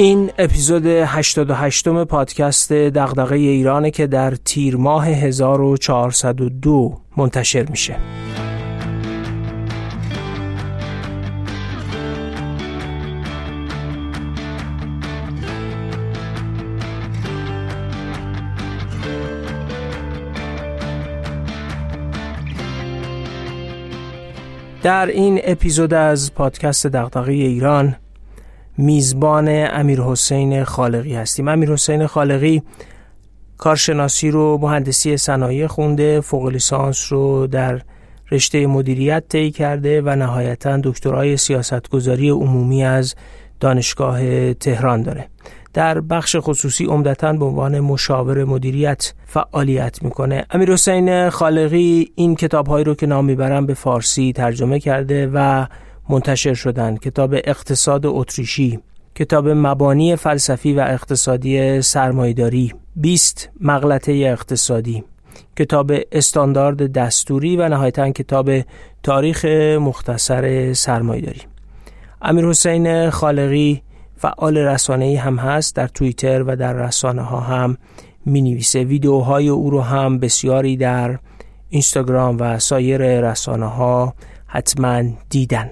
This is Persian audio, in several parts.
این اپیزود 88 م پادکست دغدغه ایرانه که در تیر ماه 1402 منتشر میشه. در این اپیزود از پادکست دغدغه ایران میزبان امیر حسین خالقی هستیم. امیر حسین خالقی کارشناسی رو مهندسی صنایع خونده فوق لیسانس رو در رشته مدیریت طی کرده و نهایتا دکترای سیاستگذاری عمومی از دانشگاه تهران داره. در بخش خصوصی عمدتا به عنوان مشاور مدیریت فعالیت می‌کنه. امیر حسین خالقی این کتابهایی رو که نام می‌برم به فارسی ترجمه کرده و منتشر شدن کتاب اقتصاد اتریشی کتاب مبانی فلسفی و اقتصادی سرمایداری 20 مغلطه اقتصادی. کتاب استاندارد دستوری و نهایتا کتاب تاریخ مختصر سرمایداری امیر حسین خالقی فعال رسانه هم هست. در توییتر و در رسانه ها هم می نویسه ویدیوهای او رو هم بسیاری در اینستاگرام و سایر رسانه ها حتما دیدن.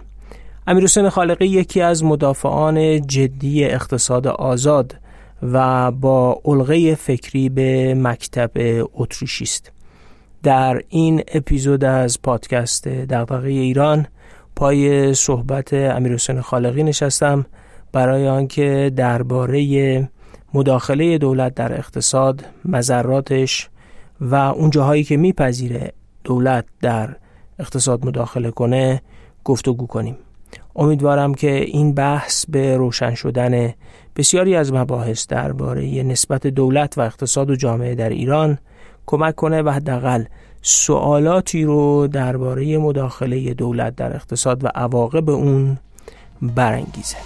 حسین خالقی یکی از مدافعان جدی اقتصاد آزاد و با علقه فکری به مکتب اتریشی است در این اپیزود از پادکست دغدغه ایران پای صحبت حسین خالقی نشستم برای آنکه درباره مداخله دولت در اقتصاد مذراتش و اون جاهایی که میپذیره دولت در اقتصاد مداخله کنه گفتگو کنیم. امیدوارم که این بحث به روشن شدن بسیاری از مباحث درباره نسبت دولت و اقتصاد و جامعه در ایران کمک کنه و حداقل سوالاتی رو درباره مداخله دولت در اقتصاد و عواقب اون برانگیزه.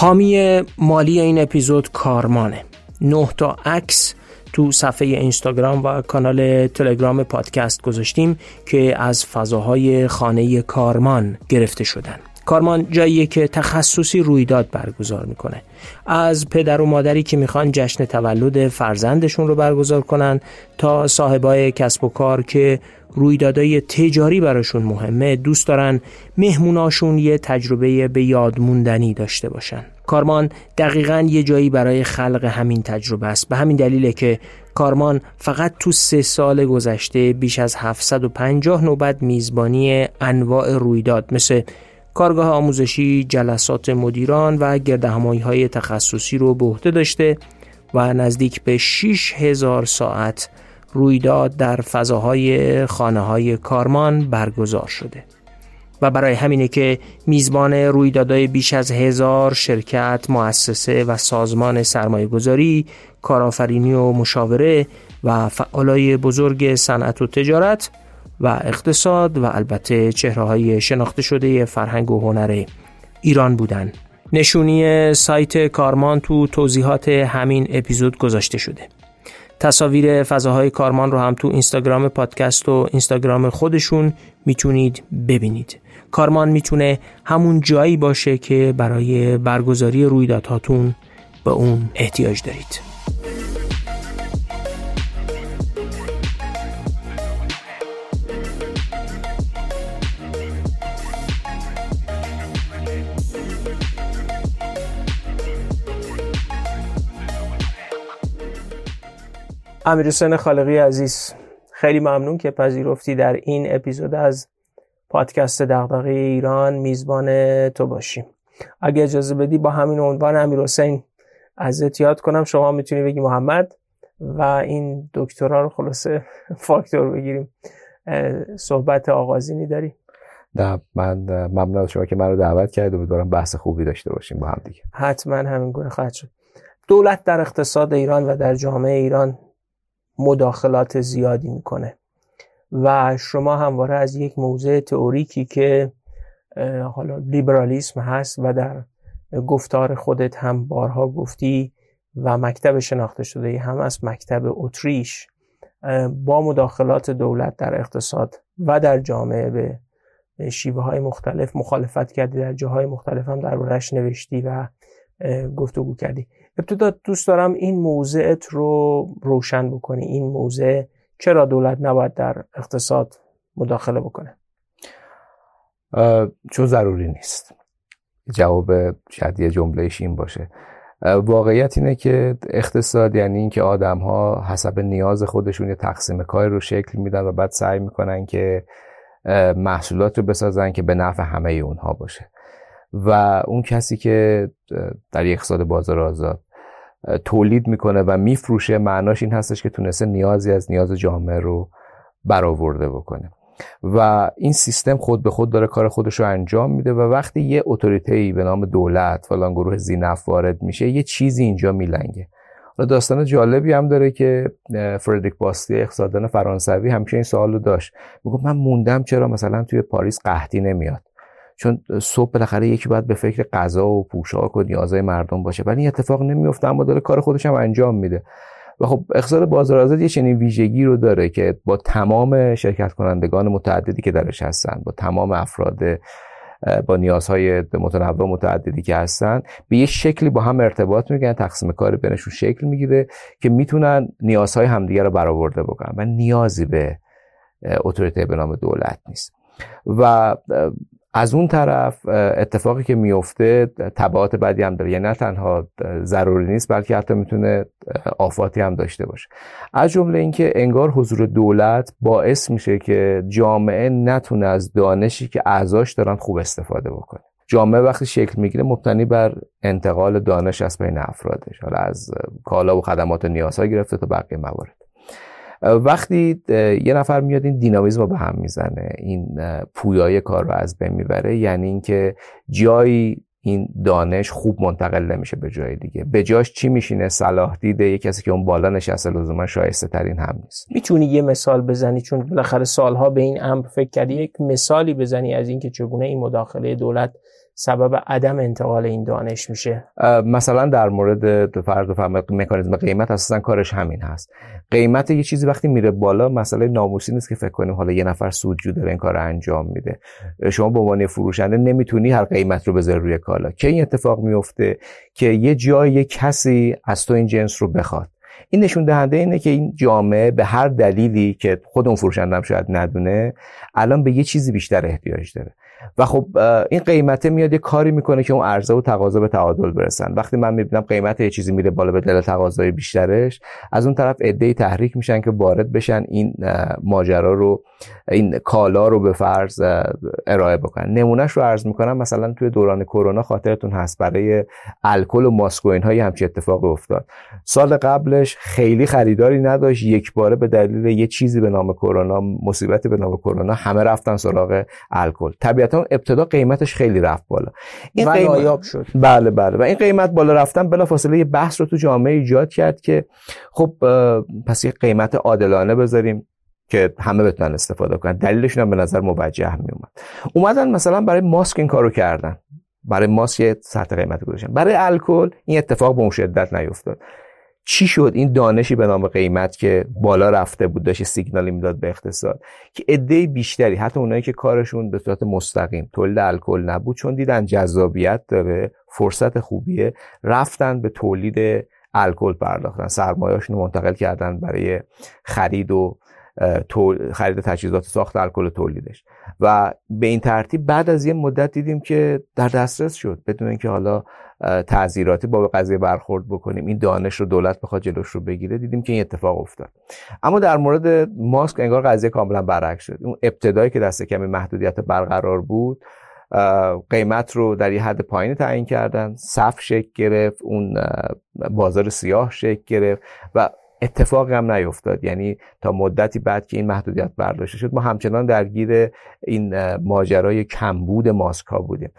حامی مالی این اپیزود کارمانه. نه تا عکس تو صفحه اینستاگرام و کانال تلگرام پادکست گذاشتیم که از فضاهای خانه کارمان گرفته شدن. کارمان جاییه که تخصصی رویداد برگزار می‌کنه. از پدر و مادری که می‌خوان جشن تولد فرزندشون رو برگزار کنن تا صاحبای کسب و کار که رویدادهای تجاری براشون مهمه دوست دارن مهموناشون یه تجربه به یاد موندنی داشته باشن. کارمان دقیقا یه جایی برای خلق همین تجربه است. به همین دلیله که کارمان فقط تو سه سال گذشته بیش از 750 نوبت میزبانی انواع رویداد مثل کارگاه آموزشی، جلسات مدیران و گردهمایی های تخصصی رو به عهده داشته و نزدیک به 6 هزار ساعت رویداد در فضاهای خانه های کارمان برگزار شده و برای همینه که میزبان رویدادهای بیش از هزار شرکت، مؤسسه و سازمان سرمایه گذاری، کارآفرینی و مشاوره و فعالای بزرگ صنعت و تجارت و اقتصاد و البته چهره های شناخته شده فرهنگ و هنر ایران بودن. نشونی سایت کارمان تو توضیحات همین اپیزود گذاشته شده. تصاویر فضاهای کارمان رو هم تو اینستاگرام پادکست و اینستاگرام خودشون می‌تونید ببینید. کارمان می‌تونه همون جایی باشه که برای برگزاری رویدادهاتون به اون احتیاج دارید. امیر حسین خالقی عزیز خیلی ممنون که پذیرفتی در این اپیزود از پادکست دغدغه ایران میزبان تو باشیم. اگه اجازه بدی با همین عنوان امیر حسین ازت یاد کنم شما می‌تونی بگی محمد و این دکترا رو خلاصه فاکتور بگیریم. صحبت آغازینی داری نه من ممنون از شما که من رو دعوت کرد. و امیدوارم بحث خوبی داشته باشیم با هم دیگه. حتما همین گونه خواهد شد. دولت در اقتصاد ایران و در جامعه ایران مداخلات زیادی می‌کنه. و شما همواره از یک موضع تئوریکی که حالا لیبرالیسم هست و در گفتار خودت هم بارها گفتی و مکتب شناخته شده هم از مکتب اتریش با مداخلات دولت در اقتصاد و در جامعه به شیوه های مختلف مخالفت کردی در جاهای مختلف هم دربارش نوشتی و گفتگو کردی. ابتدا دوست دارم این موضعت رو روشن بکنی. این موضع چرا دولت نباید در اقتصاد مداخله بکنه؟ چون ضروری نیست. جواب شاید یه جملهش این باشه. واقعیت اینه که اقتصاد یعنی اینکه آدم ها حسب نیاز خودشون یه تقسیم کار رو شکل میدن و بعد سعی می‌کنن که محصولات رو بسازن که به نفع همه اونها باشه. و اون کسی که در یک اقتصاد بازار آزاد تولید می‌کنه و میفروشه. معناش این هستش که تونسته نیازی از نیاز جامعه رو برآورده بکنه. و این سیستم خود به خود داره کار خودش رو انجام میده و وقتی یه اتوریته به نام دولت فلان گروه زینف وارد میشه یه چیزی اینجا میلنگه. حالا داستان جالبی هم داره که فردریک باستی اقتصاددان فرانسوی همیشه این سوال رو داشت. می‌گفت من موندم چرا مثلا توی پاریس قحطی نمیاد. چون صبح بالاخره یکی باید به فکر غذا و پوشاک و نیازهای مردم باشه. ولی این اتفاق نمیفته اما داره کار خودش هم انجام میده. و خب اقتصاد بازار آزاد یه چنین ویژگی رو داره که با تمام شرکت کنندگان متعددی که درش هستن با تمام افراد با نیازهای متنوع متعددی که هستن به یه شکلی با هم ارتباط میگن تقسیم کار بینشون شکل می‌گیره که می‌تونن نیازهای همدیگه رو برآورده بکنن. و نیازی به اتوریته به نام دولت نیست. و از اون طرف اتفاقی که میفته تبعات بدی هم داره. یعنی نه تنها ضروری نیست بلکه حتی می‌تونه آفاتی هم داشته باشه. از جمله اینکه انگار حضور دولت باعث میشه که جامعه نتونه از دانشی که اعضاش دارن خوب استفاده بکنه. جامعه وقتی شکل می‌گیره مبتنی بر انتقال دانش از بین افرادش. حالا از کالا و خدمات و نیازها گرفته تا بقیه موارد. وقتی یه نفر میاد این دینامیزم رو به هم می‌زنه این پویای کار رو از بین می‌بره یعنی اینکه جایی این دانش خوب منتقل نمیشه به جای دیگه. به جاش چی میشینه؟ صلاح دیده یه کسی که اون بالا نشسته لزوما شایسته ترین هم نیست. می‌تونی یه مثال بزنی؟ چون بالاخره سالها به این امر فکر کردی یک مثالی بزنی از اینکه چگونه این مداخله دولت سبب عدم انتقال این دانش میشه؟ مثلا در مورد فرض و مکانیزم قیمت اساسا کارش همین هست. قیمت یه چیزی وقتی میره بالا مسئله ناموسی نیست که فکر کنیم حالا یه نفر سودجو داره این کار انجام میده. شما به عنوان فروشنده نمی‌تونی هر قیمت رو بذاری روی کالا. که این اتفاق میفته؟ که یه جای یه کسی از تو این جنس رو بخواد. این نشون دهنده اینه که این جامعه به هر دلیلی که خود اون فروشنده هم شاید ندونه الان به یه چیزی بیشتر احتیاج داره. و خب این قیمته میاد یه کاری می‌کنه که اون عرضه و تقاضا به تعادل برسن. وقتی من می‌بینم قیمت یه چیزی میره بالا به دل تقاضای بیشترش از اون طرف عده‌ای تحریک میشن که وارد بشن این ماجرا رو این کالا رو به فرض ارائه بکنن. نمونهش رو عرض می‌کنم مثلا توی دوران کرونا خاطرتون هست برای الکل و ماسک و اینها همچین اتفاقی افتاد. سال قبلش خیلی خریداری نداشت یک باره به دلیل یه چیزی به نام کرونا مصیبتی به نام کرونا همه رفتن سراغ الکل. طبیعتا ابتدا قیمتش خیلی رفت بالا. این و قیمت... شد. بله بله. و این قیمت بالا رفتن بلافاصله یه بحث رو تو جامعه ایجاد کرد که خب پس یه قیمت عادلانه بذاریم که همه بتونن استفاده کنن. دلیلشون هم به نظر موجه می اومد. اومدن مثلا برای ماسک این کارو کردن. برای ماسک یه سطح قیمت گذاشتن. برای الکل این اتفاق به اون شدت نیفتاد. چی شد این دانشی به نام قیمت که بالا رفته بود داشت سیگنالی می‌داد به اقتصاد؟ که عده بیشتری حتی اونایی که کارشون به صورت مستقیم تولید الکل نبود چون دیدن جذابیت داره فرصت خوبیه رفتن به تولید الکل پرداختن. سرمایه‌اشون منتقل کردن برای خرید و خرید تجهیزات ساخت الکل تولیدش. و به این ترتیب بعد از یه مدت دیدیم که در دسترس شد. بدون اینکه حالا تعذیراتی با قضیه برخورد بکنیم این دانش رو دولت بخواد جلوش رو بگیره دیدیم که این اتفاق افتاد. اما در مورد ماسک انگار قضیه کاملا برعکس شد. اون ابتدایی که دست کمی محدودیت برقرار بود قیمت رو در یه حد پایین تعیین کردن. صف شکل گرفت اون بازار سیاه شکل گرفت و اتفاقی هم نیفتاد. یعنی تا مدتی بعد که این محدودیت برداشته شد ما همچنان درگیر این ماجرای کمبود ماسک ها بودیم.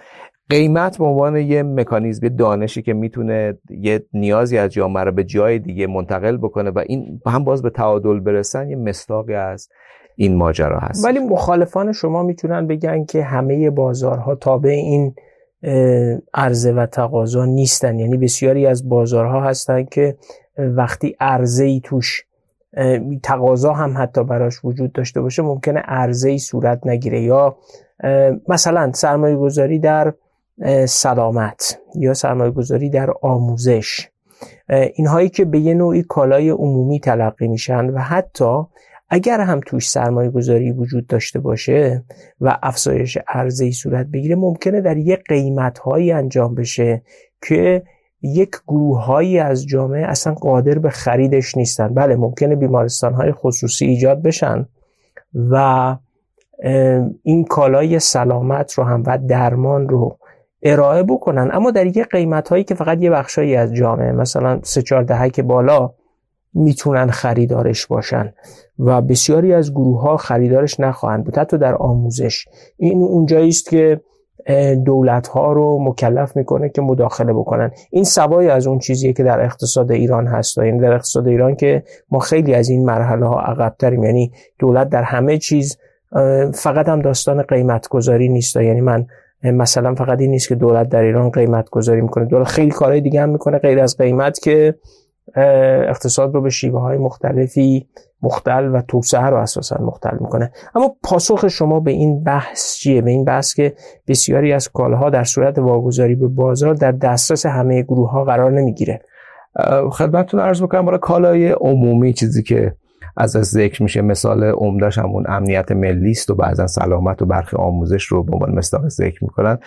قیمت به عنوان یه مکانیزم دانشی که می‌تونه یه نیازی از جامعه رو به جای دیگه منتقل بکنه و این هم باز به تعادل برسن یه مستاقی از این ماجرا هست. ولی مخالفان شما می‌تونن بگن که همه بازارها تابع این عرضه و تقاضا نیستن. یعنی بسیاری از بازارها هستن که وقتی عرضه ای توش تقاضا هم حتی براش وجود داشته باشه ممکنه عرضه ای صورت نگیره. یا مثلا سرمایه گذاری در سلامت یا سرمایه گذاری در آموزش. اینهایی که به یه نوعی کالای عمومی تلقی میشن و حتی اگر هم توش سرمایه گذاری وجود داشته باشه و افزایش ارزی صورت بگیره ممکنه در یک قیمت هایی انجام بشه که یک گروه هایی از جامعه اصلا قادر به خریدش نیستن. بله ممکنه بیمارستان های خصوصی ایجاد بشن و این کالای سلامت رو هم و درمان رو ارائه بکنن. اما در یک قیمت هایی که فقط یه بخشایی از جامعه مثلا سه چهار دهک بالا می‌تونن خریدارش باشن و بسیاری از گروه ها خریدارش نخواهند بود. حتی در آموزش. این اونجایی است که دولت ها رو مکلف می‌کنه که مداخله بکنن. این سوای از اون چیزیه که در اقتصاد ایران هست یعنی در اقتصاد ایران که ما خیلی از این مرحله ها عقب تریم یعنی دولت در همه چیز فقط هم داستان قیمت گذاری نیست. یعنی من مثلا فقط این نیست که دولت در ایران قیمت گذاری می‌کنه. دولت خیلی کارهای دیگه هم می‌کنه غیر از قیمت که اقتصاد رو به شیوه های مختلفی مختل و توسعه رو اساسا مختل می‌کنه. اما پاسخ شما به این بحث چیه؟ به این بحث که بسیاری از کالاها در صورت واگذاری به بازار در دسترس همه گروه ها قرار نمی‌گیره. خدمتتون عرض بکنم برای کالای عمومی چیزی که از از ذکر میشه مثال عمدهش همون امنیت ملی است و بعضا سلامت و برخی آموزش رو به عنوان مثال ذکر می‌کنن.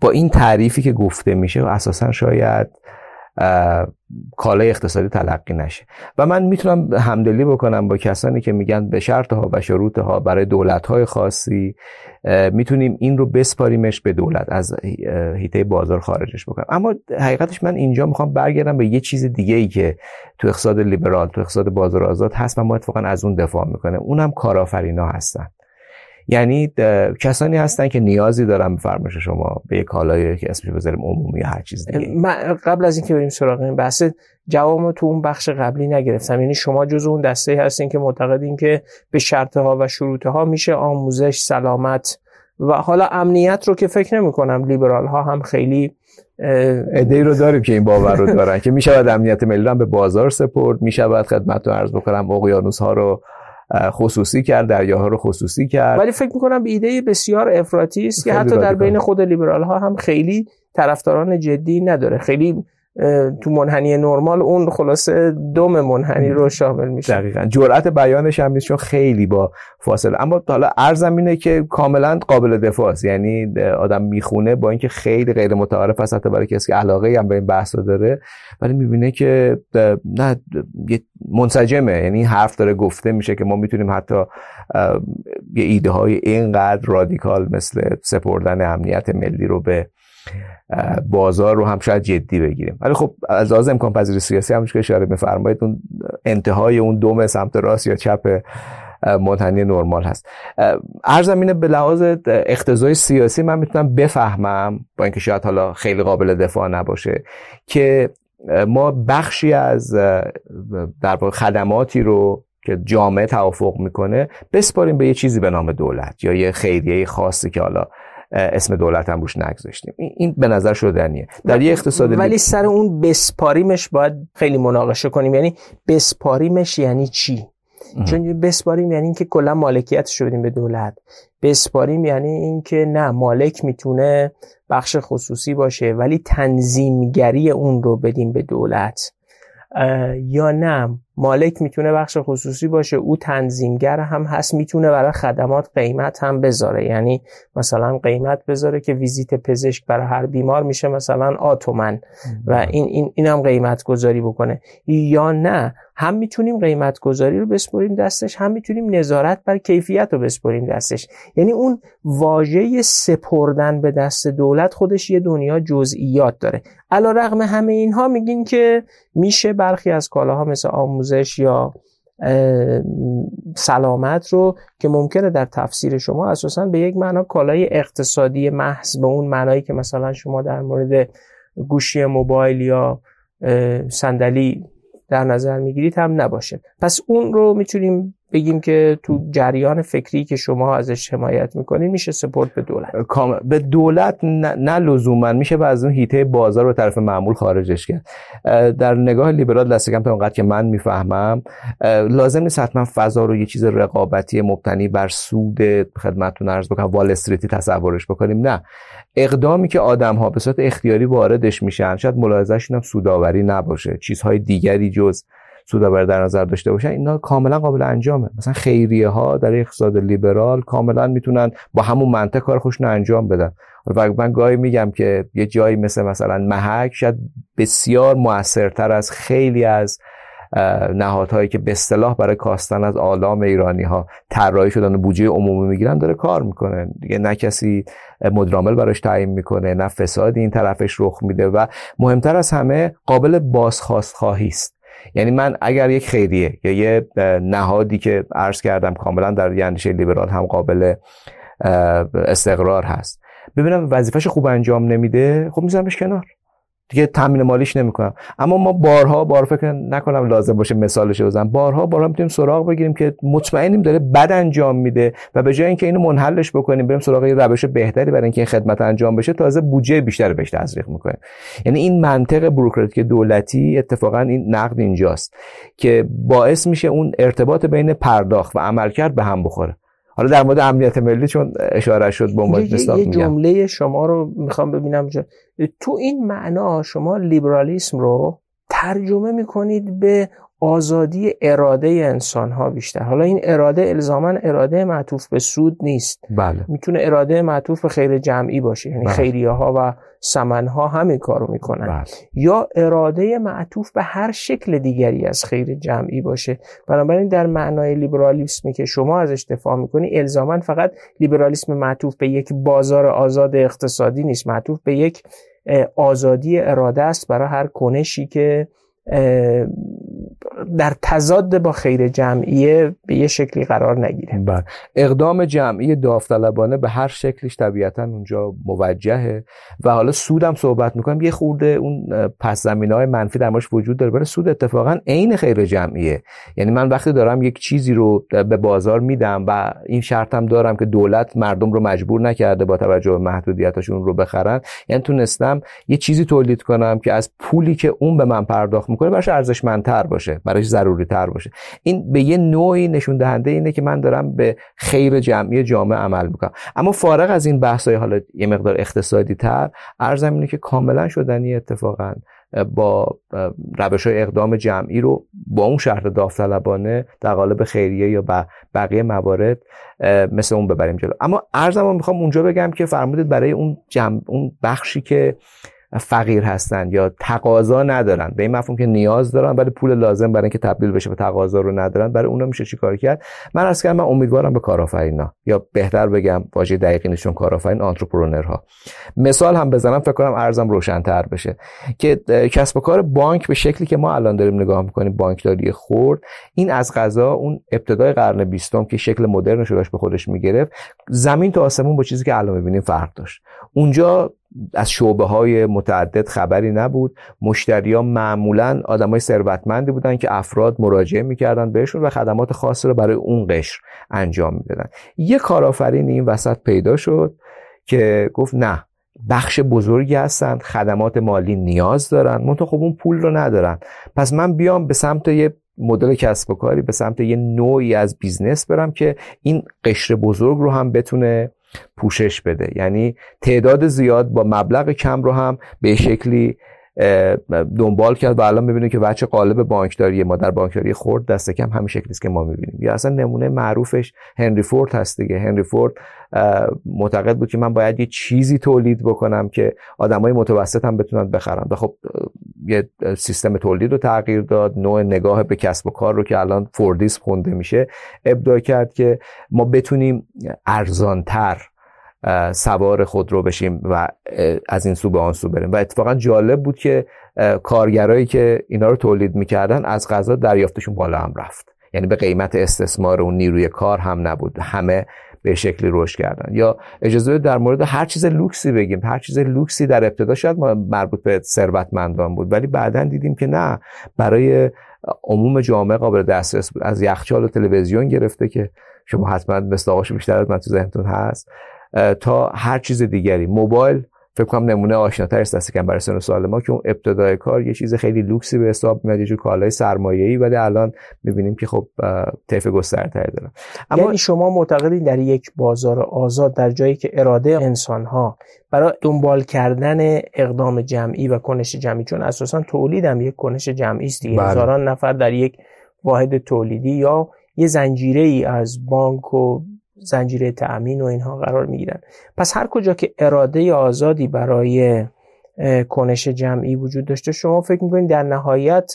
با این تعریفی که گفته میشه اساسا شاید کالای اقتصادی تلقی نشه. و من می‌تونم همدلی بکنم با کسانی که میگن به شرط ها و شروط ها برای دولت های خاصی می‌تونیم این رو بسپاریمش به دولت از هیته بازار خارجش بکنم. اما حقیقتش من اینجا می‌خوام برگردم به یه چیز دیگه ای که تو اقتصاد لیبرال تو اقتصاد بازار آزاد هست و ما اتفاقا از اون دفاع می‌کنه اونم کارآفرینا هستن. یعنی کسانی هستن که نیازی دارن به فرمایش شما به یک کالایی که اسمش بذاریم عمومی یا هر چیز دیگه. قبل از اینکه بریم سراغ این بحث جواب تو اون بخش قبلی نگرفتم. یعنی شما جز اون دسته هستین که معتقدین که به شرط ها و شروط ها میشه آموزش سلامت و حالا امنیت رو که فکر نمی کنم لیبرال ها هم خیلی ایده رو داریم که این باور رو دارن که می‌شود امنیت ملی به بازار سپرد می‌شود خدمت رو عرض بکنم اقیانوس ها رو خصوصی کرد دریاها رو خصوصی کرد. ولی فکر می‌کنم به ایده بسیار افراطی است که حتی در بین خود لیبرال ها هم خیلی طرفداران جدی نداره. خیلی تو منحنی نرمال اون خلاصه دوم منحنی رو شامل میشه. دقیقا. جرأت بیانش هم نیست چون خیلی با فاصله. اما حالا ارزم اینه که کاملا قابل دفاع است. یعنی آدم می‌خونه با اینکه خیلی غیر متعارف است حتی برای کسی که علاقه هم به این بحث داره. ولی می‌بینه که نه منسجمه. یعنی حرف داره گفته میشه که ما می‌تونیم حتی یه ایده های اینقدر رادیکال مثل سپردن امنیت ملی رو به بازار رو هم شاید جدی بگیریم. ولی خب از لحاظ امکان پذیری سیاسی همونش که اشاره میفرمایید اون انتهای اون دوم سمت راست یا چپ منحنی نرمال هست. ارزم اینه به لحاظ اقتضای سیاسی من می‌تونم بفهمم با اینکه شاید حالا خیلی قابل دفاع نباشه که ما بخشی از در خدماتی رو که جامعه توافق می‌کنه بسپاریم به یه چیزی به نام دولت یا یه خیریه خاصی که حالا اسم دولت هم روش نگذاشتیم. این به نظر شدنیه. در یه اقتصاد ولی سر اون بسپاریمش باید خیلی مناقشه کنیم. یعنی بسپاریمش یعنی چی؟ چون بسپاریم یعنی اینکه کلا مالکیتش رو بدیم به دولت. بسپاریم یعنی اینکه نه مالک می‌تونه بخش خصوصی باشه ولی تنظیمگری اون رو بدیم به دولت. یا نه مالک می‌تونه بخش خصوصی باشه او تنظیمگر هم هست می‌تونه برای خدمات قیمت هم بذاره. یعنی مثلا قیمت بذاره که ویزیت پزشک برای هر بیمار میشه مثلا آتومن. و این, این, این هم قیمت گذاری بکنه. یا نه هم می‌تونیم قیمت گذاری رو بسپریم دستش هم می‌تونیم نظارت بر کیفیت رو بسپریم دستش. یعنی اون واژه سپردن به دست دولت خودش یه دنیا جزئیات داره. علا رقم همه اینها میگین که میشه برخی از کالاها مثل آموزش یا سلامت رو که ممکنه در تفسیر شما اساسا به یک معنا کالای اقتصادی محض به اون معنایی که مثلا شما در مورد گوشی موبایل یا صندلی در نظر می‌گیرید هم نباشه. پس اون رو می‌تونیم بگیم که تو جریان فکری که شما ازش حمایت می‌کنین میشه سپورت به دولت. به دولت نه, لزوما میشه از اون هیته بازار رو طرف معمول خارجش کرد. در نگاه لیبرال دست کم تا اونقدر که من می‌فهمم لازم نیست حتما فضا رو یه چیز رقابتی مبتنی بر سود خدمتتون عرض بکنم وال استریتی تصورش بکنیم نه. اقدامی که آدم ها به صورت اختیاری واردش میشن شاید ملاحظهشون هم سوداوری نباشه چیزهای دیگری جز سودآوری در نظر داشته باشن اینا کاملا قابل انجامه. مثلا خیریه ها در اقتصاد لیبرال کاملا می‌تونن با همون منطق کار خوشن انجام بدن. و من گاهی میگم که یه جایی مثل مثلا محک شاید بسیار موثرتر از خیلی از نهادهایی که به اصطلاح برای کاستن از آلام ایرانی ها طراحی شدن و بودجه عمومی می‌گیرن داره کار می‌کنه. دیگه نه کسی مدرامل براش تعیین می‌کنه نه فسادی این طرفش رخ میده و مهمتر از همه قابل بازخواست خواهی است. یعنی من اگر یک خیریه یا یه نهادی که عرض کردم کاملا در اندیشه لیبرال هم قابل استقرار هست ببینم وظیفش خوب انجام نمیده خب میذارمش کنار. دیگه تامین مالیش نمی‌کنم. اما ما بارها بار فکر نکنم لازم باشه مثالش بزنم. بارها بارها می‌تونیم سراغ بگیریم که مطمئنیم داره بد انجام میده و به جای اینکه اینو منحلش بکنیم بریم سراغ یه روش بهتری برای اینکه این خدمت انجام بشه تازه بودجه بیشتر بهش تزریق می‌کنیم. یعنی این منطق بوروکراتیک دولتی اتفاقا این نقد اینجاست که باعث میشه اون ارتباط بین پرداخت و عملکرد به هم بخوره. حالا در مورد امنیت ملی چون اشاره شد به عنوان یه جمله شما رو می‌خوام ببینم جا. تو این معنا شما لیبرالیسم رو ترجمه می‌کنید به آزادی اراده انسان ها بیشتر حالا این اراده الزاما اراده معطوف به سود نیست بله. می‌تونه اراده معطوف به خیر جمعی باشه یعنی بله. خیریه ها و سمن ها همین کارو می‌کنن بله. یا اراده معطوف به هر شکل دیگری از خیر جمعی باشه بنابراین در معنای لیبرالیسمی که شما ازش دفاع می‌کنی الزاما فقط لیبرالیسم معطوف به یک بازار آزاد اقتصادی نیست معطوف به یک آزادی اراده است برای هر کنشی که در تضاد با خیر جمعیه به یه شکلی قرار نگیره. بله. اقدام جمعی داوطلبانه به هر شکلش طبیعتا اونجا موجهه و حالا سودم صحبت می‌کنم. یه خورده اون پس زمینه های منفی در وجود داره. برای سود اتفاقا عین خیر جمعیه. یعنی من وقتی دارم یک چیزی رو به بازار میدم و این شرطم دارم که دولت مردم رو مجبور نکرده با توجه به محدودیتاشون رو بخرن یعنی تونستم یه چیزی تولید کنم که از پولی که اون به من پرداخت می‌کنه براش ارزشمندتر باشه. براش ضروری تر باشه. این به یه نوعی نشون دهنده اینه که من دارم به خیر جمعی جامعه عمل می‌کنم. اما فارغ از این بحث های حالا یه مقدار اقتصادی تر ارزم اینه که کاملا شدنی اتفاقا با روش های اقدام جمعی رو با اون شهر داوطلبانه در قالب خیریه یا بقیه موارد مثل اون ببریم جلو. اما ارزم می‌خوام اونجا بگم که فرمودید برای اون جمع اون بخشی که فقیر هستن یا تقاضا ندارن. به این مفهوم که نیاز دارن ولی پول لازم برای اینکه تبدیل بشه به تقاضا رو ندارن. برای اونا میشه چیکار کرد؟ من از کردم من امیدوارم به کارآفرینا. یا بهتر بگم واژه دقیقی نشون کارآفرین آنترپرنورها مثال هم بزنم فکر کنم ارزم روشنتر بشه. که کسب و کار بانک به شکلی که ما الان داریم نگاه می‌کنیم بانکداری خورد این از غذا اون ابتدای قرن بیستم که شکل مدرن شداش به خودش می‌گرفت زمین تا آسمون با چیزی که الان می‌بینیم فرق داشت. اونجا از شعبه های متعدد خبری نبود. ها معمولا های ثروتمندی بودن که افراد مراجعه می‌کردن بهشون و خدمات خاص رو برای اون قشر انجام می‌دادن. یه کارآفرین این وسط پیدا شد که گفت نه بخش بزرگی هستن خدمات مالی نیاز دارن منتها خب اون پول رو ندارن. پس من بیام به سمت یه مدل کسب و کاری به سمت یه نوعی از بیزنس برم که این قشر بزرگ رو هم بتونه پوشش بده. یعنی تعداد زیاد با مبلغ کم رو هم به شکلی دنبال کرد و الان می‌بینیم که وجه غالب بانکداری ما در بانکداری خرد دست کم همین شکلی است که ما می‌بینیم. یا اصلا نمونه معروفش هنری فورد هست دیگه. هنری فورد معتقد بود که من باید یه چیزی تولید بکنم که آدمای متوسط هم بتونن بخرن. و خب یه سیستم تولید رو تغییر داد نوع نگاه به کسب و کار رو که الان فوردیس خونده میشه ابداع کرد که ما بتونیم ارزانتر سوار خودرو بشیم و از این سو به آن سو بریم. و اتفاقا جالب بود که کارگرایی که اینا رو تولید می‌کردن از غذا دریافتشون بالا هم رفت. یعنی به قیمت استثمار اون نیروی کار هم نبود. همه به شکلی رشد کردن. یا اجازه در مورد هر چیز لوکسی بگیم. هر چیز لوکسی در ابتدا شاید مربوط به ثروتمندان بود. ولی بعدا دیدیم که نه. برای عموم جامعه قابل دسترس بود. از یخچال و تلویزیون گرفته که شما حتما مستاقاش بیشتر از من تو ذهنتون هست. تا هر چیز دیگری. موبایل فکر کنم نمونه آشناتر است دست کم برای سن سال ما که اون ابتدای کار یه چیز خیلی لوکسی به حساب میاد یه جور کالای سرمایه‌ای ولی الان می‌بینیم که خب طیف گسترتری داره. اما یعنی شما معتقدید در یک بازار آزاد در جایی که اراده انسانها برای دنبال کردن اقدام جمعی و کنش جمعی چون اساسا تولید هم یک کنش جمعی است دیگه. بله. هزاران نفر در یک واحد تولیدی یا یه زنجیره ای از بانک و زنجیره تأمین و اینها قرار می‌گیرن. پس هر کجا که اراده آزادی برای کنش جمعی وجود داشته شما فکر می‌کنید در نهایت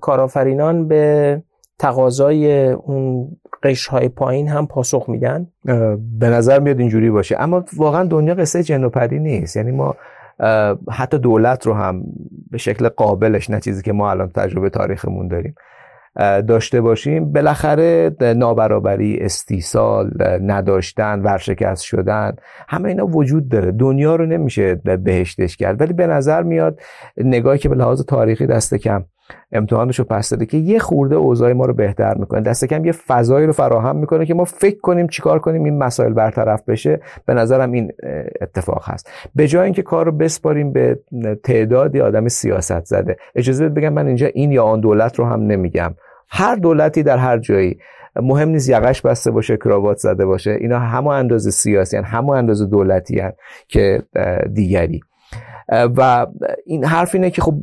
کارآفرینان به تقاضای اون قشرهای پایین هم پاسخ میدن؟ به نظر میاد اینجوری باشه. اما واقعا دنیا قصه جن و پری نیست. یعنی ما حتی دولت رو هم به شکل قابلش نه چیزی که ما الان تجربه تاریخمون داریم. داشته باشیم. بالاخره نابرابری استیصال نداشتن ورشکست شدن همه اینا وجود داره. دنیا رو نمیشه بهشتش کرد. ولی به نظر میاد نگاهی که به لحاظ تاریخی دست کم امتحانش رو پس داده که یه خورده اوضاع ما رو بهتر می‌کنه. دست کم یه فضایی رو فراهم می‌کنه که ما فکر کنیم چیکار کنیم این مسائل برطرف بشه. به نظرم این اتفاق هست. به جای اینکه کار رو بسپاریم به تعدادی آدم سیاست زده اجازه بگم من اینجا این یا آن دولت رو هم نمیگم. هر دولتی در هر جایی مهم نیست یقش بسته باشه کراوات زده باشه اینا همه اندازه سیاسی هن همه اندازه دولتی هن که دیگری. و این حرف اینه که خب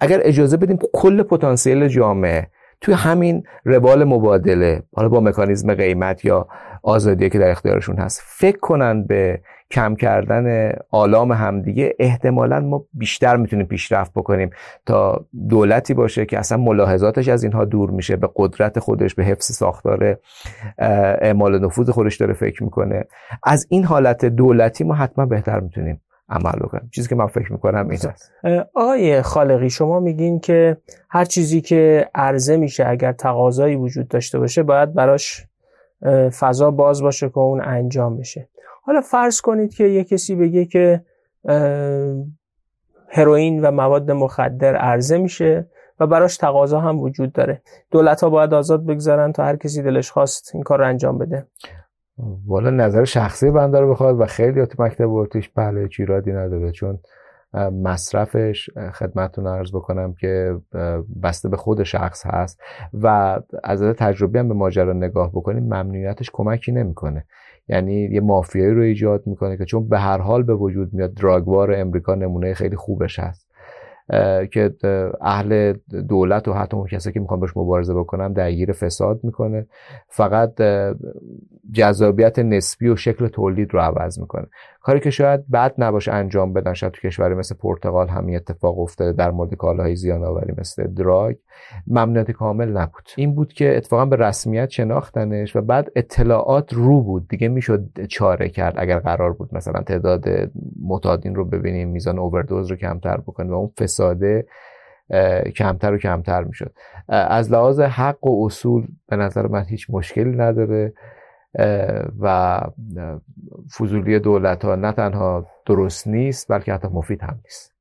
اگر اجازه بدیم کل پتانسیل جامعه توی همین روال مبادله حالا با مکانیزم قیمت یا آزادی که در اختیارشون هست. فکر کنن به کم کردن آلام همدیگه احتمالا ما بیشتر می‌تونیم پیشرفت بکنیم تا دولتی باشه که اصلا ملاحظاتش از اینها دور میشه به قدرت خودش به حفظ ساختار اعمال نفوذ خودش داره فکر می‌کنه. از این حالت دولتی ما حتما بهتر می‌تونیم عمل بکنیم. چیزی که من فکر می‌کنم این است آقای خالقی شما میگین که هر چیزی که عرضه میشه اگر تقاضایی وجود داشته باشه باید براش فضا باز باشه که اون انجام بشه. حالا فرض کنید که یه کسی بگه که هروئین و مواد مخدر عرضه میشه و براش تقاضا هم وجود داره. دولت ها باید آزاد بگذارن تا هر کسی دلش خواست این کار رو انجام بده. والا نظر شخصی بنده رو بخواد و خیلی تو مکتب ورتیش پهلوی چیرادی نداره چون مصرفش خدمتتون ارز بکنم که بسته به خود شخص هست و از تجربه هم به ماجرا نگاه بکنیم ممنوعیتش کمکی نمی‌کنه. یعنی یه مافیایی رو ایجاد می‌کنه که چون به هر حال به وجود میاد دراگوار امریکا نمونه خیلی خوبش هست. که اهل دولت و حتی اون کسی که می‌خوان باش مبارزه بکنن درگیر فساد می‌کنه. فقط جذابیت نسبی و شکل تولید رو عوض می‌کنه. کاری که شاید بد نباشه انجام بدن شاید تو کشوری مثل پرتغال همین اتفاق افتاده در مورد کالاهای زیان آوری مثل دراگ ممنوعیت کامل نبود. این بود که اتفاقا به رسمیت شناختنش و بعد اطلاعات رو بود. دیگه می‌شد چاره کرد اگر قرار بود مثلا تعداد معتادین رو ببینیم میزان اووردوز رو کمتر بکنیم و اون فساده کمتر و کمتر می‌شد. از لحاظ حق و اصول به نظر من هیچ مشکلی نداره. و فضولی دولت ها نه تنها درست نیست بلکه حتی مفید هم نیست.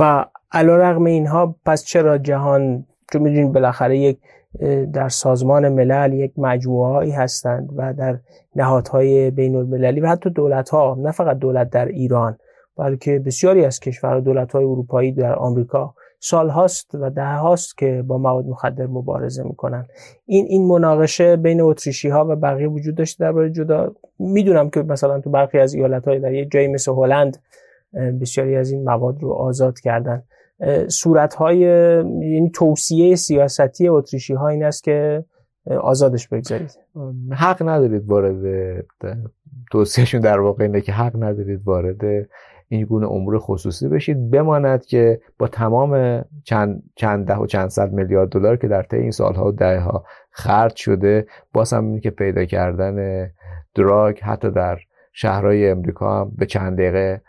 و علا رقم اینها پس چرا جهان چون می‌دونید بالاخره یک در سازمان ملل یک مجموعه هایی هستند و در نهادهای بین المللی و حتی دولت ها نه فقط دولت در ایران بلکه بسیاری از کشورها دولت های اروپایی در آمریکا سال هاست و ده هاست که با مواد مخدر مبارزه می‌کنن. این این مناقشه بین اتریشی ها و بقیه وجود داشته درباره جدا. می‌دونم که مثلا تو برخی از ایالت های در یک جایی مثل هلند بسیاری از این مواد رو آزاد کردن. صورت های یعنی توصیه سیاستی اتریشی ها این است که آزادش بگذارید. حق ندارید وارد توصیهشون در واقع اینه که حق ندارید وارد این گونه امور خصوصی بشید. بماند که با تمام چند, چند ده و چند صد میلیارد دلار که در طی این سالها و دهه ها خرج شده باز هم که پیدا کردن دراگ حتی در شهرهای امریکا هم به چند دقیقه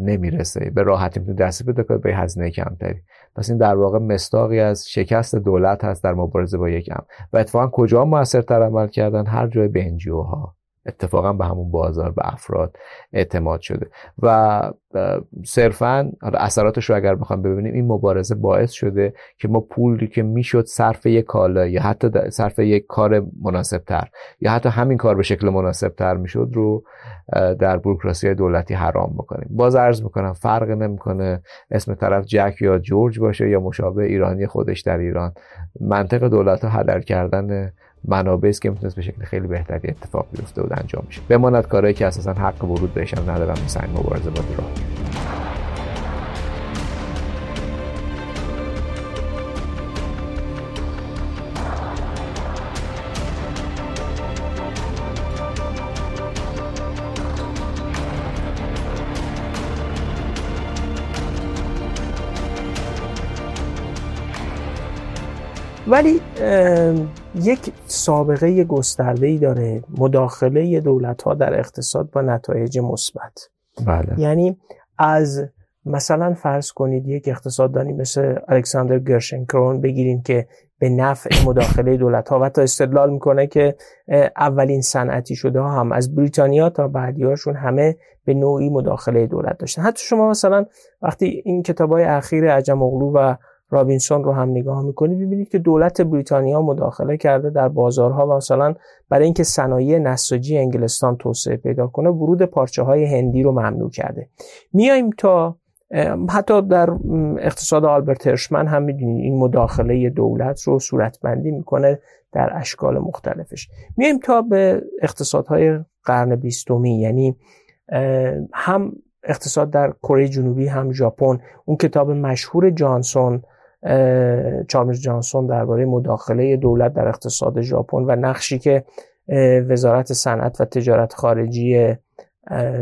نمی‌رسه. به راحتی می‌تونه دستی پیدا کنه به هزینه کمتری. پس این در واقع مستاقی از شکست دولت هست در مبارزه با یک و اتفاقا کجا موثرتر عمل کردن؟ هر جای به ها. اتفاقا به همون بازار به افراد اعتماد شده. و صرفا اثراتش رو اگر بخوام ببینیم این مبارزه باعث شده که ما پولی که می‌شد صرف یک کالا یا حتی صرف یک کار مناسب تر یا حتی همین کار به شکل مناسب تر می‌شد رو در بروکراسی دولتی حرام بکنیم. باز عرض می‌کنم فرق نمی‌کنه اسم طرف جک یا جورج باشه یا مشابه ایرانی خودش در ایران. منطق دولت ها هدر کردن منابع است که می‌تونست به شکل خیلی بهتری اتفاق بیفته و انجام بشه. بماند کارهایی که اساسا حق ورود بهشم ندارم مثل مبارزه با راه ولی یک سابقه گسترده ای داره مداخله دولت ها در اقتصاد با نتایج مثبت بله. یعنی از مثلا فرض کنید یک اقتصاددانی مثل الکساندر گرشنکرون بگیریم که به نفع مداخله دولت ها و تا استدلال می‌کنه که اولین صنعتی شده ها هم از بریتانیا تا بعدیاشون همه به نوعی مداخله دولت داشتن حتی شما مثلا وقتی این کتاب های اخیر عجم اغلو و رابینسون رو هم نگاه می‌کنید ببینید که دولت بریتانیا مداخله کرده در بازارها و مثلا برای اینکه صنایع نساجی انگلستان توسعه پیدا کنه ورود پارچه های هندی رو ممنوع کرده. میایم تا حتی در اقتصاد آلبرت هرشمن هم می‌دونید این مداخله دولت رو صورتبندی می‌کنه در اشکال مختلفش. میایم تا به اقتصادهای قرن بیستمی یعنی هم اقتصاد در کره جنوبی هم ژاپن. اون کتاب مشهور جانسون چارلز جانسون درباره مداخله دولت در اقتصاد ژاپن و نقشی که وزارت صنعت و تجارت خارجی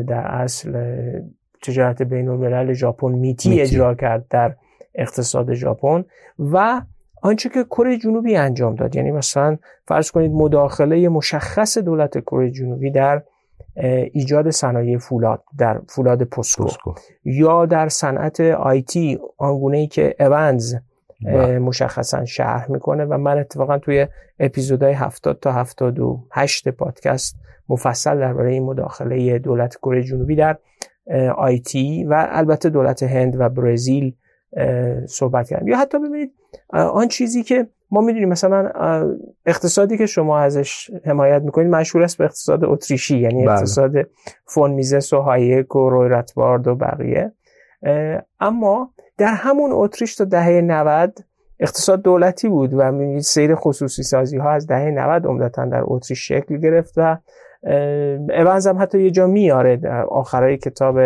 در اصل تجارت بین الملل ژاپن میتی اجرا کرد در اقتصاد ژاپن و آنچه که کره جنوبی انجام داد یعنی مثلا فرض کنید مداخله مشخص دولت کره جنوبی در ایجاد صنایع فولاد در فولاد پسکو, یا در صنعت آیتی آنگونه ای که اونز. مشخصا شرح می‌کنه و من اتفاقا توی اپیزودهای 70 تا 78 پادکست مفصل درباره این مداخله دولت کره جنوبی در آیتی و البته دولت هند و برزیل صحبت کردم. یا حتی ببینید آن چیزی که ما می‌دونیم مثلا اقتصادی که شما ازش حمایت می‌کنید مشهور است به اقتصاد اتریشی یعنی بله. اقتصاد فون میزس و هایک و روی رتبارد و بقیه. اما در همون اتریش تا دهه 90 اقتصاد دولتی بود و سیر خصوصی سازی ها از دهه 90 عمدتا در اتریش شکل گرفت و اونز هم حتی یه جا میاره در آخرای کتاب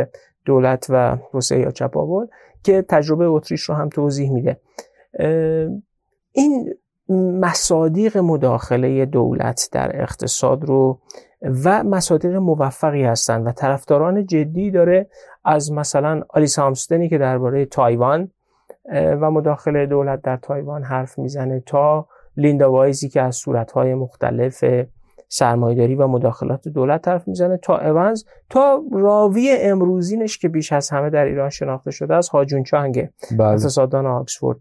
دولت و توسعه یا چپاول که تجربه اتریش رو هم توضیح میده. این مصادیق مداخله دولت در اقتصاد رو و مصادیق موفقی هستند و طرفداران جدی داره از مثلا آلیس هامستنی که درباره تایوان و مداخله دولت در تایوان حرف می‌زنه تا لیندا وایزی که از صورتهای مختلف سرمایداری و مداخلات دولت طرف می‌زنه تا اونز تا راوی امروزینش که بیش از همه در ایران شناخته شده از هاجون چانگه بله. اقتصاددان آکسفورد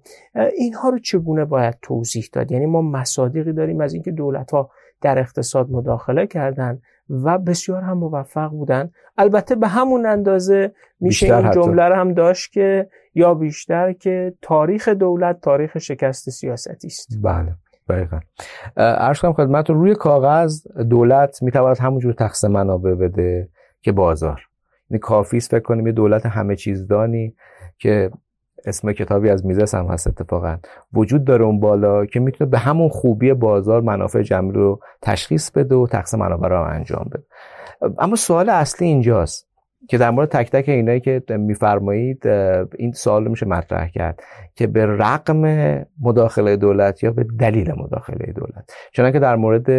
اینها رو چگونه باید توضیح داد یعنی ما مصادیقی داریم از اینکه دولت ها در اقتصاد مداخله کردن و بسیار هم موفق بودن. البته به همون اندازه میشه این جمله رو هم داشت که یا بیشتر که تاریخ دولت تاریخ شکست سیاستی است. بله دقیقا. ارز کنم خدمت روی کاغذ دولت می‌تواند همونجور تقسیم منابع بده که بازار. یعنی کافی است فکر کنیم یه دولت همه چیزدانی که اسم کتابی از میزس هم هست اتفاقا. وجود داره اون بالا که می‌تونه به همون خوبی بازار منافع جمعی رو تشخیص بده و تقسیم منابع رو انجام بده. اما سوال اصلی اینجاست که در مورد تک تک اینایی که میفرمایید این سوال میشه مطرح کرد که به رقم مداخله دولت یا به دلیل مداخله دولت. چنانکه در مورد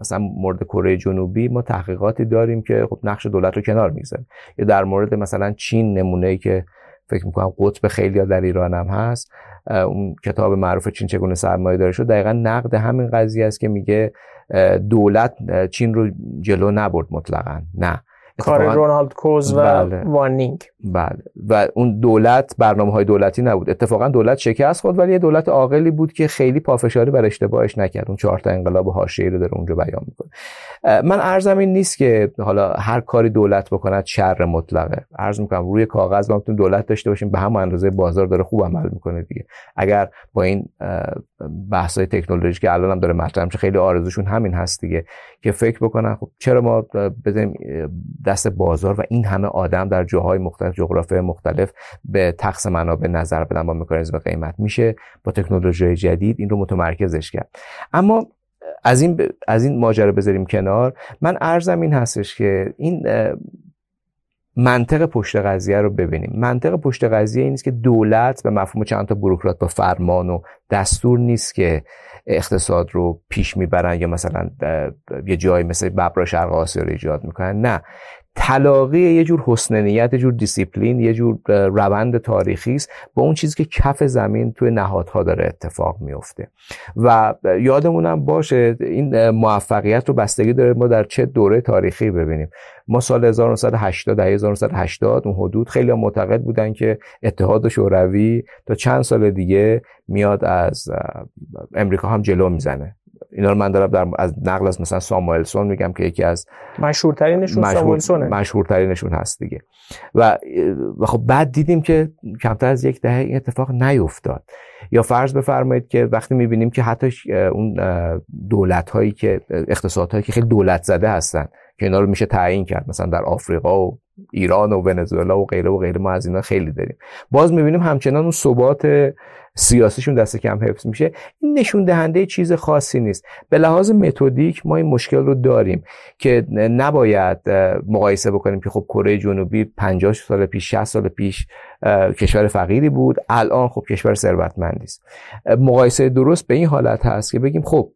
مثلا مورد کره جنوبی ما تحقیقاتی داریم که خب نقش دولت رو کنار می‌گذاریم یا در مورد مثلا چین نمونه ای که فکر می‌کنم قطب خیلی در ایران هم هست. اون کتاب معروف چین چگونه سرمایه داره شد. دقیقا نقد همین قضیه است که میگه دولت چین رو جلو نبرد مطلقا. نه. کار رونالد کوز و بله. وانینگ بله. و اون دولت برنامه های دولتی نبود. اتفاقا دولت شکست خود ولی یه دولت عاقلی بود که خیلی پافشاری بر اشتباهش نکرد. اون چهار تا انقلاب حاشیه‌ای رو داره اونجا بیان می‌کنه. من ارزم این نیست که حالا هر کاری دولت بکند شر مطلقه. عرض می‌کنم روی کاغذ ما می‌تونیم دولت داشته باشیم. به همون اندازه بازار داره خوب عمل می‌کنه دیگه. اگر با این بحث های تکنولوژی که الان هم داره مطرح میشه خیلی آرزوشون همین هست دیگه که فکر بکنن خب چرا ما بزنیم دست بازار و این همه آدم در جاهای مختلف جغرافی مختلف به تقس منابع نظر بدن با مکانیزم قیمت میشه با تکنولوژی جدید این رو متمرکزش کرد. اما از این از این ماجرا بذاریم کنار. من عرضم این هستش که این منطق پشت قضیه رو ببینیم. منطق پشت قضیه این که دولت به مفهوم چند تا بروکرات با فرمان و دستور نیست که اقتصاد رو پیش می‌برن یا مثلا یه جایی مثل ببرا شرق آسیا رو ایجاد می‌کنن. نه. تلاقی یه جور حسن نیت یه جور دیسیپلین یه جور روند تاریخی است با اون چیزی که کف زمین توی نهادها داره اتفاق میفته و یادمونم باشه این موفقیت رو بستگی داره ما در چه دوره تاریخی ببینیم. ما سال 1980 دهه 1980 اون حدود خیلی معتقد بودن که اتحاد شوروی تا چند سال دیگه میاد از امریکا هم جلو می‌زنه. اینا رو من دارم در از نقل از مثلا ساموئلسون میگم که یکی از مشهورترینشون مشهور ساموئلسونه. مشهورترینشون هست دیگه. و خب بعد دیدیم که کمتر از یک دهه این اتفاق نیفتاد. یا فرض بفرمایید که وقتی می‌بینیم که حتی اون دولت هایی که اقتصاد هایی که خیلی دولت زده هستن که اینا رو میشه تعیین کرد. مثلا در آفریقا و ایران و ونزوئلا و غیره و غیره ما از اینا خیلی داریم. باز می‌بینیم همچنان اون ثبات سیاسیشون دست کم حفظ میشه. این نشون دهنده چیز خاصی نیست. به لحاظ متدیک ما این مشکل رو داریم که نباید مقایسه بکنیم که خب کره جنوبی 50 سال پیش 60 سال پیش کشور فقیری بود. الان خب کشور ثروتمندی است. مقایسه درست به این حالت هست که بگیم خب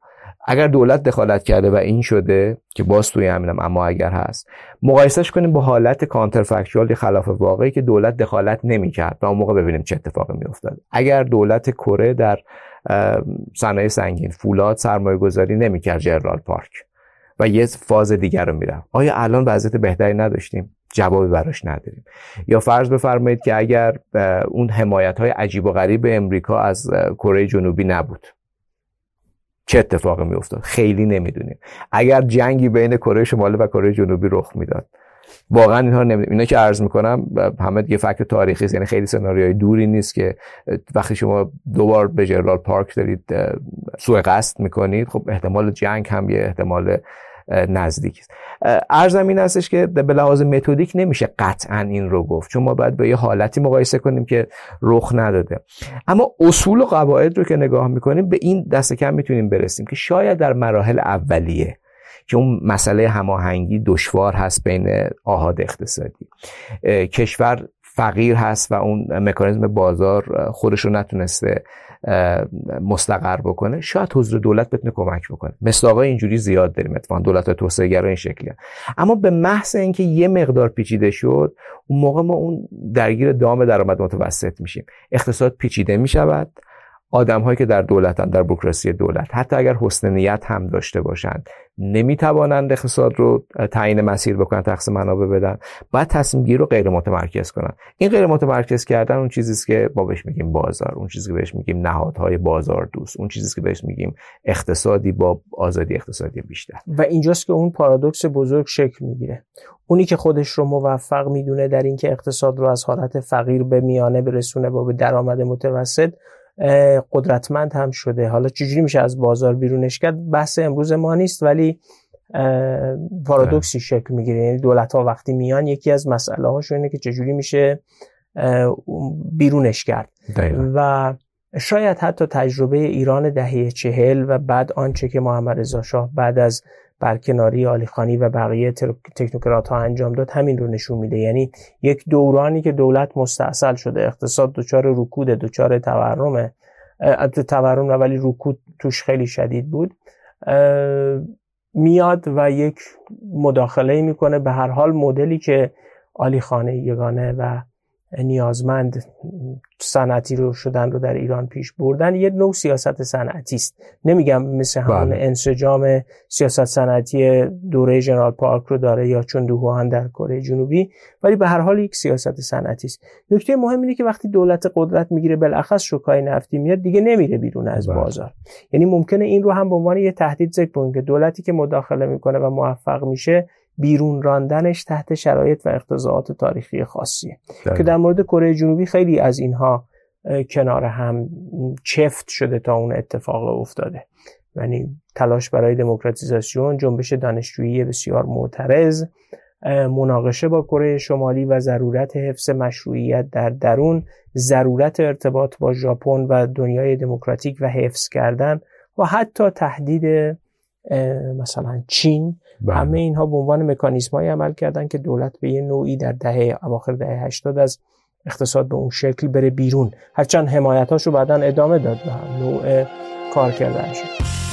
اگر دولت دخالت کرده و این شده که باز توی همینم اما اگر هست مقایسهش کنیم با حالت کانترفکچوال خلاف واقعی که دولت دخالت نمی‌کرد و اون موقع ببینیم چه اتفاقی میافتاد اگر دولت کره در صنایع سنگین فولاد سرمایه گذاری نمی‌کرد جرال پارک و یه فاز دیگر رو می‌رفت آیا الان وضعیت بهتری نداشتیم؟ جوابی براش نداریم. یا فرض بفرمایید که اگر اون حمایت های عجیب و غریب امریکا از کره جنوبی نبود. چه اتفاقی میافتاد؟ خیلی نمی‌دونیم. اگر جنگی بین کره شمالی و کره جنوبی رخ می‌داد. واقعا اینها نمی‌دونیم. اینا که عرض می‌کنم همه یه فکت تاریخی است یعنی خیلی سناریوی دوری نیست که وقتی شما دوبار به جرال پارک دارید سوء قصد می‌کنید خب احتمال جنگ هم یه احتمال نزدیک است. ارزم این هستش که به لحاظ متدیک نمیشه قطعا این رو گفت چون ما باید به یه حالتی مقایسه کنیم که رخ نداده. اما اصول و قواعد رو که نگاه می‌کنیم به این دست کم می‌تونیم برسیم که شاید در مراحل اولیه که اون مسئله هماهنگی دشوار هست بین آهاد اقتصادی کشور فقیر هست و اون مکانیزم بازار خودش رو نتونسته مستقر بکنه شاید حضور دولت بتونه کمک بکنه. مصداقای اینجوری زیاد داریم اتفاقا دولت توسعه گرا این شکلی اما به محض اینکه یه مقدار پیچیده شد اون موقع ما اون درگیر دام درآمد متوسط میشیم. اقتصاد پیچیده می‌شود. آدم هایی که در دولتن در بوکراسی دولت حتی اگر حسن نیت هم داشته باشند نمی‌توانند اقتصاد رو تعیین مسیر بکنن تقسیم منابع بدن باید تصمیم گیر رو غیر متمرکز کنن. این غیر متمرکز کردن اون چیزی که ما بهش میگیم بازار اون چیزی که بهش میگیم نهادهای بازار دوست اون چیزی که بهش میگیم اقتصادی با آزادی اقتصادی بیشتر. و اینجاست که اون پارادوکس بزرگ شکل می‌گیره. اونی که خودش رو موفق می‌دونه در اینکه اقتصاد رو از حالت فقیر به میانه برسونه با به درآمد متوسط قدرتمند هم شده. حالا چجوری میشه از بازار بیرونش کرد؟ بحث امروز ما نیست ولی پارادوکسی شکل می‌گیره. یعنی دولت ها وقتی میان یکی از مسئله هاشون اینه که چجوری میشه بیرونش کرد. و شاید حتی تجربه ایران دهه چهل و بعد آنچه که محمد رضا شاه بعد از برکناری آلیخانی و بقیه تکنوکرات ها انجام داد همین رو نشون میده. یعنی یک دورانی که دولت مستاصل شده اقتصاد دچار رکود دچار تورم تورم ولی رکود توش خیلی شدید بود. میاد و یک مداخله می‌کنه. به هر حال مدلی که آلی خانه یگانه و نیازمند صنعتی رو شدن رو در ایران پیش بردن یه نوع سیاست صنعتی است نمیگم مثل همون بله. انسجام سیاست صنعتی دوره جنرال پارک رو داره یا چون دوهان در کره جنوبی ولی به هر حال یک سیاست صنعتی است نکته مهم اینه که وقتی دولت قدرت می‌گیره بالاخص شوکای نفتی میاد دیگه نمیره بیرون از بله. بازار یعنی ممکنه این رو هم به عنوان یه تهدید ذکر کنیم که دولتی که مداخله می‌کنه و موفق میشه بیرون راندنش تحت شرایط و اقتضاعات تاریخی خاصیه که در مورد کره جنوبی خیلی از اینها کنار هم چفت شده تا اون اتفاق افتاده. یعنی تلاش برای دموکراتیزاسیون جنبش دانشجویی بسیار معترض مناقشه با کره شمالی و ضرورت حفظ مشروعیت در درون ضرورت ارتباط با ژاپن و دنیای دموکراتیک و حفظ کردن و حتی تهدید مثلا چین بله. همه اینها به عنوان مکانیزم عمل کردن که دولت به یه نوعی در دهه اواخر دهه 80 از اقتصاد به اون شکل بره بیرون هرچند حمایتاشو بعدا ادامه داد و نوع کار کردن شد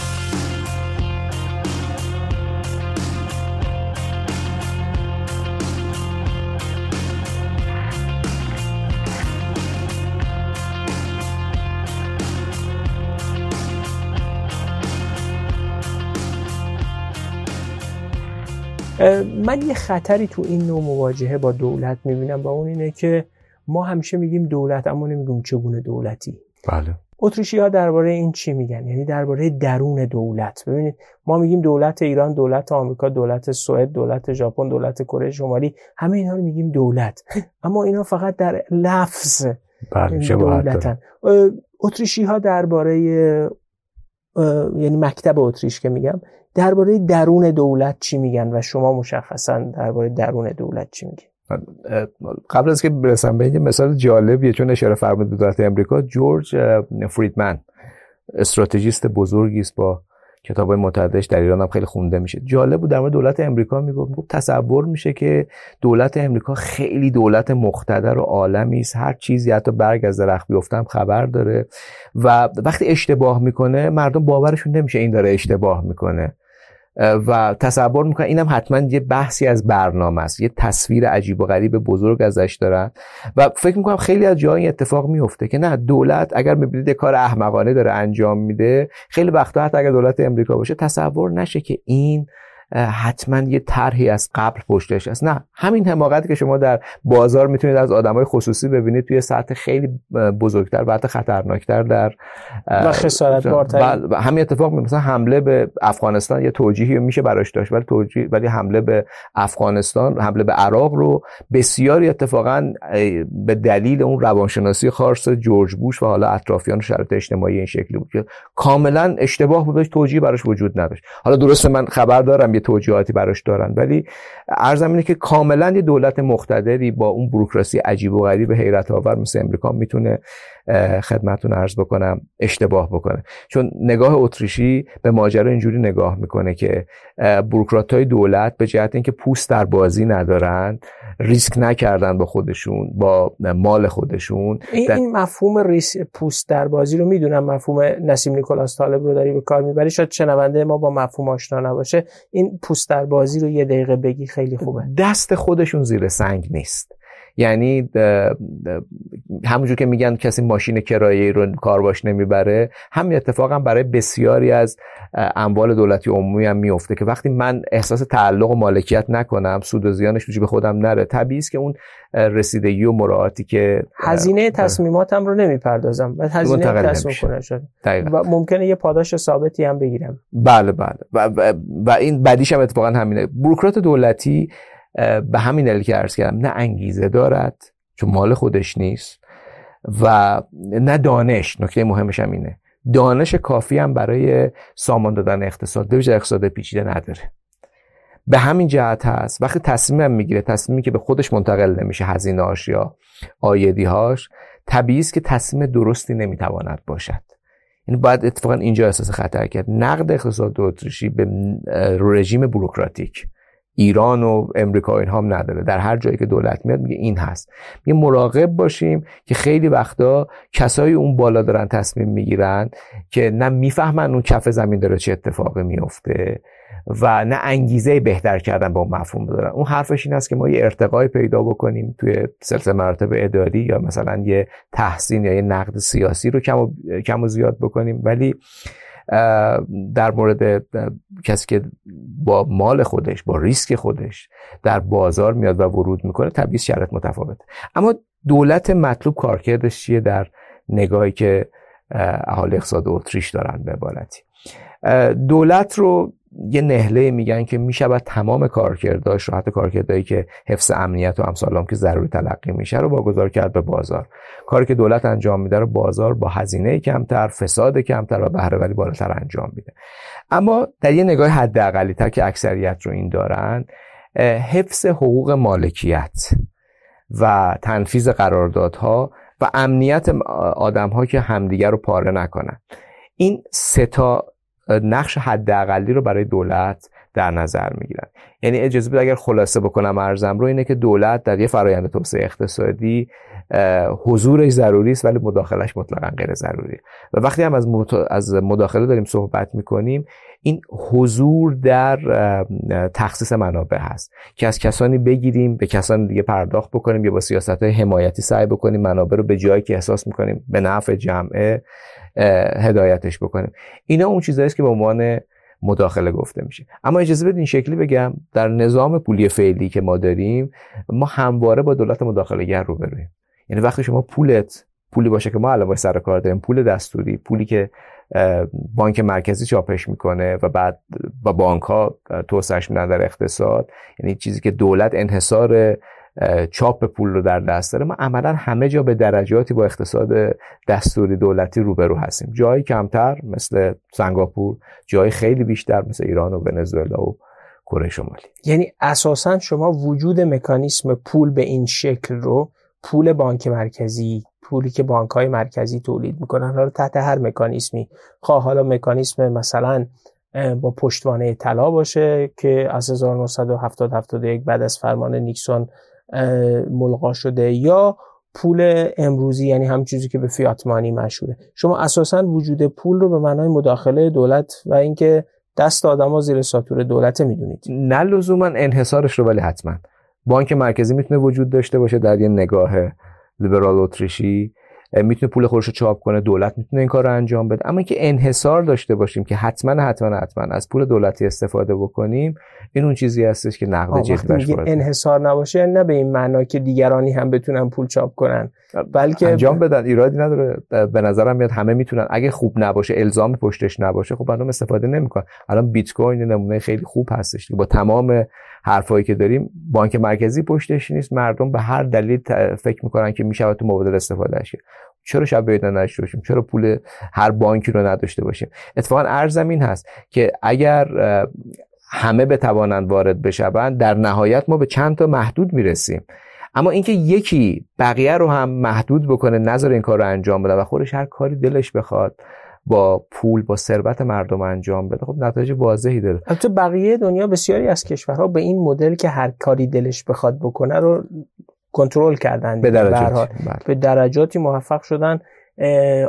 من یه خطری تو این نوع مواجهه با دولت می‌بینم و اون اینه که ما همیشه میگیم دولت اما نمیگیم چگونه دولتی. بله. اتریشی ها درباره این چی میگن؟ یعنی درباره درون دولت. ببینید ما میگیم دولت ایران دولت آمریکا دولت سوئد دولت ژاپن دولت کره شمالی همه اینا رو میگیم دولت. اما اینا فقط در لفظ بله دولتن. اتریشی ها درباره یعنی مکتب اتریش که میگم درباره درون دولت چی میگن و شما مشخصا درباره درون دولت چی میگین؟ قبل از که برسم به این مثال جالبیه چون اشاره فرمود به دولت امریکا جورج فریدمن استراتژیست بزرگی است با کتاب های متعددش در ایران هم خیلی خونده میشه. جالب بود در مورد دولت امریکا می‌گفت تصور میشه که دولت امریکا خیلی دولت مقتدر و عالمی است. هر چیزی حتی برگ از درخت بیفتم خبر داره. و وقتی اشتباه می‌کنه مردم باورشون نمیشه این داره اشتباه می‌کنه. و تصور می‌کنن اینم حتما یه بحثی از برنامه است. یه تصویر عجیب و غریب بزرگ ازش دارن. و فکر می‌کنم خیلی از جایی اتفاق میفته که نه دولت اگر می‌بینید کار احمقانه داره انجام میده خیلی وقتا حتی اگر دولت امریکا باشه تصور نشه که این حتما یه طرحی از قبل پشتش است. نه همین حماقتی که شما در بازار می‌تونید از آدمای خصوصی ببینید توی سطح خیلی بزرگتر و حتی خطرناکتر در و خسارت بله، همین اتفاق مثلا حمله به افغانستان یه توجیهی میشه براش داشت ولی توجیه ولی حمله به افغانستان حمله به عراق رو بسیاری اتفاقا به دلیل اون روانشناسی خاص جورج بوش و حالا اطرافیان شرایط اجتماعی این شکلی بود که کاملا اشتباه بود توجیه براش وجود نداشت. حالا درسته من خبر دارم توجیهاتی براش دارن. ولی ارزم اینه که کاملا یه دولت مقتدری با اون بروکراسی عجیب و غریب حیرت آور مثل امریکا می‌تونه خدمتون عرض بکنم اشتباه بکنه. چون نگاه اتریشی به ماجرا اینجوری نگاه می‌کنه که بروکرات های دولت به جهت اینکه پوست در بازی ندارن ریسک نکردن با خودشون با مال خودشون. این, این مفهوم ریس پوست در بازی رو می‌دونم مفهوم نسیم نیکولاس طالب رو داری به کار می‌بری. شاید شنونده ما با مفهوم آشنا نباشه. این پوست در بازی رو یه دقیقه بگی خیلی خوبه. دست خودشون زیر سنگ نیست. یعنی همونجور که میگن کسی ماشین کرایه رو کار باش نمی‌بره همین اتفاق هم برای بسیاری از اموال دولتی عمومی هم میفته که وقتی من احساس تعلق و مالکیت نکنم سود و زیانش به خودم نره طبیعی است که اون رسیدگی و مراعاتی که هزینه تصمیماتم رو نمی‌پردازم و هزینه تصمیم کنه شد. و ممکنه یه پاداش ثابتی هم بگیرم. بله بله. و, و این بدیش هم اتفاقا همینه. بروکرات دولتی به همین دلیل که عرض کردم نه انگیزه دارد چون مال خودش نیست و نه دانش نکته مهمش هم اینه. دانش کافی هم برای سامان دادن اقتصاد به اقتصاد پیچیده نداره. به همین جهت هست. وقتی تصمیم می‌گیره تصمیمی که به خودش منتقل نمیشه هزینهاش یا آیدیهاش طبیعی است که تصمیم درستی نمی‌تواند باشد. این یعنی باید اتفاقا اینجا احساس خطر کرد. نقد اقتصاد اتریشی به رژیم بروکراتیک. ایران و امریکا اینها هم نداره. در هر جایی که دولت میاد میگه این هست. میگه مراقب باشیم که خیلی وقتا کسایی اون بالا دارن تصمیم می‌گیرن که نه می‌فهمن اون کف زمین داره چه اتفاقی میفته و نه انگیزه بهتر کردن با اون مفهوم دارن. اون حرفش این است که ما یه ارتقای پیدا بکنیم توی سلسله مراتب اداری یا مثلا یه تحسین یا یه نقد سیاسی رو کم و, کم و زیاد بکنیم. ولی در مورد کسی که با مال خودش با ریسک خودش در بازار میاد و ورود می‌کنه طبیعی شرط متفاوت اما دولت مطلوب کارکردش چیه؟ در نگاهی که اهالی اقتصاد اتریش دارن به عبارتی. دولت رو یه نهله میگن که می‌شود تمام کارکرداش رو حتی کارکردهایی که حفظ امنیت و امثال که ضروری تلقی میشه رو واگذار کرد به بازار. کاری که دولت انجام میده رو بازار با هزینه کمتر فساد کمتر و بهره وری بالاتر انجام میده. اما در یه نگاه حداقلی تر که اکثریت رو این دارن حفظ حقوق مالکیت و تنفیذ قراردادها و امنیت آدم که همدیگر رو پاره نکنن. این سه تا نقش حداقلی رو برای دولت در نظر می‌گیرن. یعنی اجازه بده اگر خلاصه بکنم ارزم رو اینه که دولت در یه فرایند توسعه اقتصادی حضورش ضروری است ولی مداخلش مطلقا غیر ضروری و وقتی هم از, از مداخله داریم صحبت می‌کنیم این حضور در تخصیص منابع هست. که از کسانی بگیریم به کسانی دیگه پرداخت بکنیم یا با سیاست های حمایتی سعی بکنیم منابع رو به جایی که احساس می‌کنیم به نفع جمعه هدایتش بکنیم. اینا اون چیزایی است که به عنوان مداخله گفته میشه. اما اجازه بدین شکلی بگم در نظام پولی فعلی که ما داریم ما همواره با دولت مداخله گر رو برویم یعنی وقتی شما پولت پولی باشه که ما الان سر کار داریم پول دستوری پولی که بانک مرکزی چاپش می‌کنه و بعد با بانک ها توسعش میدن در اقتصاد یعنی چیزی که دولت انحصار چاپ پول رو در دست داره. ما عملا همه جا به درجاتی با اقتصاد دستوری دولتی روبرو هستیم. جایی کمتر مثل سنگاپور جایی خیلی بیشتر مثل ایران و ونزوئلا و کره شمالی. یعنی اساسا شما وجود مکانیسم پول به این شکل رو پول بانک مرکزی پولی که بانک های مرکزی تولید می‌کنن رو تحت هر مکانیسمی. خواه حالا مکانیسم مثلا با پشتوانه طلا باشه که از 1970 71 بعد از فرمان نیکسون ملغا شده یا پول امروزی یعنی هم چیزی که به فیاتمانی مشهوره. شما اساسا وجود پول رو به معنای مداخله دولت و اینکه دست آدم زیر ساتور دولت می‌دونید. نه لزوما انحصارش رو ولی حتما. بانک مرکزی می‌تونه وجود داشته باشه در یه نگاه لیبرال اتریشی. می‌تونه پول خودش رو چاپ کنه دولت می‌تونه این کار رو انجام بده. اما اینکه انحصار داشته باشیم که حتما حتما حتما از پول دولتی استفاده بکنیم این اون چیزی هستش که نقد جدی انحصار نباشه نه به این معنا که دیگرانی هم بتونن پول چاپ کنن بلکه انجام بدن. ایرادی نداره. به نظرم میاد همه می‌تونن. اگه خوب نباشه الزام پشتش نباشه خب مردم استفاده نمی‌کنن. الان بیت کوین نمونه خیلی خوب هستش. با تمام حرفایی که داریم بانک مرکزی پشتش نیست مردم به هر دلیل فکر می‌کنن که میشه تو مبادله استفاده کرد چرا شب بیدار نشده باشیم چرا پول هر بانکی رو نداشته باشیم؟ اتفاقا ارزم این هست که اگر همه بتوانند وارد بشوند در نهایت ما به چند تا محدود می‌رسیم. اما اینکه یکی بقیه رو هم محدود بکنه نظر این کار رو انجام بده و خودش هر کاری دلش بخواد با پول با ثروت مردم انجام بده. خب نتایج واضحی داره. البته بقیه دنیا بسیاری از کشورها به این مدل که هر کاری دلش بخواد بکنه رو کنترل کردن. به درجات بله. به درجاتی موفق شدن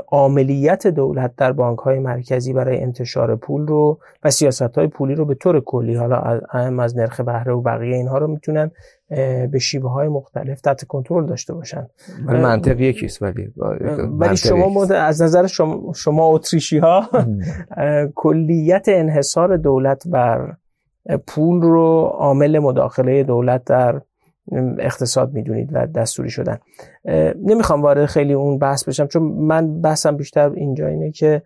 عاملیت دولت در بانک های مرکزی برای انتشار پول رو و سیاست های پولی رو به طور کلی حالا از نرخ بهره و بقیه اینها رو می‌تونن به شیوه های مختلف تحت کنترل داشته باشن. منطق یکیست ولی ولی شما از نظر شما, شما اتریشی ها کلیت انحصار دولت بر پول رو عامل مداخله دولت در اقتصاد می‌دونید و دستوری شدن. نمی‌خوام وارد خیلی اون بحث بشم چون من بحثم بیشتر اینجا اینه که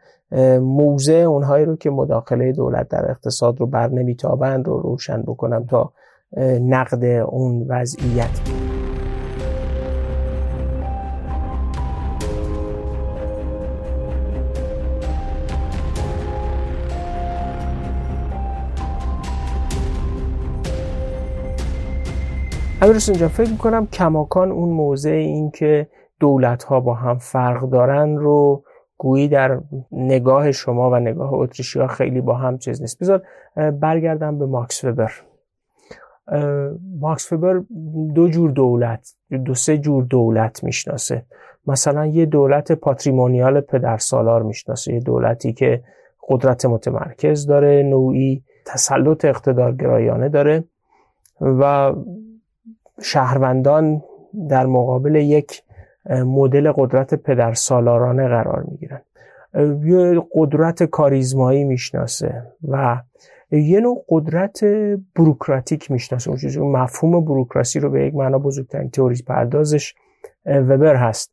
موضع اونهایی رو که مداخله دولت در اقتصاد رو بر نمیتابند رو روشن بکنم تا نقد اون وضعیت. امیر اینجا فکر می‌کنم کماکان اون موضع این که دولت ها با هم فرق دارن رو گویی در نگاه شما و نگاه اتریشی ها خیلی با هم چیز نیست. بذار برگردم به ماکس وبر. ماکس فبر دو جور دولت دو سه جور دولت می‌شناسه. مثلا یه دولت پاتریمونیال پدرسالار می‌شناسه یه دولتی که قدرت متمرکز داره نوعی تسلط اقتدارگرایانه داره و شهروندان در مقابل یک مدل قدرت پدرسالارانه قرار می‌گیرن. یه قدرت کاریزمایی می‌شناسه و یه نوع قدرت بروکراتیک می‌شناسه. اون مفهوم بروکراسی رو به یک معنا بزرگترین تئوری پردازش وبر هست.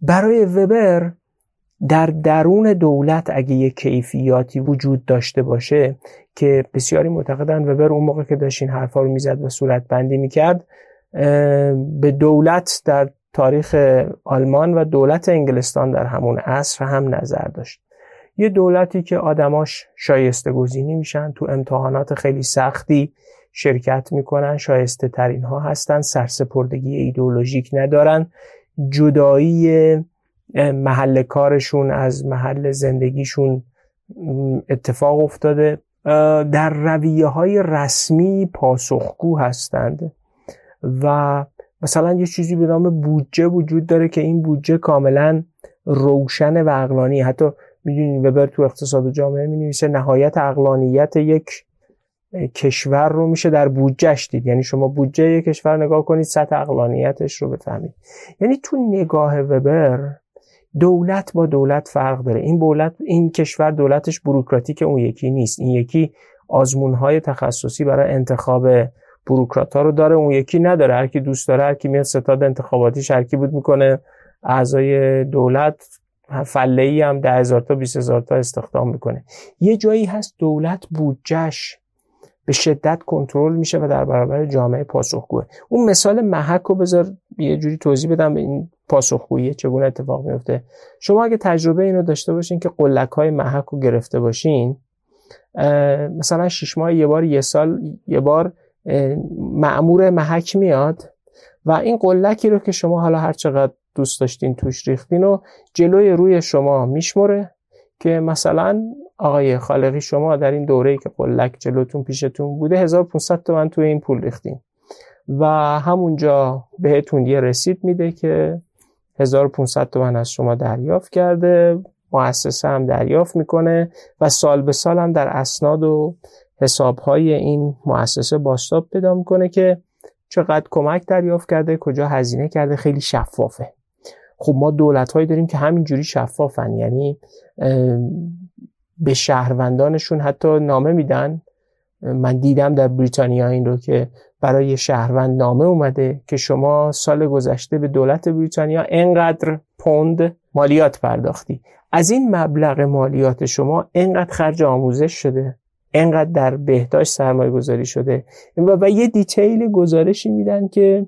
برای وبر در درون دولت اگه یک کیفیاتی وجود داشته باشه که بسیاری معتقدن وبر اون موقع که داشت این حرفا رو می‌زد و صورت بندی می‌کرد به دولت در تاریخ آلمان و دولت انگلستان در همون عصر هم نظر داشت. یه دولتی که آدماش شایسته گزینی میشن تو امتحانات خیلی سختی شرکت می‌کنن شایسته ترین ها هستن سرسپردگی ایدئولوژیک ندارن. جدایی محل کارشون از محل زندگیشون اتفاق افتاده. در رویه های رسمی پاسخگو هستند و مثلا یه چیزی به نام بودجه وجود داره که این بودجه کاملا روشن و اقلانی حتی می‌دونید وبر تو اقتصاد جامعه می نویسه نهایت اقلانیت یک کشور رو میشه در بودجهش دید. یعنی شما بودجه یک کشور نگاه کنید سطح اقلانیتش رو بفهمید. یعنی تو نگاه وبر دولت با دولت فرق داره. این دولت این کشور دولتش بروکراتیک اون یکی نیست. این یکی آزمون های تخصصی برای انتخاب بروکرات ها رو داره اون یکی نداره. هر کی دوست داره هر کی میاد ستاد انتخاباتی شرکی بود می‌کنه اعضای دولت فله ای هم ده هزار تا 20 هزار تا استخدام می‌کنه. یه جایی هست دولت بودجش به شدت کنترل میشه و در برابر جامعه پاسخگوه. اون مثال محک رو بذار یه جوری توضیح بدم به این پاسخگویی چگونه اتفاق میفته شما اگه تجربه اینو داشته باشین که قلک های محک رو گرفته باشین مثلا شش ماه یه بار یه سال یه بار معمور محک میاد و این قلکی رو که شما حالا هر چقدر دوست داشتین توش ریختین و جلوی روی شما میشمره که مثلا آقای خالقی شما در این دوره که قلک جلوتون پیشتون بوده 1500 تومن توی این پول ریختین. و همونجا بهتون یه رسید میده که 1500 تومن از شما دریافت کرده مؤسسه هم دریافت می‌کنه و سال به سال هم در اسناد و حسابهای این مؤسسه باستاب پیدا می‌کنه که چقدر کمک دریافت کرده کجا هزینه کرده خیلی شفافه. خب ما دولت هایی داریم که همینجوری شفافن یعنی به شهروندانشون حتی نامه میدن. من دیدم در بریتانیا این رو که برای شهروند نامه اومده که شما سال گذشته به دولت بریتانیا انقدر پوند مالیات پرداختی. از این مبلغ مالیات شما انقدر خرج آموزش شده انقدر در بهداشت سرمایه گذاری شده و, و یه دیتیل گزارشی میدن که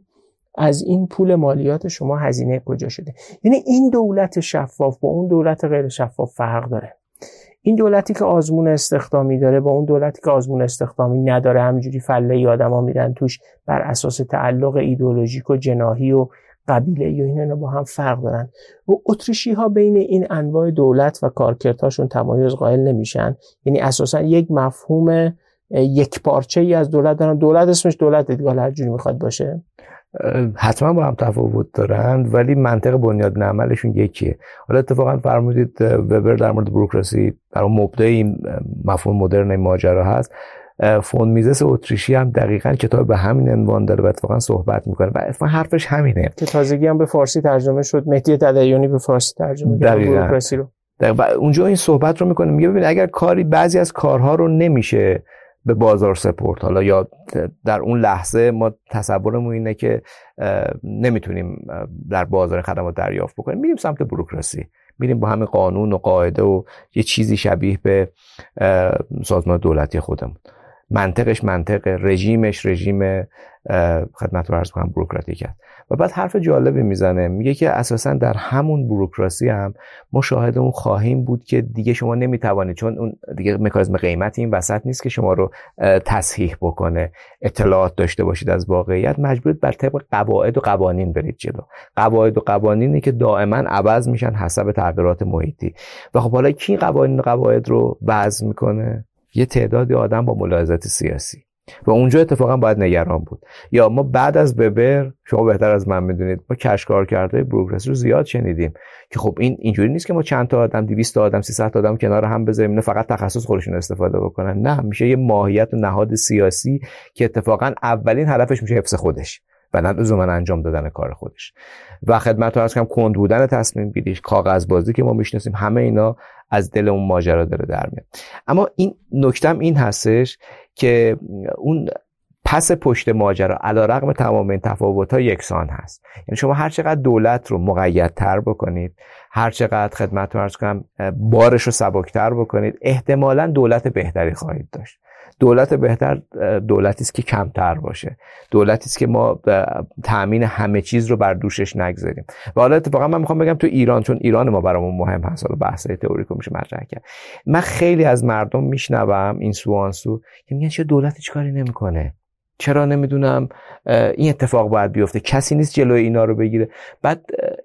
از این پول مالیات شما هزینه کجا شده؟ یعنی این دولت شفاف با اون دولت غیر شفاف فرق داره. این دولتی که آزمون استخدامی داره با اون دولتی که آزمون استخدامی نداره همینجوری فله آدما میرن توش بر اساس تعلق ایدولوژیک و جناهی و قبیله و اینا با هم فرق دارن. و اتریشی ها بین این انواع دولت و کارکردهاشون تمایز قائل نمیشن. یعنی اساسا یک مفهوم یک پارچه ای از دولت دارن. دولت اسمش دولت دیگه هر جوری می‌خواد باشه. حتما با هم تفاوت دارند ولی منطق بنیاد عملشون یکیه. حالا اتفاقا فرمودید وبر در مورد بروکراسی در اون مبدای این مفهوم مدرن ماجرا هست. فون میزس اتریشی هم دقیقا کتاب به همین عنوان داره و اتفاقا صحبت می‌کنه. و اتفاقا حرفش همینه. که تازگی هم به فارسی ترجمه شد. مهدی تدیونی به فارسی ترجمه کرد. بروکراسی رو. و اونجا این صحبت رو می‌کنه میگه ببین اگر کاری بعضی از کارها رو نمیشه به بازار سپورت حالا یا در اون لحظه ما تصورمون اینه که نمی‌تونیم در بازار خدمات دریافت بکنیم. میریم سمت بروکراسی. میریم با همین قانون و قاعده و یه چیزی شبیه به سازمان دولتی خودمون. منطقش منطق رژیمش رژیم خدمت رو عرض کنم بروکراتیک است و بعد حرف جالبی می‌زنه. میگه که اساسا در همون بروکراسی هم ما شاهد اون خواهیم بود که دیگه شما نمی‌توانید چون اون دیگه مکانیزم قیمتی این وسط نیست که شما رو تصحیح بکنه. اطلاعات داشته باشید از واقعیت. مجبورید بر طبق قواعد و قوانین برید جلو. قواعد و قوانینی که دائما عوض میشن حسب تغییرات محیطی. و خب حالا کی قوانین و قواعد رو وضع می‌کنه؟ یه تعدادی آدم با ملاحظات سیاسی. و اونجا اتفاقا باید نگران بود. یا ما بعد از ببر شما بهتر از من می‌دونید ما کشکار کرده بروکراسی رو زیاد شنیدیم که خب این اینجوری نیست که ما چند تا آدم 200 تا آدم 300 تا آدم کنار هم بذاریم نه فقط تخصص خودشون استفاده بکنن. نه میشه یه ماهیت نهاد سیاسی که اتفاقا اولین هدفش میشه حفظ خودش و نه لزوما انجام دادن کار خودش. و خدمت کم کند بودن تصمیم گیریش کاغذ بازی که ما می‌شناسیم همه اینا از دل اون ماجرا داره در میاد. اما این نکتم این هستش که اون پس پشت ماجرا علا رقم تمام این تفاوت ها یکسان هست. یعنی شما هر چقدر دولت رو مقیدتر بکنید هر چقدر خدمت ارز کنم بارش رو سبکتر بکنید احتمالا دولت بهتری خواهید داشت. دولت بهتر دولتی است که کمتر باشه. دولتی است که ما تامین همه چیز رو بر دوشش نگذاریم. و حالا اتفاقا من می‌خوام بگم تو ایران چون ایران ما برامون مهم هست. حالا بحث تئوریکو میشه مطرح کرد. من خیلی از مردم میشنوم این سو آن سو که میگن چه دولتی چیکاری نمی‌کنه. چرا نمی‌دونم این اتفاق باید بیفته. کسی نیست جلوی اینا رو بگیره. بعد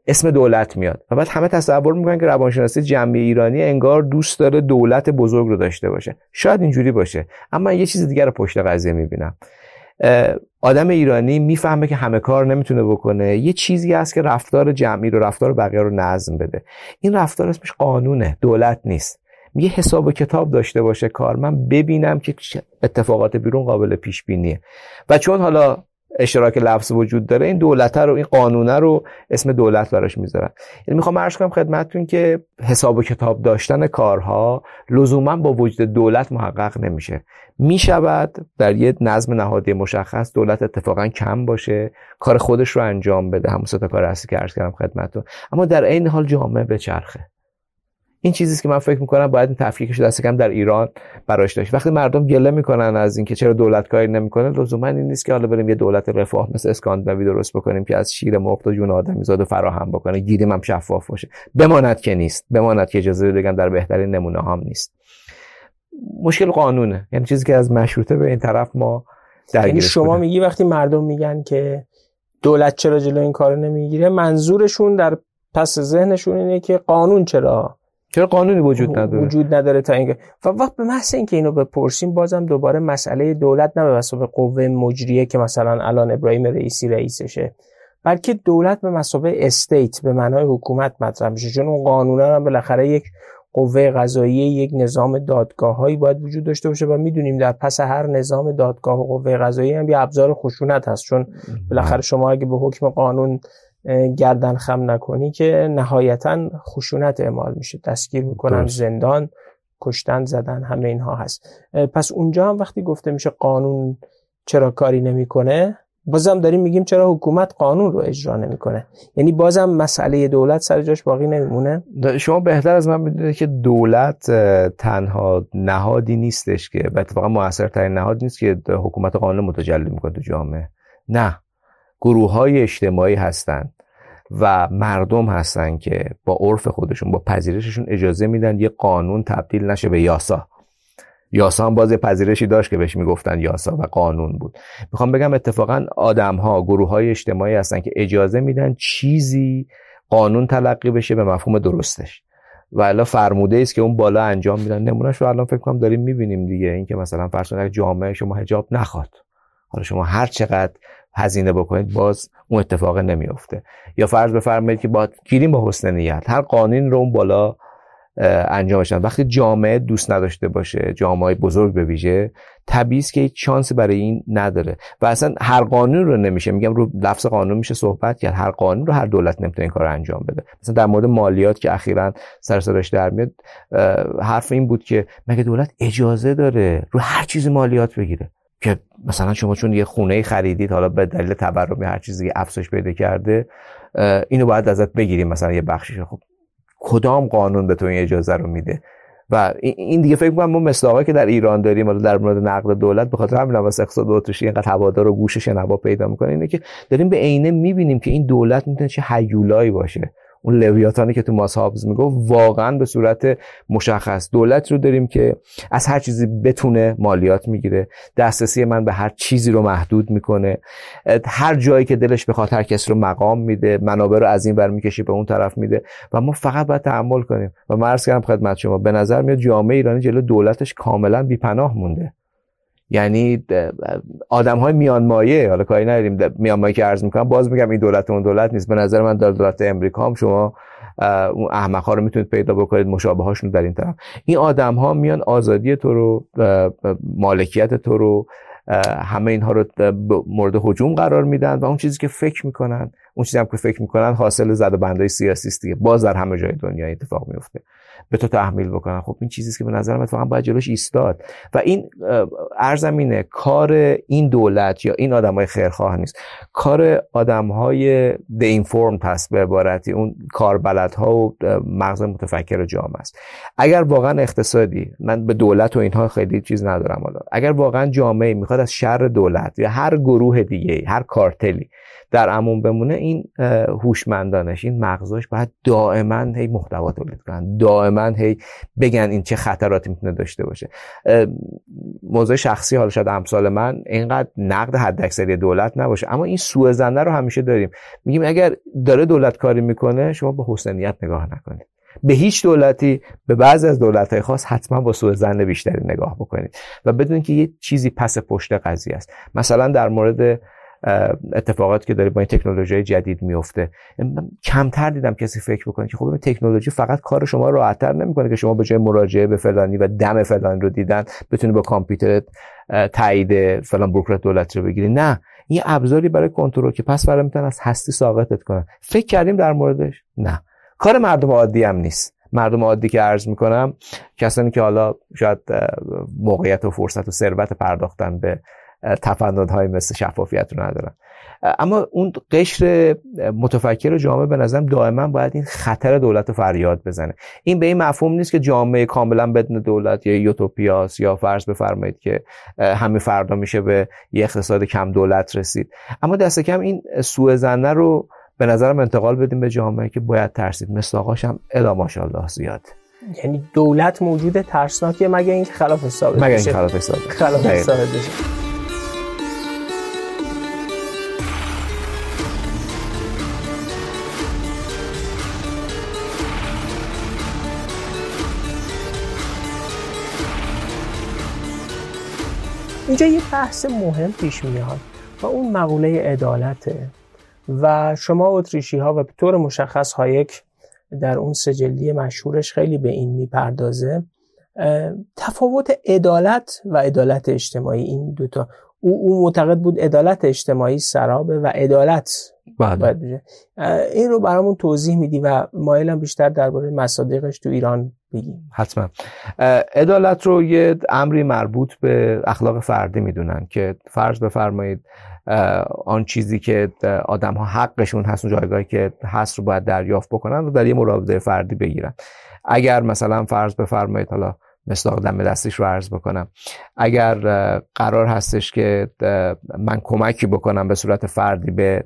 اسم دولت میاد و بعد همه تصور می‌کنن که روانشناسی جمعی ایرانی انگار دوست داره دولت بزرگ رو داشته باشه. شاید اینجوری باشه. اما یه چیز دیگر رو پشت قضیه می‌بینم. آدم ایرانی می‌فهمه که همه کار نمی‌تونه بکنه. یه چیزی هست که رفتار جمعی رو رفتار بقیه رو نظم بده. این رفتار اسمش قانونه. دولت نیست. یه حساب و کتاب داشته باشه کار من ببینم که اتفاقات بیرون قابل پیش بینیه و چون حالا اشتراک لفظ وجود داره این دولت رو این قانونه رو اسم دولت براش می‌ذارن. یعنی می‌خوام عرض کنم خدمتتون که حساب و کتاب داشتن کارها لزوما با وجود دولت محقق نمیشه. می‌شود در یه نظم نهادی مشخص دولت اتفاقا کم باشه کار خودش رو انجام بده. همون کار اصلی که عرض کردم خدمتتون. اما در عین حال جامعه بچرخه این چیزی که من فکر می‌کنم باید این تفکیکش دست کم در ایران براش داشت. وقتی مردم گله می‌کنن از اینکه چرا دولت کاری نمی‌کنه لزوما این نیست که حالا بریم یه دولت رفاه مثل اسکاندیناوی درست بکنیم که از شیر مرغ و جون آدمی زاد فراهم بکنه گیریم هم شفاف باشه. بماند که نیست. بماند که اجازه بگم در بهترین نمونه هم نیست. مشکل قانونه. یعنی چیزی که از مشروطه به این طرف ما یعنی شما میگی وقتی مردم میگن که دولت چرا جلو این کارو نمی‌گیره منظورشون در پس ذهنشون اینه که قانون چرا چرا قانونی وجود نداره؟ وجود نداره تا اینکه و وقت به محض اینکه اینو بپرسیم بازم دوباره مسئله دولت نه به مسابقه قوه مجریه که مثلا الان ابراهیم رئیسی رئیسشه بلکه دولت به مسابقه استیت به معنای حکومت مطرح میشه. چون اون قانونا هم بالاخره یک قوه قضایی یک نظام دادگاه هایی باید وجود داشته باشه و می‌دونیم در پس هر نظام دادگاه و قوه قضایی هم یه ابزار خشونت هست. چون بالاخره شما اگه به حکم قانون گردن خم نکنی که نهایتا خشونت اعمال میشه. دستگیر می‌کنن زندان کشتن زدن همه اینها هست. پس اونجا هم وقتی گفته میشه قانون چرا کاری نمی‌کنه بازم داریم میگیم چرا حکومت قانون رو اجرا نمی‌کنه. یعنی بازم مسئله دولت سر جاش باقی نمیمونه. شما بهتر از من بدونید که دولت تنها نهادی نیستش که و اتفاقا موثرترین نهاد نیست که حکومت قانون متجلی می‌کنه تو جامعه. نه. گروه های اجتماعی هستند و مردم هستن که با عرف خودشون با پذیرششون اجازه میدن یه قانون تبدیل نشه به یاسا. یاسا هم باز پذیرشی داشت که بهش می‌گفتن یاسا و قانون بود. می‌خوام بگم اتفاقا آدم ها گروه های اجتماعی هستن که اجازه میدن چیزی قانون تلقی بشه به مفهوم درستش. و الا فرموده است که اون بالا انجام میدن. نمونهش رو الان فکر کنم داریم می‌بینیم دیگه. اینکه مثلا فرض جامعه شما حجاب نخواد. حالا شما هر چقدر هزینه بکنید باز اون اتفاق نمیفته یا فرض بفرمایید که با گیریم با حسن نیت هر قانون رو اون بالا انجامش وقتی جامعه دوست نداشته باشه جامعه بزرگ به ویژه طبیعی که هیچ شانسی برای این نداره. و اصلا هر قانون رو نمیشه. میگم رو لفظ قانون میشه صحبت کرد. هر قانون رو هر دولت نمی‌تونه این کار انجام بده. مثلا در مورد مالیات که اخیرا سر صداش در میاد حرف این بود که مگه دولت اجازه داره رو هر چیزی مالیات بگیره؟ که مثلا شما چون یه خونه خریدید حالا به دلیل تورم هر چیزی افزایش پیدا کرده اینو باید ازت بگیریم مثلا یه بخشش. خب کدام قانون به تو این اجازه رو میده؟ و این دیگه فکر کنم ما مصداقی که در ایران داریم حالا در مورد نقد دولت به خاطر همین واسه اقتصاد اتریشی اینقدر هوادار و گوش شنوا پیدا می‌کنه اینه که داریم به عینه می‌بینیم که این دولت می‌تونه چه هیولایی باشه. اون لویاتانی که تو ماس هابز میگو واقعا به صورت مشخص دولت رو داریم که از هر چیزی بتونه مالیات می‌گیره. دسترسی من به هر چیزی رو محدود می‌کنه. هر جایی که دلش بخواد هر کسی رو مقام میده منابع رو از این بر می‌کشه به اون طرف میده و ما فقط باید تحمل کنیم. و مرز کردم خدمت شما به نظر میاد جامعه ایرانی جلو دولتش کاملا بیپناه مونده. یعنی آدم های میان مایه حالا کاری نداریم میان مایه که عرض می‌کنم باز میگم این دولت اون دولت نیست. به نظر من در دولت امریکا هم شما اون احمق ها رو می‌تونید پیدا بکنید مشابه هاشون در این طرف. این آدم ها میان آزادی تو رو مالکیت تو رو همه اینها رو مورد حجوم قرار میدن و اون چیزی که فکر می‌کنن اون چیزی هم که فکر می‌کنن حاصل زد و بندای سیاسی است دیگه. باز در همه جای دنیا اتفاق میفته به تو تحمیل بکنن خب این چیزی که به نظرم اتفاقا باید جلوش ایستاد. و این ارزم اینه کار این دولت یا این آدمای خیرخواه نیست. کار آدمهای د اینفورم هست به عبارتی. اون کاربلدها و مغز متفکر جامعه است. اگر واقعا اقتصادی من به دولت و اینها خیلی چیز ندارم حالا. اگر واقعا جامعه می‌خواد از شر دولت یا هر گروه دیگه هر کارتلی در امون بمونه این هوشمندانش این مغزاش باید دائما هی محتوا تولید کنن دائما هی بگن این چه خطراتی می‌تونه داشته باشه. موضوع شخصی حالا شاید امثال من اینقدر نقد حداکثری دولت نباشه. اما این سوء زنه رو همیشه داریم. میگیم اگر داره دولت کاری می‌کنه شما با حسنیت نگاه نکنید. به هیچ دولتی به بعض از دولت‌های خاص حتما با سوء زن بیشتری نگاه بکنید. و بدونید که یه چیزی پس پشت قضیه است. مثلا در مورد اتفاقاتی که داره با این تکنولوژی جدید میفته. کمتر دیدم کسی فکر بکنه که خب این تکنولوژی فقط کار شما راحتتر نمی‌کنه که شما به جای مراجعه به فلانی و دم فلانی رو دیدن بتونی با کامپیوتر تایید فلان بروکرات دولتی رو بگیری. نه این ابزاری برای کنترل که پس فرا می‌تونن از هستی ساقطت کنن. فکر کردیم در موردش؟ نه. کار مردم عادی هم نیست. مردم عادی که عرض می‌کنم کسانی که حالا شاید موقعیت و فرصت و ثروت پرداختن به های مثل شفافیت رو ندارن. اما اون قشر متفکر جامعه به نظرم دائما باید این خطر دولت رو فریاد بزنه. این به این مفهوم نیست که جامعه کاملا بدون دولت یا یوتوپیاس یا فرض بفرمایید که همه فردا میشه به یه اقتصاد کم دولت رسید. اما دست کم این سوء زنه رو به نظرم انتقال بدیم به جامعه که باید ترسید. مصداقاش هم الا ماشاءالله زیاد. یعنی دولت موجود ترسناکه مگه این خلاف ثابت مگه این خلاف ثابت خلاف ثابت اینجا یه بحث مهم پیش میاد و اون مقوله عدالته. و شما اتریشی ها و به طور مشخص هایک در اون سجلی مشهورش خیلی به این می‌پردازه. تفاوت عدالت و عدالت اجتماعی این دوتا. او, او معتقد بود عدالت اجتماعی سرابه و عدالت بله. باید این رو برامون توضیح میدی و مایلم بیشتر درباره مصادیقش تو ایران بگیم. حتما. عدالت رو یه امری مربوط به اخلاق فردی می‌دونن که فرض بفرمایید آن چیزی که آدم ها حقشون هست اون جایگاهی که هست رو باید دریافت بکنن و در یه مراوده فردی بگیرن. اگر مثلا فرض بفرمایید حالا مثل دم دستش رو عرض بکنم. اگر قرار هستش که من کمکی بکنم به صورت فردی به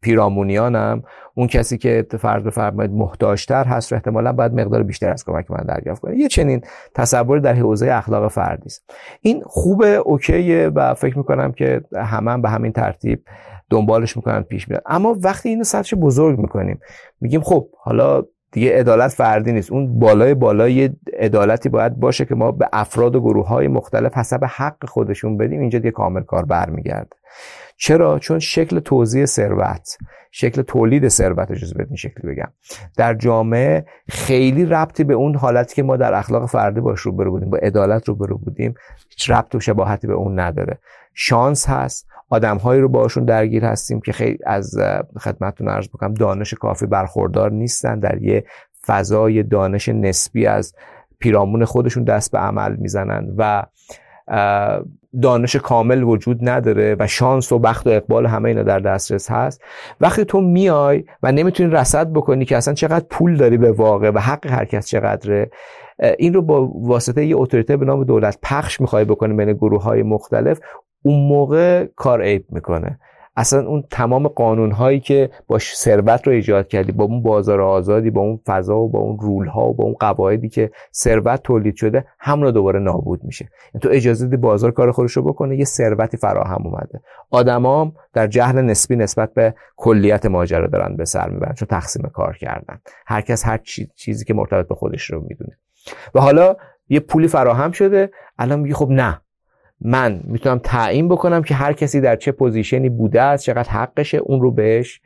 پیرامونیانم اون کسی که فرض بفرمایید محتاجتر هست رو احتمالا باید مقدار بیشتر از کمک من دریافت کنه. یه چنین تصوری در حوزه اخلاق فردی است. این خوبه اوکیه و فکر می‌کنم که همه هم به همین ترتیب دنبالش می‌کنن پیش میرن. اما وقتی اینو سطحش بزرگ می‌کنیم میگیم خب حالا دیگه عدالت فردی نیست. اون بالای بالای عدالتی باید باشه که ما به افراد و گروه های مختلف حسب حق خودشون بدیم. اینجا دیگه کامل کار برمیگرده. چرا؟ چون شکل توزیع ثروت شکل تولید ثروت اجازه بدین شکلی بگم در جامعه خیلی ربطی به اون حالتی که ما در اخلاق فردی باش رو برو بودیم با عدالت رو برو بودیم هیچ ربط و شباهتی به اون نداره. شانس هست آدمهایی رو باشون درگیر هستیم که خیلی از خدمتتون عرض بکنم دانش کافی برخوردار نیستن در یه فضای دانش نسبی از پیرامون خودشون دست به عمل می‌زنن و دانش کامل وجود نداره و شانس و بخت و اقبال همه اینا در دسترس هست. وقتی تو میای و نمی‌تونی رصد بکنی که اصلا چقدر پول داری به واقع و حق هر کس چقدره این رو با واسطه یه اتوریته به نام دولت پخش می‌خوای بکنی بین گروه های مختلف. اون موقع کار عیب می‌کنه. اصلا اون تمام قانون هایی که با ثروت رو ایجاد کردی با اون بازار آزادی با اون فضا و با اون رول ها و با اون قواعدی که ثروت تولید شده همون دوباره نابود میشه. یعنی تو اجازه دی بازار کار خودش رو بکنه یه ثروتی فراهم اومده. آدمام در جهل نسبی نسبت به کلیت ماجرا دارن به سر می‌برن چون تقسیم کار کردن. هر کس هر چیزی که مرتبط به خودش رو می‌دونه. و حالا یه پولی فراهم شده الان میگه خب نه. من می‌تونم تعیین بکنم که هر کسی در چه position ی بوده است چقدر حقشه اون رو بهش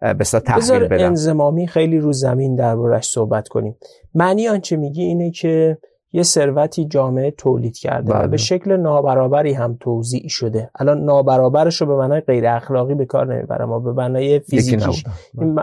به تحویل بدم. انضمامی خیلی رو زمین دربارش صحبت کنیم. معنی آنچه میگی اینه که یه ثروتی جامعه تولید کرده و به بله. شکل نابرابری هم توزیع شده. الان نابرابرش رو به معنای غیر اخلاقی به کار نمی‌برم ما به معنای فیزیکیش.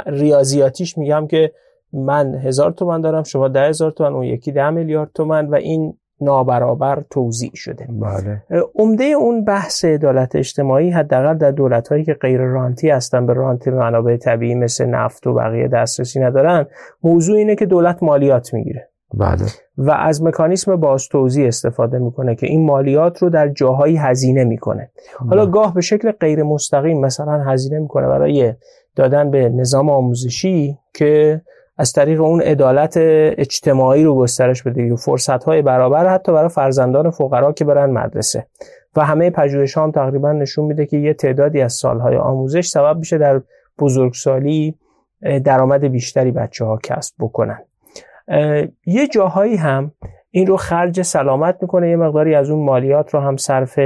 ریاضیاتیش میگم که من هزار تومن دارم شما ده هزار تومن اون یکی ده میلیارد تومن و این نابرابر توضیح شده بله. عمده اون بحث عدالت اجتماعی حداقل در دولت هایی که غیر رانتی هستن به رانت منابع طبیعی مثل نفت و بقیه دسترسی ندارن موضوع اینه که دولت مالیات می‌گیره بله. و از مکانیسم باز توضیح استفاده می‌کنه که این مالیات رو در جاهایی هزینه می‌کنه حالا بله. گاه به شکل غیر مستقیم مثلا هزینه می‌کنه برای دادن به نظام آموزشی که از طریق اون عدالت اجتماعی رو گسترش بده. و فرصت های برابر حتی برای فرزندان فقرا که برن مدرسه. و همه پژوهش هم تقریبا نشون میده که یه تعدادی از سالهای آموزش سبب میشه در بزرگسالی درآمد بیشتری بچه ها کسب بکنن. یه جاهایی هم این رو خرج سلامت می‌کنه. یه مقداری از اون مالیات رو هم صرف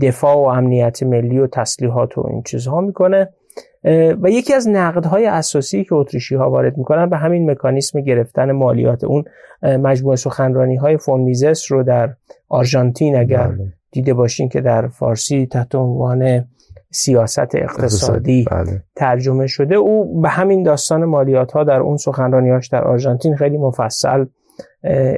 دفاع و امنیت ملی و تسلیحات و این چیزها می‌کنه. و یکی از نقدهای اساسی که اتریشی ها وارد می‌کنن به همین مکانیسم گرفتن مالیات اون مجموعه سخنرانی های فون رو در آرژانتین اگر بله. دیده باشین که در فارسی تحت عنوان سیاست اقتصادی بله. ترجمه شده او به همین داستان مالیات ها در اون سخنرانیاش در آرژانتین خیلی مفصل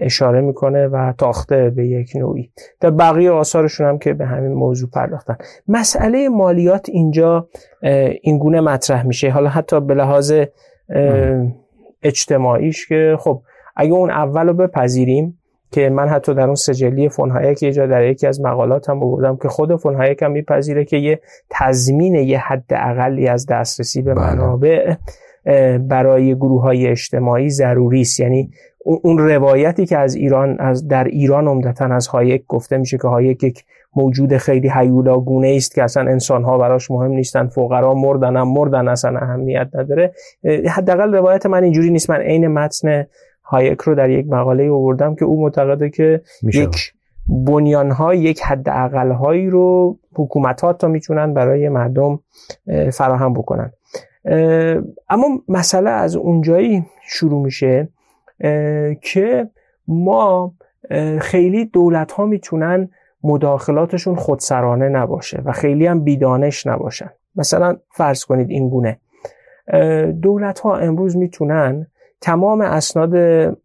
اشاره می‌کنه و تاخته به یک نوعی. در بقیه آثارشون هم که به همین موضوع پرداختن. مسئله مالیات اینجا اینگونه مطرح میشه. حالا حتی به لحاظ اجتماعیش که خب اگه اون اول رو بپذیریم که من حتی در اون سجلی فون هایک یه جا در یکی از مقالات هم بردم که خود فون هایک هم میپذیره که یه تضمین یه حد اقلی از دسترسی به بله. منابع برای گروه های اجتماعی ضروری است. یعنی اون روایتی که از ایران از در ایران عمدتا از هایک گفته میشه که هایک یک موجود خیلی گونه است که اصلا انسان ها براش مهم نیستن فقرا مردن هم مردن اصلا اهمیت نداره. حداقل روایت من اینجوری نیست. من عین متن هایک رو در یک مقاله آوردم که او معتقده که میشه. یک بنیان ها یک حد اقل هایی رو حکومت ها تا می‌تونن برای مردم فراهم بکنن. اما مسئله از اونجایی شروع میشه که ما خیلی دولت ها می‌تونن مداخلاتشون خودسرانه نباشه و خیلی هم بیدانش نباشن. مثلا فرض کنید این گونه. دولت ها امروز می‌تونن تمام اسناد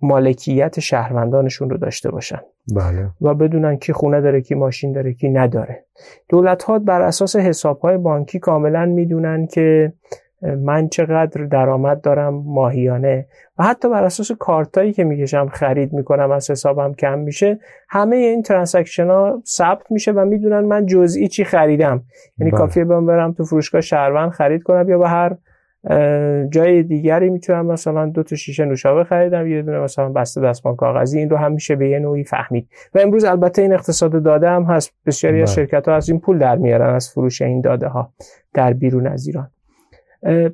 مالکیت شهروندانشون رو داشته باشن. بله. و بدونن کی خونه داره کی ماشین داره کی نداره. دولت ها بر اساس حساب های بانکی کاملا می‌دونن که من چقدر درآمد دارم ماهیانه. و حتی بر اساس کارتایی که می‌کشم خرید می‌کنم از حسابم کم میشه همه این transaction ها ثبت میشه و می‌دونن من جزئی چی خریدم. یعنی بله. کافیه برم برم تو فروشگاه شهروند خرید کنم یا به هر جای دیگری می‌تونم مثلا دو تا شیشه نوشابه خریدم یه دونه مثلا بسته دستمال کاغذی این رو هم میشه به یه نوعی فهمید. و امروز البته این اقتصاد داده هم هست. بسیاری از بله. شرکت ها از این پول در میارن از فروش این داده ها در بیرون از ایران.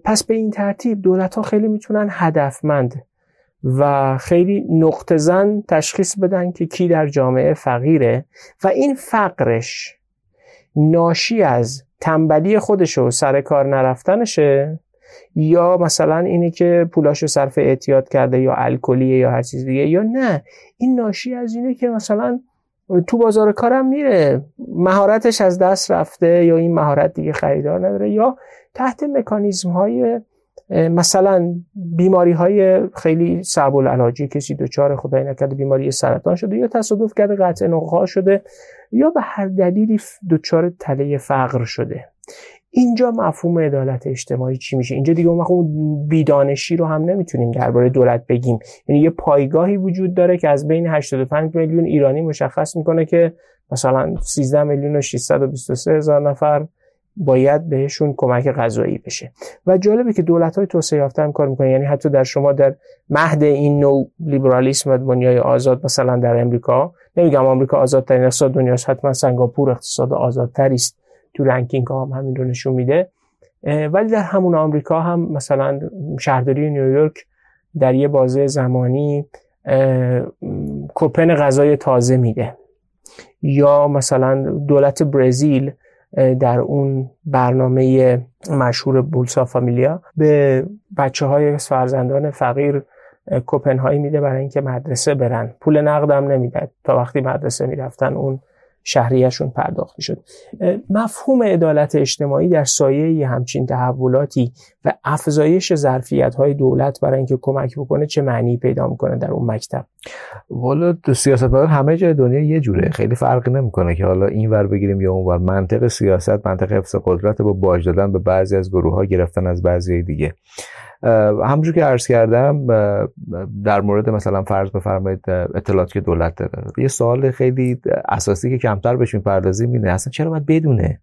پس به این ترتیب دولت ها خیلی می‌تونن هدفمند و خیلی نقطه زن تشخیص بدن که کی در جامعه فقیره و این فقرش ناشی از تنبلی خودش و سر کار نرفتنشه یا مثلا اینه که پولاشو صرف اعتیاد کرده یا الکلیه یا هر چیز دیگه یا نه. این ناشی از اینه که مثلا تو بازار کارم میره مهارتش از دست رفته یا این مهارت دیگه خریدار نداره یا تحت مکانیزم های مثلا بیماری های خیلی صعب العلاجی کسی دچار خدای نکرده بیماری سرطان شده یا تصادف کرده قطع نقها شده یا به هر دلیلی دچار تله فقر شده. اینجا مفهوم عدالت اجتماعی چی میشه؟ اینجا دیگه اون بیدانشی رو هم نمی‌تونیم درباره دولت بگیم. یعنی یه پایگاهی وجود داره که از بین 85 میلیون ایرانی مشخص می‌کنه که مثلا 13 میلیون و 623 هزار نفر باید بهشون کمک غذایی بشه. و جالبه که دولت های توسعه یافته هم کار می‌کنن. یعنی حتی در شما در مهد این نوع لیبرالیسم و دنیای آزاد مثلا در امریکا نمیگم آمریکا آزادترین اقتصاد دنیاست حتما سنگاپور اقتصاد آزادتری است تو رنکینگ ها هم همین رو نشون میده. ولی در همون آمریکا هم مثلا شهرداری نیویورک در یه بازه زمانی کوپن غذای تازه میده. یا مثلا دولت برزیل در اون برنامه مشهور بولسا فامیلیا به بچه های فرزندان فقیر کوپن میده برای اینکه مدرسه برن. پول نقدم نمیده تا وقتی مدرسه می‌رفتن اون شهریهشون پرداخت شد مفهوم عدالت اجتماعی در سایه همچین تحولاتی و افزایش ظرفیت های دولت برای اینکه کمک بکنه چه معنی پیدا می‌کنه در اون مکتب؟ والا سیاست همه جای دنیا یه جوره. خیلی فرقی نمی‌کنه که حالا این ور بگیریم یا اون ور. منطق سیاست منطق حفظ قدرت با باج دادن به بعضی از گروه ها گرفتن از بعضی دیگه. همونجور که عرض کردم در مورد مثلا فرض بفرمایید اطلاعاتی که دولت داره. یه سوال خیلی اساسی که کمتر بهش می‌پردازیم اینه اصلا چرا باید بدونه؟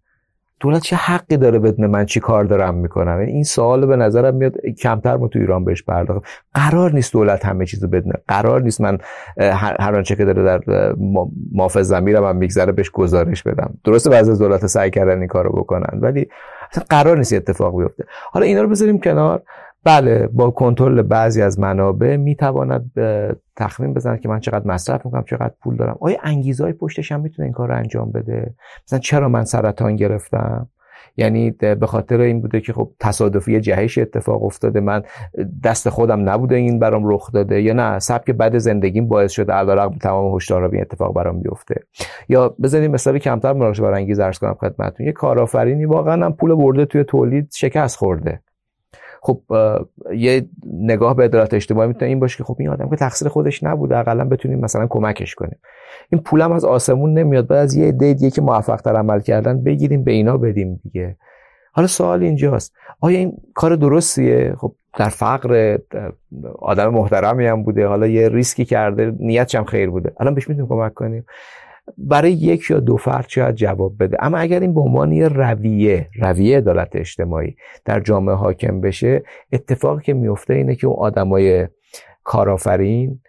دولت چه حقی داره بدونه من چی کار دارم می‌کنم؟ یعنی این سوال به نظرم میاد کمتر ما تو ایران بهش پرداختیم قرار نیست دولت همه چیزو بدونه. قرار نیست من هر آنچه که داره در ماف زمیرم هم میگذره بهش گزارش بدم. درسته بعضی از دولت سعی کردن این کارو بکنن ولی اصلا قرار نیست اتفاق بیفته. حالا اینا رو بذاریم کنار. بله با کنترل بعضی از منابع می‌تواند تخمین بزنه که من چقدر مصرف می‌کنم چقدر پول دارم. آیا انگیزهای پشتش هم می‌تونه این کار رو انجام بده؟ مثلا چرا من سرطان گرفتم؟ یعنی به خاطر این بوده که خب تصادفی جهش اتفاق افتاده من دست خودم نبوده این برام رخ داده یا نه؟ سبک بد زندگیم باعث شده علیرغم تمام هشدارا این اتفاق برام بیفته. یا بزنیم مثال کمتر مراقبه برانگیز عرض کنم خدمتتون. یه کارآفرینی واقعا هم پول برده توی تولید شکست خورده. خب یه نگاه به عدالت اجتماعی می‌تونه این باشه که خب این آدم که تقصیر خودش نبوده اقلا بتونیم مثلا کمکش کنیم. این پولم از آسمون نمیاد بعد از یه عده دیگه که موفق تر عمل کردن بگیریم به اینا بدیم دیگه. حالا سوال اینجاست آیا این کار درستیه؟ خب در فقر آدم محترمی هم بوده حالا یه ریسکی کرده نیتش هم خیر بوده. الان بهش می‌تونیم کمک کنیم؟ برای یک یا دو فرد شاید جواب بده. اما اگر این به عنوان یه رویه رویه عدالت اجتماعی در جامعه حاکم بشه اتفاقی که میفته اینه که اون آدمای کارآفرین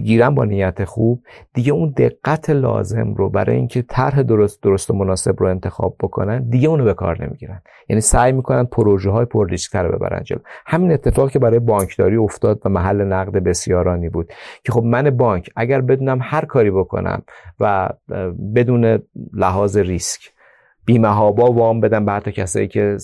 گیرن با نیت خوب دیگه اون دقت لازم رو برای اینکه طرح درست درست و مناسب رو انتخاب بکنن دیگه اونو به کار نمی‌گیرن. یعنی سعی می‌کنن پروژه های پر رو ببرن جلو. همین اتفاقی که برای بانکداری افتاد و محل نقد بسیارانی بود که خب من بانک اگر بدونم هر کاری بکنم و بدون لحاظ ریسک بیمه ها با وام بدم به حتی کسایی که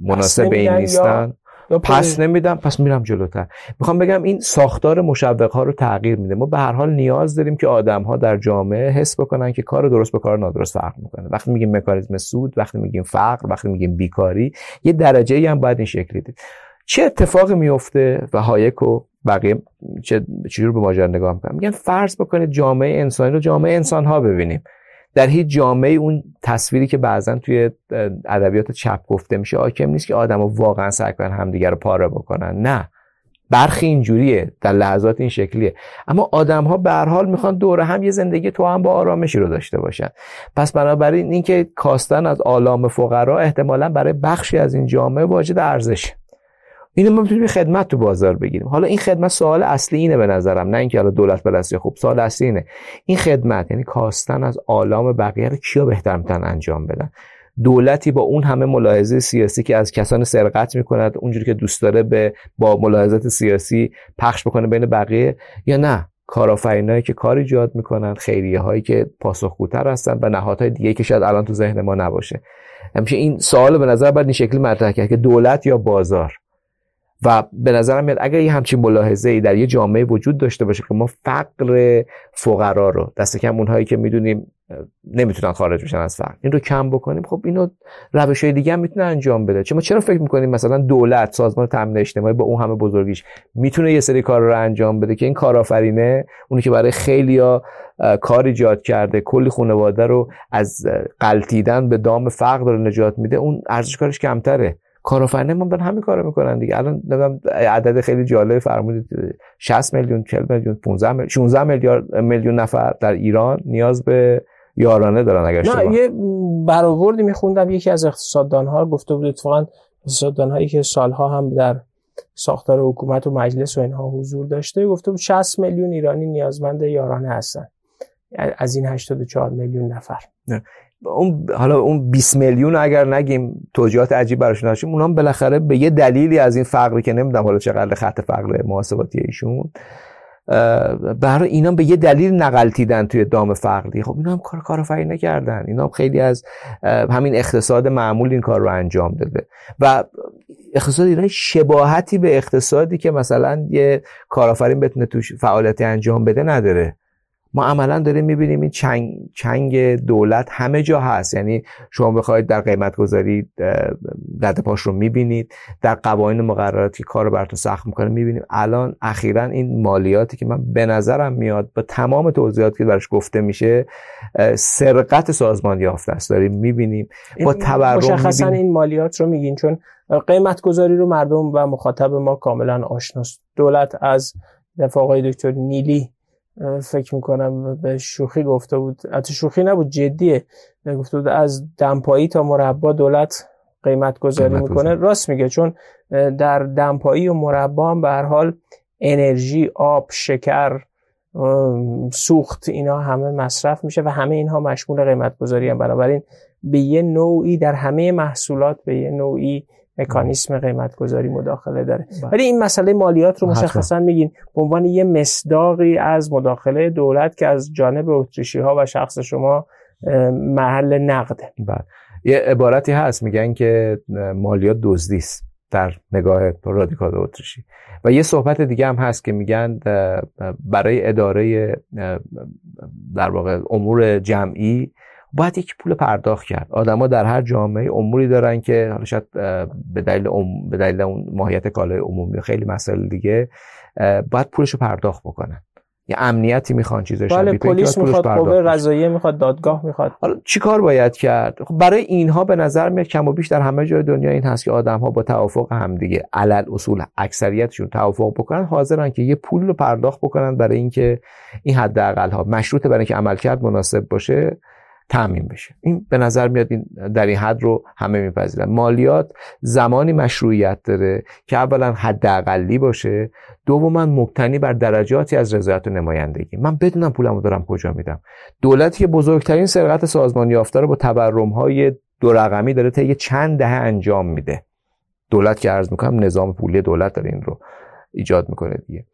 مناسب این نیستن. پس نمیدم پس میرم جلوتر. می‌خوام بگم این ساختار مشوق ها رو تغییر میده. ما به هر حال نیاز داریم که آدم ها در جامعه حس بکنن که کار درست به کار نادرست فرق می‌کنه. وقتی میگیم مکانیزم سود وقتی میگیم فقر وقتی میگیم بیکاری یه درجه ای هم باید این شکلی دید. چه اتفاقی میفته و هایک و بقیه چه چجور به ماجرا نگاه می‌کنن میگن فرض بکنید جامعه انسانی رو جامعه انسان ها ببینیم. در هیچ جامعه اون تصویری که بعضا توی ادبیات چپ گفته میشه حاکم نیست که آدما واقعا سعی کنن همدیگه رو پاره بکنن. نه. برخی اینجوریه. در لحظات این شکلیه. اما آدم ها حال می‌خوان دور هم یه زندگی تو هم با آرامشی رو داشته باشن. پس بنابراین اینکه کاستن از آلام فقرا احتمالا برای بخشی از این جامعه واجد ارزش اینو ما می‌تونیم خدمت تو بازار بگیریم. حالا این خدمت سوال اصلی اینه به نظرم نه اینکه حالا دولت برسه خوب. سوال اصلی اینه. این خدمت یعنی کاستن از آلام بقیه رو کیا بهتر می‌تونن انجام بدن؟ دولتی با اون همه ملاحظه سیاسی که از کسان سرقت می‌کند اونجوری که دوست داره به با ملاحظات سیاسی پخش بکنه بین بقیه یا نه؟ کارآفرینایی که کار ایجاد می‌کنن خیریه هایی که پاسخگوتر هستن و نهادهای دیگه که شاید الان تو ذهن ما نباشه. همیشه این سوال به نظر باید این شکلی مطرح کرد که دولت یا بازار؟ و به نظرم میاد اگر یه همچین ملاحظه ای در یه جامعه وجود داشته باشه که ما فقر فقرا رو دست کم اونهایی که می‌دونیم نمی‌تونن خارج بشن از فقر. این رو کم بکنیم خب اینو روش های دیگه هم می‌تونه انجام بده. چون ما چرا فکر می‌کنیم مثلا دولت سازمان تامین اجتماعی با اون همه بزرگیش می‌تونه یه سری کار رو انجام بده که این کارآفرینه اونی که برای خیلیا کار ایجاد کرده کلی خانواده رو از قلتیدن به دام فقر رو نجات میده اون ارزش کارش کمتره. کارآفرینان ما دارن همین کارو می‌کنن دیگه. الان نمی‌دونم عدد خیلی جالب فرمودید. 60 میلیون 40 میلیون 15 میلیون 16 میلیارد میلیون نفر در ایران نیاز به یارانه دارن اگر نه یه برآوردی میخوندم. یکی از اقتصاددان ها گفته بود اتفاقا اقتصاددان هایی که سالها هم در ساختار حکومت و مجلس و اینها حضور داشته گفته بود 60 میلیون ایرانی نیازمند یارانه هستن. از این 84 میلیون نفر. نه. اون حالا اون 20 میلیون اگر نگیم توجیهات عجیب براشون داشتیم اونها بالاخره به یه دلیلی از این فقری که نمی‌دونم حالا چقدر خط فقر محاسباتی ایشون برای اینا به یه دلیل نقلتیدن توی دام فقری. خب اینا هم کار کارآفرینی نکردن. اینا هم خیلی از همین اقتصاد معمول این کار رو انجام داده. و اقتصاد ایران شباهتی به اقتصادی که مثلا یه کارآفرین بتونه توش فعالیتی انجام بده نداره. ما عملا داریم می‌بینیم این چنگ, چنگ دولت همه جا هست. یعنی شما بخواید در قیمت گذاری رد پاش رو می‌بینید در قوانین مقرراتی کار رو براتون سخت می‌کنه می‌بینیم. الان اخیرا این مالیاتی که من به نظرم میاد با تمام توضیحاتی که براش گفته میشه سرقت سازمان یافته است. داریم می‌بینیم با تورم مشخصا این مالیات رو میگین چون قیمت گذاری رو مردم و مخاطب ما کاملا آشناست. دولت از دفعه آقای دکتر نیلی فکر می‌کنم به شوخی گفته بود. حتی شوخی نبود جدیه. گفته بود از دمپایی تا مربا دولت قیمت گذاری می‌کنه. راست میگه چون در دمپایی و مربا هم به هر حال انرژی آب شکر سوخت اینا همه مصرف میشه و همه اینها مشمول قیمت گذاری هم. بنابراین به یه نوعی در همه محصولات به یه نوعی مکانیسم قیمت گذاری مداخله داره. بله. ولی این مسئله مالیات رو مشخصا میگین. به عنوان یه مصداقی از مداخله دولت که از جانب اتریشی ها و شخص شما محل نقده بله. یه عبارتی هست میگن که مالیات دزدی است در نگاه رادیکال اتریشی. و یه صحبت دیگه هم هست که میگن برای اداره در واقع امور جمعی باید یک پول پرداخت کرد. آدما در هر جامعه اموری دارن که حالا شاید به دلیل به دلیل اون ماهیت کالای عمومی و خیلی مسائل دیگه باید پولش رو پرداخت بکنن. یه امنیتی می‌خوان چیزش بله پلیس می‌خواد قوه قضاییه می‌خواد دادگاه می‌خواد. حالا چی کار باید کرد؟ خب برای اینها به نظر میاد کم و بیش در همه جای دنیا این هست که آدم ها با توافق همدیگه علل اصول اکثریتشون توافق بکنن حاضرن که یه پول رو پرداخت بکنن برای اینکه این حداقل ها مشروط برای اینکه عملکرد مناسب باشه. تعمین بشه. این به نظر میاد این در این حد رو همه میپذیرن. مالیات زمانی مشروعیت داره که اولا حداقلی باشه دوما مبتنی بر درجاتی از رضایت و نمایندگی. من بدونم پولمو دارم کجا میدم. دولتی که بزرگترین سرقت سازمان یافته رو با تورم های دو رقمی داره یه چند دهه انجام میده. دولت که عرض می‌کنم نظام پولی دولت داره این رو ایجاد می‌کنه دیگه.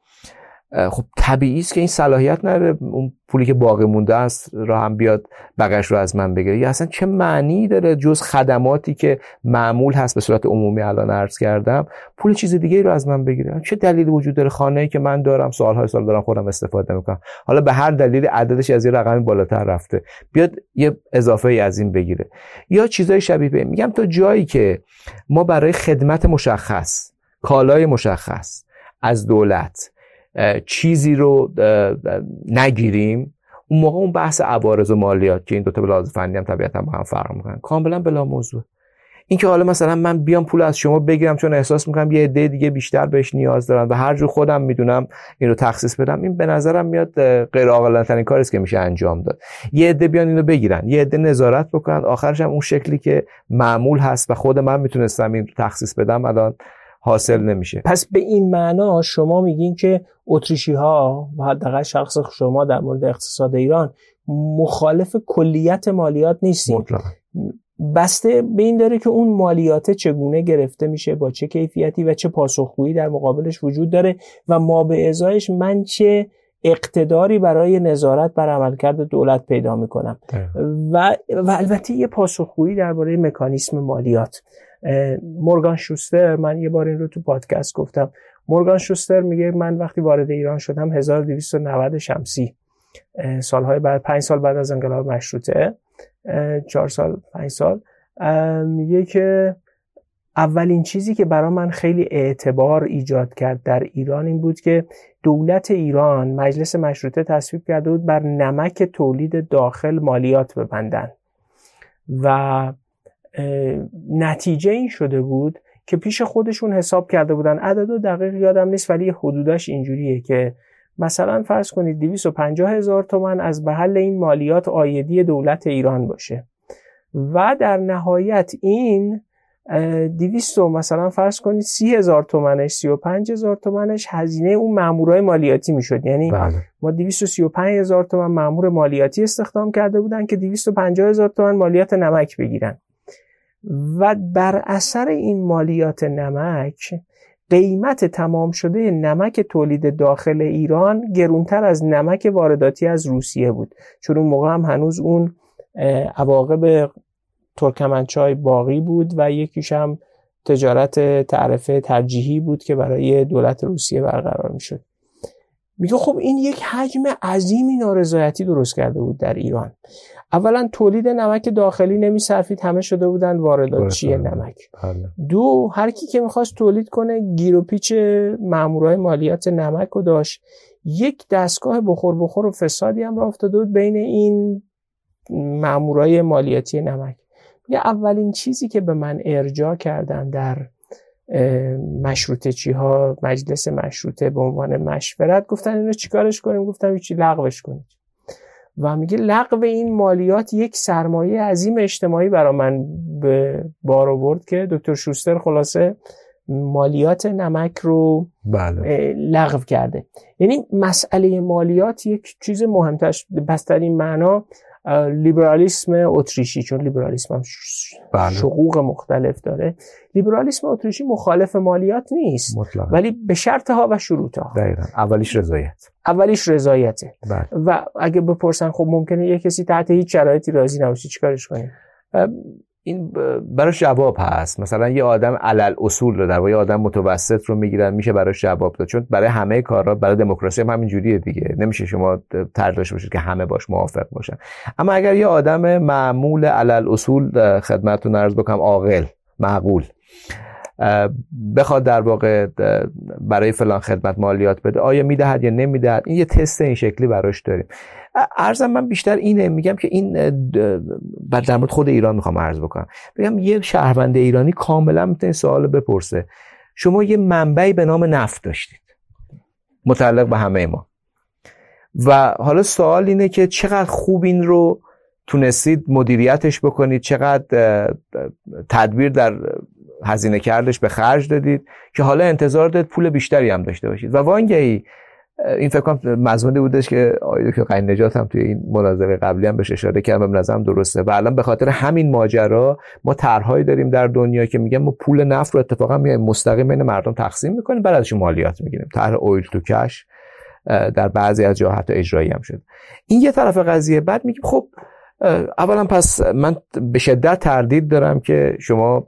خب طبیعی است که این صلاحیت نداره اون پولی که باقی مونده است را هم بیاد بقیش رو از من بگیره. یا اصلا چه معنی داره جز خدماتی که معمول هست به صورت عمومی الان عرض کردم پول چیز دیگه رو از من بگیره؟ چه دلیلی وجود داره؟ خانه ای که من دارم سالهای سال دارم خودم استفاده می‌کنم. حالا به هر دلیل عددش از یه رقمی بالاتر رفته. بیاد یه اضافه ای از این بگیره. یا چیزای شبیه به میگم تو جایی که ما برای خدمت مشخص کالای مشخص از دولت چیزی رو نگیریم. اون موقع اون بحث عوارض و مالیات که این دو تا لحاظ فنی هم طبیعتا با هم فرق می‌کنن. کاملا بلا موضوع. اینکه حالا مثلا من بیام پول از شما بگیرم چون احساس می‌کنم یه عده دیگه بیشتر بهش نیاز دارن و هر جور خودم می‌دونم این رو تخصیص بدم این به نظرم میاد غیر عاقلانه ترین کاری که میشه انجام داد. یه عده بیان اینو بگیرن یه عده نظارت بکنن. آخرش هم اون شکلی که معمول هست و خود من می‌تونستم این رو تخصیص بدم الان حاصل نمیشه. پس به این معنا شما میگین که اتریشی ها و حداقل شخص شما در مورد اقتصاد ایران مخالف کلیت مالیات نیستین. مطلقا. بسته به این داره که اون مالیات چگونه گرفته میشه با چه کیفیتی و چه پاسخگویی در مقابلش وجود داره و ما به ازایش من چه اقتداری برای نظارت بر عملکرد دولت پیدا می‌کنم. و, و البته یه پاسخگویی درباره مکانیسم مالیات. مورگان شوستر من یه بار این رو تو پادکست گفتم. مورگان شوستر میگه من وقتی وارد ایران شدم 1290 شمسی. سالهای بعد پنج سال بعد از انقلاب مشروطه. چهار سال پنج سال. میگه که اولین چیزی که برای من خیلی اعتبار ایجاد کرد در ایران این بود که دولت ایران مجلس مشروطه تصویب کرده بود بر نمک تولید داخل مالیات ببندن. و نتیجه این شده بود که پیش خودشون حساب کرده بودن. عدد و دقیق یادم نیست ولی حدودش اینجوریه که مثلا فرض کنید 250 هزار تومن از محل این مالیات آیدی دولت ایران باشه. و در نهایت این دیویست مثلا فرض کنید سی هزار تومنش سی و پنج هزار تومنش هزینه اون مامورای مالیاتی می‌شد. یعنی بله. ما دیویست و سی و پنج هزار تومن مامور مالیاتی استخدام کرده بودن که دیویست و پنجاه هزار تومن مالیات نمک بگیرن. و بر اثر این مالیات نمک قیمت تمام شده نمک تولید داخل ایران گرونتر از نمک وارداتی از روسیه بود. چون اون موقع هم هنوز اون عواقب ترکمنچای باقی بود و یکیش هم تجارت تعرفه ترجیحی بود که برای دولت روسیه برقرار می‌شد. میگه خب این یک حجم عظیمی نارضایتی درست کرده بود در ایران. اولا تولید نمک داخلی نمیصرفید همه شده بودن وارداتچی نمک؟ بله. دو هر کی که می‌خواست تولید کنه گیر و پیچ مامورای مالیات نمک رو داشت. یک دستگاه بخور بخور و فسادی هم را افتاده بود بین این مامورای مالیاتی نمک. یه اولین چیزی که به من ارجاع کردن در مشروطه چی ها مجلس مشروطه به عنوان مشورت گفتن اینو چیکارش کنیم؟ گفتم چی لغوش کنید. و میگه لغو این مالیات یک سرمایه عظیم اجتماعی برا من به بار آورد که دکتر شوستر خلاصه مالیات نمک رو بله. لغو کرده. یعنی مسئله مالیات یک چیز مهمتر بس در این معنا لیبرالیسم اتریشی چون لیبرالیسم هم بله. شقوق مختلف داره لیبرالیسم اتریشی مخالف مالیات نیست مطلقا. ولی به شرط ها و شروط ها دقیقا. اولیش رضایت اولیش رضایته بله. و اگه بپرسن خب ممکنه یه کسی تحت هیچ شرایطی راضی نباشه چیکارش کنیم این براش جواب هست. مثلا یه آدم علل اصول رو در یه آدم متوسط رو می‌گیرن میشه براش جواب داد. چون برای همه کارا برای دموکراسی هم همین جوریه دیگه. نمیشه شما طرح باشید که همه باش موافق باشن. اما اگر یه آدم معمول علل اصول خدمتتون عرض بکنم عاقل معقول بخواد در واقع برای فلان خدمت مالیات بده. آیا می‌دهد یا نمی‌دهد؟ این یه تست این شکلی براش داریم. ارزم من بیشتر اینه میگم که این در مورد خود ایران می‌خوام عرض بکنم. بگم یه شهروند ایرانی کاملا می‌تونه سوال بپرسه. شما یه منبعی به نام نفت داشتید. متعلق به همه ما. و حالا سوال اینه که چقدر خوب این رو تونستید مدیریتش بکنید؟ چقدر تدبیر در هزینه کردش به خرج دادید که حالا انتظار داد پول بیشتری هم داشته باشید. و وانگهی این فکر کنم مضمونی بودش که آقای که قین نجات هم توی این مناظره قبلی هم بهش اشاره کردم به نظرم درسته. و الان به خاطر همین ماجرا ما طرحهایی داریم در دنیا که میگن ما پول نفت رو اتفاقا میایم مستقیم بین مردم تقسیم می‌کنیم بعد ازش مالیات می‌گیریم. طرح اویل تو کش در بعضی از جاها حتی اجرایی هم شد این یه طرف قضیه بعد میگیم خب اولا پس من به شدت تردید دارم که شما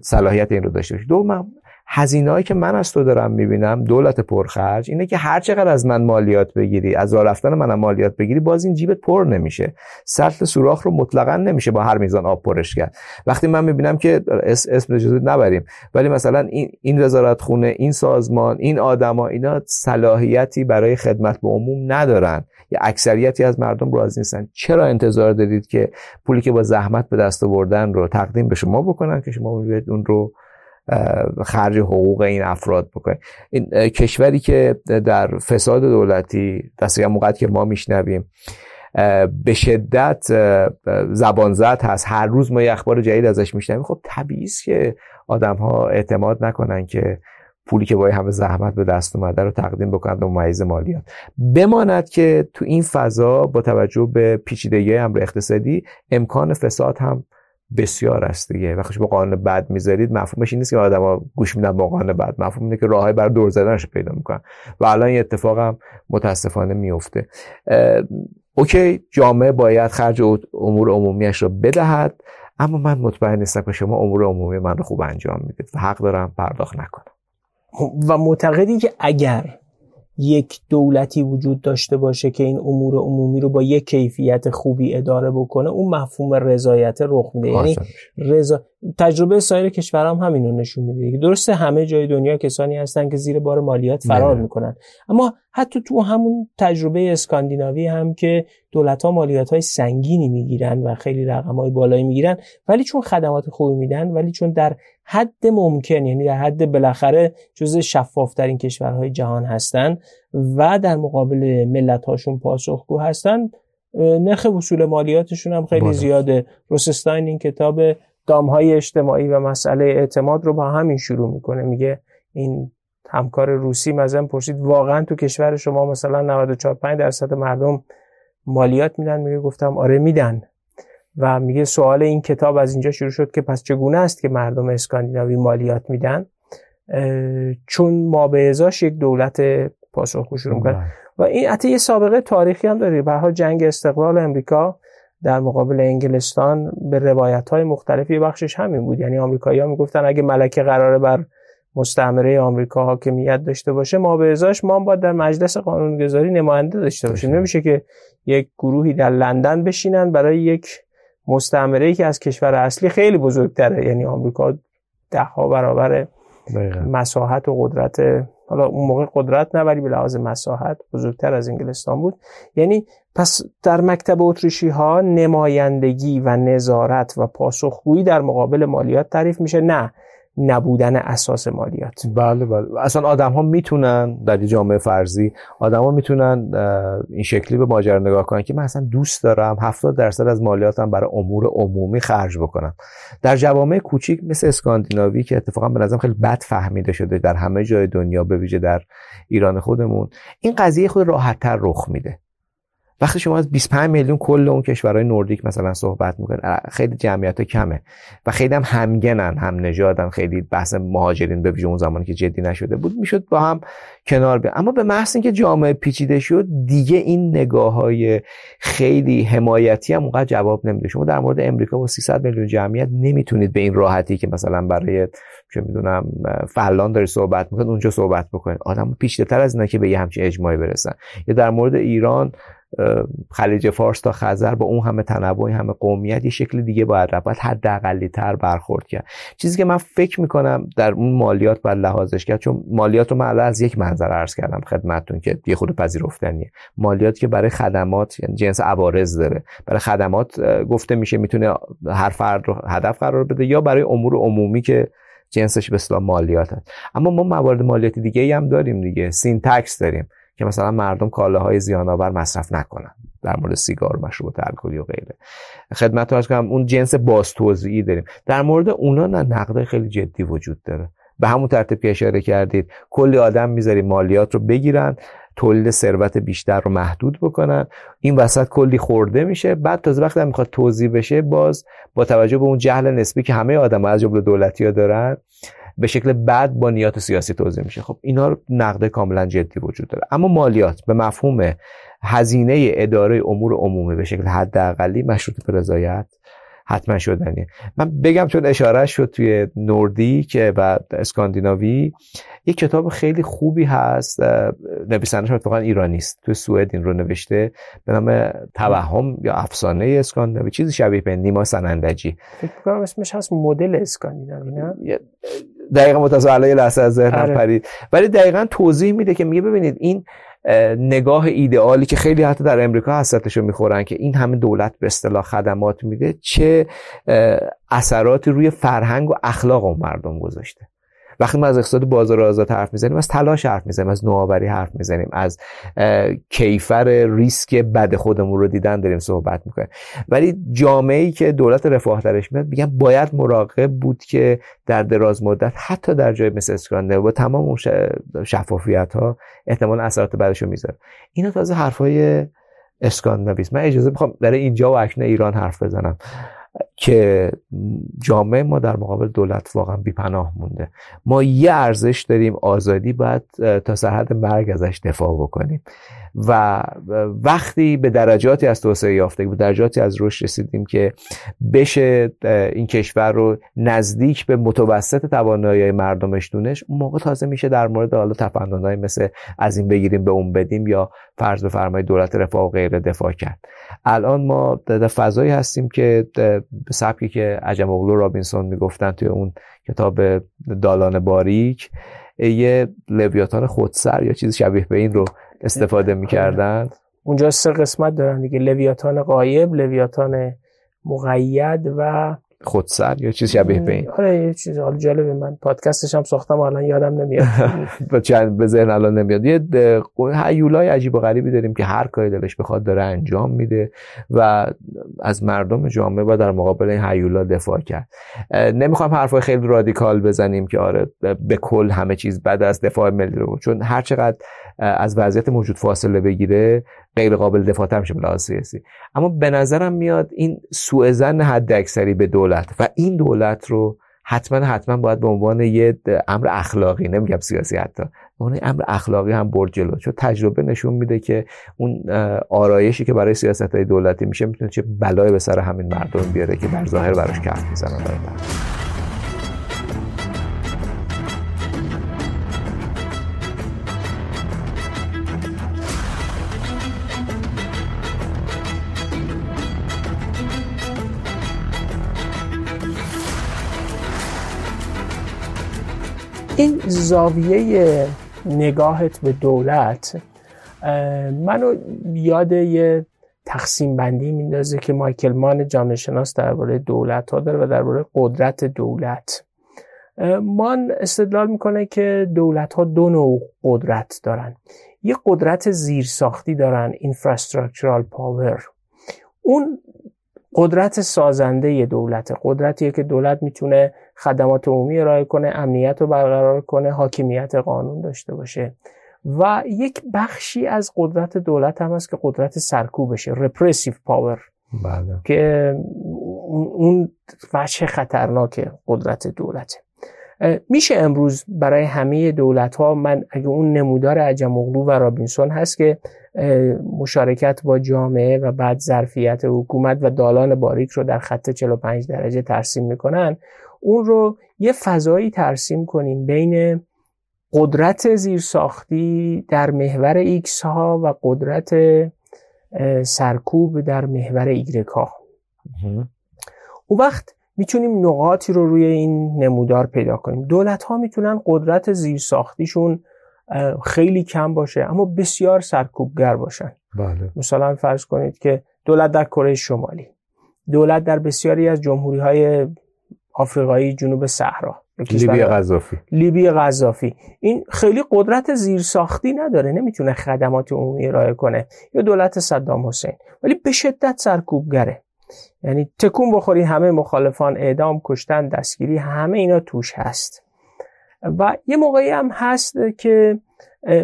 صلاحیت این رو داشته باشید. دوم هزینه‌ای که من از تو دارم می‌بینم دولت پرخرج اینه که هر چقدر از من مالیات بگیری از راه رفتن منم مالیات بگیری باز این جیبت پر نمیشه. سطل سوراخ رو مطلقا نمیشه با هر میزان آب پرش کرد. وقتی من می‌بینم که اسم اجازه نبریم ولی مثلا این این وزارت خونه این سازمان این آدما اینا صلاحیتی برای خدمت به عموم ندارن. یا اکثریتی از مردم راضی نیستن چرا انتظار دارید که پولی که با زحمت به دست آوردن رو تقدیم به شما بکنن که شما اون رو خرج حقوق این افراد بکنه. این کشوری که در فساد دولتی دست موقعی که ما میشنویم به شدت زبان زد هست. هر روز ما یه اخبار جدید ازش میشنویم. خب طبیعی است که آدم ها اعتماد نکنن که پولی که با همه زحمت به دست اومده رو تقدیم بکنند به ممیز مالیات. بماند که تو این فضا با توجه به پیچیدگی امر اقتصادی امکان فساد هم بسیار است دیگه. وقتی شما قانون بد می‌ذارید مفهومش این نیست که آدما گوش میدن با قانون بد. مفهوم اینه که راههای برای دور زدنش پیدا می‌کنن. و الان این اتفاق هم متاسفانه میفته اوکی جامعه باید خرج امور عمومیش رو بدهد اما من مطمئن نیستم که شما امور عمومی من رو خوب انجام می‌دید. و حق دارم پرداخت نکنم. و معتقدی که اگر یک دولتی وجود داشته باشه که این امور عمومی رو با یک کیفیت خوبی اداره بکنه اون مفهوم رضایت رخ میده. یعنی رضا تجربه سایر کشورها هم همین رو نشون میده. درسته همه جای دنیا کسانی هستن که زیر بار مالیات فرار نه. می‌کنن. اما حتی تو همون تجربه اسکاندیناوی هم که دولت ها مالیات های سنگینی می‌گیرن و خیلی رقم های بالایی می‌گیرن ولی چون خدمات خوبی میدن ولی چون در حد ممکن یعنی در حد بالاخره جز شفافترین کشورهای جهان هستن و در مقابل ملت هاشون پاسخگو هستن. نرخ وصول مالیاتشون هم خیلی زیاده. روسستاین این کتاب دامهای اجتماعی و مسئله اعتماد رو با همین شروع می‌کنه. میگه این همکار روسی مزن پرسید واقعا تو کشور شما مثلا 94 5 درصد مردم مالیات میدن؟ میگه گفتم آره میدن. و میگه سوال این کتاب از اینجا شروع شد که پس چگونه است که مردم اسکاندیناوی مالیات میدن؟ چون ما به ازاش یک دولت پاسخگو شروع بله. و این حتی یه سابقه تاریخی هم داره. به جنگ استقلال امریکا در مقابل انگلستان به روایت های مختلفی بخشش همین بود. یعنی آمریکایی‌ها می‌گفتن اگه ملکه قراره بر مستعمره آمریکا حاکمیت داشته باشه ما به ازاش ما باید در مجلس قانونگذاری نماینده داشته باشیم. نمیشه که یک گروهی در لندن بشینن برای یک مستعمره ای که از کشور اصلی خیلی بزرگتره. یعنی آمریکا ده ها برابر مساحت و قدرت حالا اون موقع قدرت نه ولی به لحاظ مساحت بزرگتر از انگلستان بود. یعنی پس در مکتب اتریشی ها نمایندگی و نظارت و پاسخگویی در مقابل مالیات تعریف میشه. نه نبودن اساس مالیات. بله بله. اصلا آدم ها می‌تونن در جامعه فرضی آدم ها می‌تونن این شکلی به ماجرا نگاه کنن که من اصلا دوست دارم 70 درصد از مالیاتم برای امور عمومی خرج بکنم. در جوامع کوچیک مثل اسکاندیناوی که اتفاقا به نظرم خیلی بد فهمیده شده در همه جای دنیا به ویژه در ایران خودمون این قضیه خود راحتتر رخ میده. وقتی شما از 25 میلیون کل اون کشورهای نوردیک مثلا صحبت می‌کنید خیلی جمعیت کمه و خیلی هم همگنن هم نژادن خیلی بحث مهاجرین به اون زمانی که جدی نشده بود می‌شد با هم کنار بیان. اما به محض اینکه جامعه پیچیده شد دیگه این نگاه های خیلی حمایتی هم اونقدر جواب نمیده. شما در مورد امریکا با 300 میلیون جمعیت نمی‌تونید به این راحتی که مثلا برای چه می‌دونم فلان داری صحبت می‌کنید اونجا صحبت بکنید. آدم پیچیده تر از اینا که به یه همچین اجماعی برسن. یا در مورد ایران خلیج فارس تا خزر با اون همه تنوع همه قومیت یه شکل دیگه باید رفت. باید حداقلی تر برخورد کرد. چیزی که من فکر می‌کنم در اون مالیات باید لحاظش کرد چون مالیات رو من از یک منظر عرض کردم خدمتتون که یه خود پذیرفتنیه. مالیات که برای خدمات یعنی جنس عوارض داره. برای خدمات گفته میشه می‌تونه هر فرد رو هدف قرار بده یا برای امور عمومی که جنسش به مالیات هست. اما ما موارد مالیاتی دیگه هم داریم دیگه. سین تکس داریم. که مثلا مردم کالاهای زیان آور مصرف نکنن در مورد سیگار و مشروبات الکلی و غیره. خدمت رو کنم اون جنس باز توضیحی داریم. در مورد اونا نه نقده خیلی جدی وجود داره. به همون ترتیب که اشاره کردید کلی آدم می‌ذاریم مالیات رو بگیرن تولید ثروت بیشتر رو محدود بکنن. این وسط کلی خورده میشه. بعد تازه وقتی می‌خواد توضیح بشه باز با توجه به اون جهل نسبی که همه آدم از جمله دولتی ها دارن به شکل بد با نیات سیاسی توضیح میشه. خب اینا رو نقده کاملا جدی وجود داره. اما مالیات به مفهوم هزینه اداره امور عمومی به شکل حداقلی مشروط به رضایت حتما شدنیه. من بگم چون اشاره شد توی نوردیک و اسکاندیناوی یک کتاب خیلی خوبی هست نویسندش اتفاقا ایرانی است. توی سوئد این رو نوشته به نام توهم یا افسانه اسکاندیناوی. چیزی شبیه به نیما سنندجی. فکر کنم اسمش هست مدل اسکاندیناوی نه؟ دقیقا متأسفانه لحظه از ذهنم آره. پرید ولی دقیقا توضیح میده که میگه ببینید این نگاه ایدئالی که خیلی حتی در امریکا حسرتش رو می‌خورن که این همه دولت به اصطلاح خدمات میده چه اثراتی روی فرهنگ و اخلاق اون مردم گذاشته وقتی ما از اقتصاد بازار آزاد حرف می‌زنیم از تلاش حرف می‌زنیم از نوآوری حرف می‌زنیم از کیفر ریسک بد خودمون رو دیدن داریم صحبت می‌کنیم. ولی جامعه ای که دولت رفاه درش میاد میگن باید مراقب بود که در دراز مدت حتی در جای مثل اسکاندیناوی با تمام اون شفافیت ها احتمال اثرات بعدش رو می‌ذاره. اینا تازه حرفای اسکاندیناوی من اجازه می‌خوام در اینجا و اکنون ایران حرف بزنم. که جامعه ما در مقابل دولت واقعا بیپناه مونده. ما یه ارزش داریم آزادی باید تا سرحد مرگ ازش دفاع بکنیم. و وقتی به درجاتی از توسعه یافته به درجاتی از رشد رسیدیم که بشه این کشور رو نزدیک به متوسط توانایی مردمش دونش اون موقع تازه میشه در مورد حالا تفندانهای مثل از این بگیریم به اون بدیم یا فرض بفرمایید دولت رفاه و دفاع کرد. الان ما در فضایی هستیم که به سبکی که عجم اغلو رابینسون می‌گفتن توی اون کتاب دالان باریک یه لویاتان خودسر یا چیزی شبیه به این رو استفاده می‌کردن. اونجا سه قسمت دارن دیگه لویاتان قایب لویاتان مقید و خودسر یا چیز شبیه به این آره یه چیز حالا جالبه من پادکستش هم ساختم الان یادم نمیاد. به ذهن الان نمیاد. یه هیولای عجیب و غریبی داریم که هر کاری دلش بخواد داره انجام میده و از مردم جامعه با در مقابل این هیولا دفاع کرد. نمی‌خوام حرفای خیلی رادیکال بزنیم که آره به کل همه چیز بد از دفاع ملی رو. چون هر چقدر از وضعیت موجود فاصله بگیره غیر قابل دفاع میشه به سیاسی. اما به نظرم میاد این سوء زن حد اکثری به دولت و این دولت رو حتما حتما باید به عنوان یه امر اخلاقی نمیگم سیاسی حتی اون امر اخلاقی هم برد جلو. چون تجربه نشون میده که اون آرایشی که برای سیاست های دولتی میشه می‌تونه چه بلایی به سر همین مردم بیاره که در ظاهر براش کف می‌زنن. این زاویه نگاهت به دولت منو یاد یه تقسیم بندی میندازه که مایکل مان جامعه شناس درباره دولت ها داره و درباره قدرت دولت. مان استدلال می‌کنه که دولت ها دو نوع قدرت دارن. یه قدرت زیرساختی دارن infrastructural power. اون قدرت سازنده دولت قدرتیه که دولت می‌تونه خدمات عمومی ارائه کنه امنیت رو برقرار کنه حاکمیت قانون داشته باشه. و یک بخشی از قدرت دولت هم هست که قدرت سرکوبشه repressive power. بله. که اون وجه خطرناک قدرت دولته. میشه امروز برای همه دولت ها من اگه اون نمودار عجم اغلو و رابینسون هست که مشارکت با جامعه و بعد ظرفیت حکومت و دالان باریک رو در خط 45 درجه ترسیم می‌کنن. اون رو یه فضایی ترسیم کنیم بین قدرت زیرساختی در محور x ها و قدرت سرکوب در محور ایگرگ ها اون وقت می‌تونیم نقاطی رو روی این نمودار پیدا کنیم. دولت ها می‌تونن قدرت زیرساختیشون خیلی کم باشه اما بسیار سرکوبگر باشن. بله. مثلا فرض کنید که دولت در کره شمالی دولت در بسیاری از جمهوری های آفریقایی جنوب صحرا لیبی قذافی لیبی قذافی این خیلی قدرت زیرساختی نداره نمی‌تونه خدمات عمومی ارائه کنه. یا دولت صدام حسین. ولی به شدت سرکوبگره. یعنی تکون بخوری همه مخالفان اعدام کشتن دستگیری همه اینا توش هست. و یه موقعی هم هست که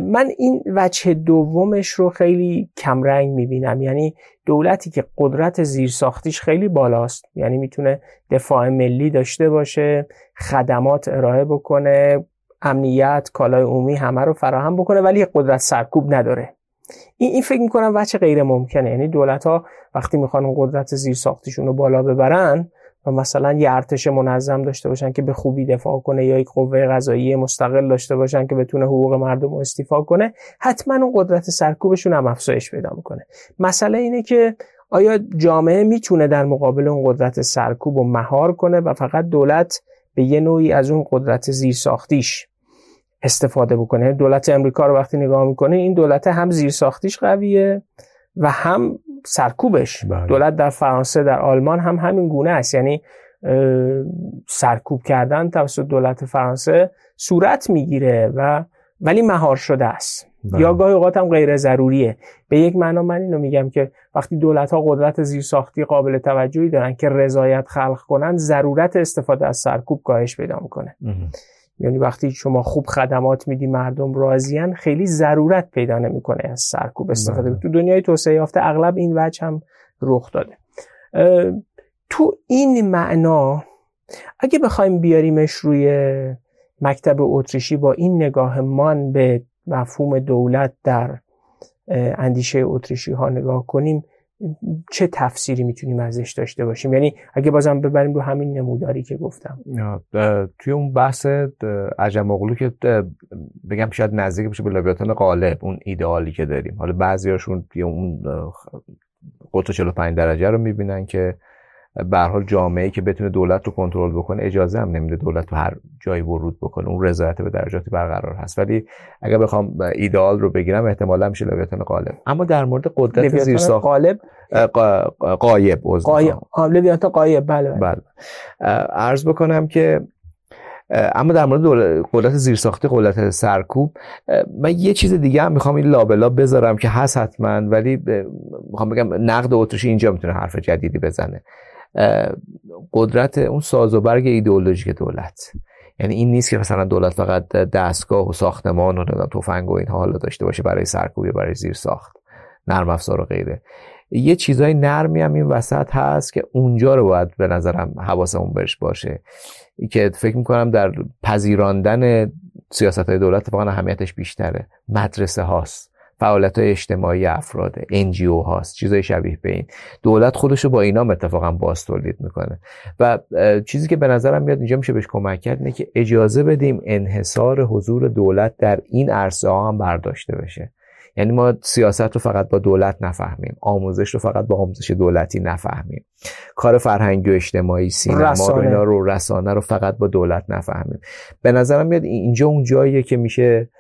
من این وجه دومش رو خیلی کمرنگ می‌بینم. یعنی دولتی که قدرت زیرساختیش خیلی بالاست. یعنی می‌تونه دفاع ملی داشته باشه خدمات ارائه بکنه امنیت کالای عمومی همه رو فراهم بکنه ولی قدرت سرکوب نداره. این این فکر می‌کنم وچه غیر ممکنه. یعنی دولت ها وقتی می‌خوان قدرت زیر ساختیشون رو بالا ببرن و مثلا یه ارتش منظم داشته باشن که به خوبی دفاع کنه یا یک قوه قضایی مستقل داشته باشن که بتونه حقوق مردم رو استیفا کنه حتما اون قدرت سرکوبشون هم افزایش پیدا می‌کنه. مسئله اینه که آیا جامعه می‌تونه در مقابل اون قدرت سرکوب و مهار کنه و فقط دولت به یه نوعی از اون قدرت زیر ساختیش استفاده بکنه؟ دولت امریکا رو وقتی نگاه می‌کنه این دولت هم زیر ساختیش قویه و هم سرکوبش. بله. دولت در فرانسه در آلمان هم همین گونه است. یعنی سرکوب کردن توسط دولت فرانسه صورت می‌گیره و ولی مهار شده است. بله. یا گاهی اوقات هم غیر ضروریه. به یک معنا من اینو میگم که وقتی دولت ها قدرت زیرساختی قابل توجهی دارن که رضایت خلق کنن ضرورت استفاده از سرکوب کاهش پیدا می‌کنه. یعنی وقتی شما خوب خدمات میدی مردم راضیان خیلی ضرورت پیدا نمی‌کنه از سرکوب استفاده بله. تو دنیای توسعه یافته اغلب این وجه هم رخ داده تو این معنا اگه بخوایم بیاریمش روی مکتب اتریشی با این نگاه مان به مفهوم دولت در اندیشه اتریشی ها نگاه کنیم چه تفسیری می‌تونیم ازش داشته باشیم؟ یعنی اگه بازم ببریم رو همین نموداری که گفتم. توی اون بحث عجم اغلو که بگم شاید نزدیک بشه به لویاتان غالب اون ایدئالی که داریم. حالا بعضیاشون اون قطر 45 درجه رو می‌بینن که به حال جامعه که بتونه دولت رو کنترل بکنه اجازه هم نمیده دولت تو هر جایی ورود بکنه. اون رضایت به درجاتی برقرار هست. ولی اگر بخوام ایدئال رو بگیرم احتمالا میشه لویاتان غالب اما در مورد قدرت زیر ساخت غالب قایب قایب. لویاتان قایب. بله بله. عرض بکنم که اما در مورد قدرت زیرساختی قدرت سرکوب من یه چیز دیگه هم می‌خوام این لابلا بذارم که هست حتما ولی می‌خوام بگم نقد اتریشی اینجا می‌تونه حرف جدیدی بزنه. قدرت اون ساز و برگ ایدئولوژیک دولت. یعنی این نیست که مثلا دولت فقط دستگاه و ساختمان و تفنگ و اینها حالا داشته باشه برای سرکوبی برای زیر ساخت. نرم افزار و غیره. یه چیزای نرمی هم این وسط هست که اونجا رو باید به نظرم حواسمون برش باشه. که فکر می‌کنم در پذیراندن سیاست های دولت اتفاقا اهمیتش بیشتره. مدرسه هاست. فعالیت های اجتماعی افراد NGO هاست چیزای شبیه به این. دولت خودش رو با اینا اتفاقا باز تولید می‌کنه. و چیزی که به نظرم میاد اینجا میشه بهش کمک کرد اینه که اجازه بدیم انحصار حضور دولت در این عرصه ها هم برداشته بشه. یعنی ما سیاست رو فقط با دولت نفهمیم. آموزش رو فقط با آموزش دولتی نفهمیم. کار فرهنگی و اجتماعی سینما رو اینا رو رسانه رو فقط با دولت نفهمیم. به نظرم میاد اینجا اون جاییه که میشه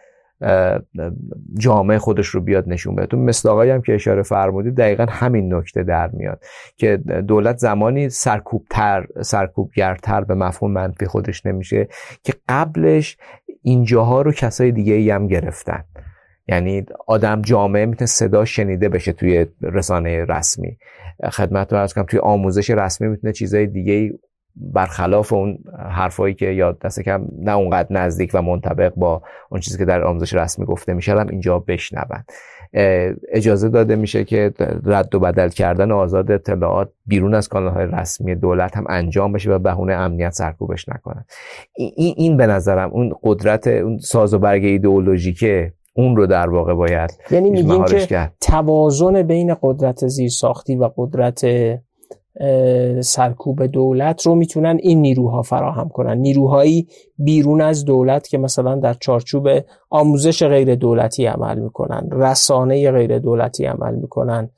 جامعه خودش رو بیاد نشون بده. تو مصداقایی هم که اشاره فرمودید دقیقا همین نکته در میاد که دولت زمانی سرکوبتر سرکوبگرتر به مفهوم منفی خودش نمیشه که قبلش اینجاها رو کسای دیگه ای هم گرفتن. یعنی آدم جامعه می‌تونه صدا شنیده بشه توی رسانه رسمی. خدمت رو کنم توی آموزش رسمی می‌تونه چیزای دیگه برخلاف اون حرفایی که یا دست کم نه اونقدر نزدیک و منطبق با اون چیزی که در آموزش رسمی گفته میشه هم اینجا بشنون. اجازه داده میشه که رد و بدل کردن آزاد اطلاعات بیرون از کانال های رسمی دولت هم انجام بشه و بهونه امنیت سرکوبش نکنن این, این به نظرم اون قدرت اون ساز و برگ ایدئولوژیکه اون رو در واقع باید یعنی میگیم که توازن بین قدرت زیرساختی و قدرت سرکوب دولت رو می‌تونن این نیروها فراهم کنن. نیروهایی بیرون از دولت که مثلا در چارچوب آموزش غیر دولتی عمل می‌کنن رسانه غیر دولتی عمل می‌کنن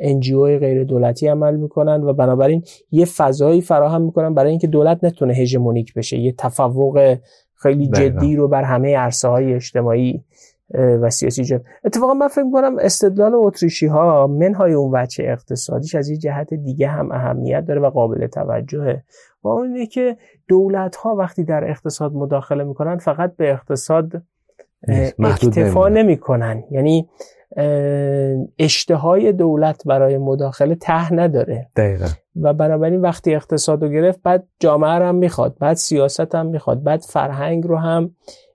انجیو غیر دولتی عمل می‌کنن و بنابراین یه فضایی فراهم می‌کنن برای اینکه دولت نتونه هژمونیک بشه. یه تفوق خیلی جدی رو بر همه عرصه های اجتماعی و سیاسی جد. اتفاقا من فکر کنم استدلال اتریشی ها منهای اون وچه اقتصادیش از یه جهت دیگه هم اهمیت داره و قابل توجهه. و اون اینه که دولت ها وقتی در اقتصاد مداخله می‌کنن فقط به اقتصاد اکتفا نمی‌کنن. یعنی اشتهای دولت برای مداخله ته نداره. دقیقا. و بنابراین وقتی اقتصاد رو گرفت بعد جامعه هم می‌خواد بعد سیاست هم می‌خواد بعد فرهنگ رو هم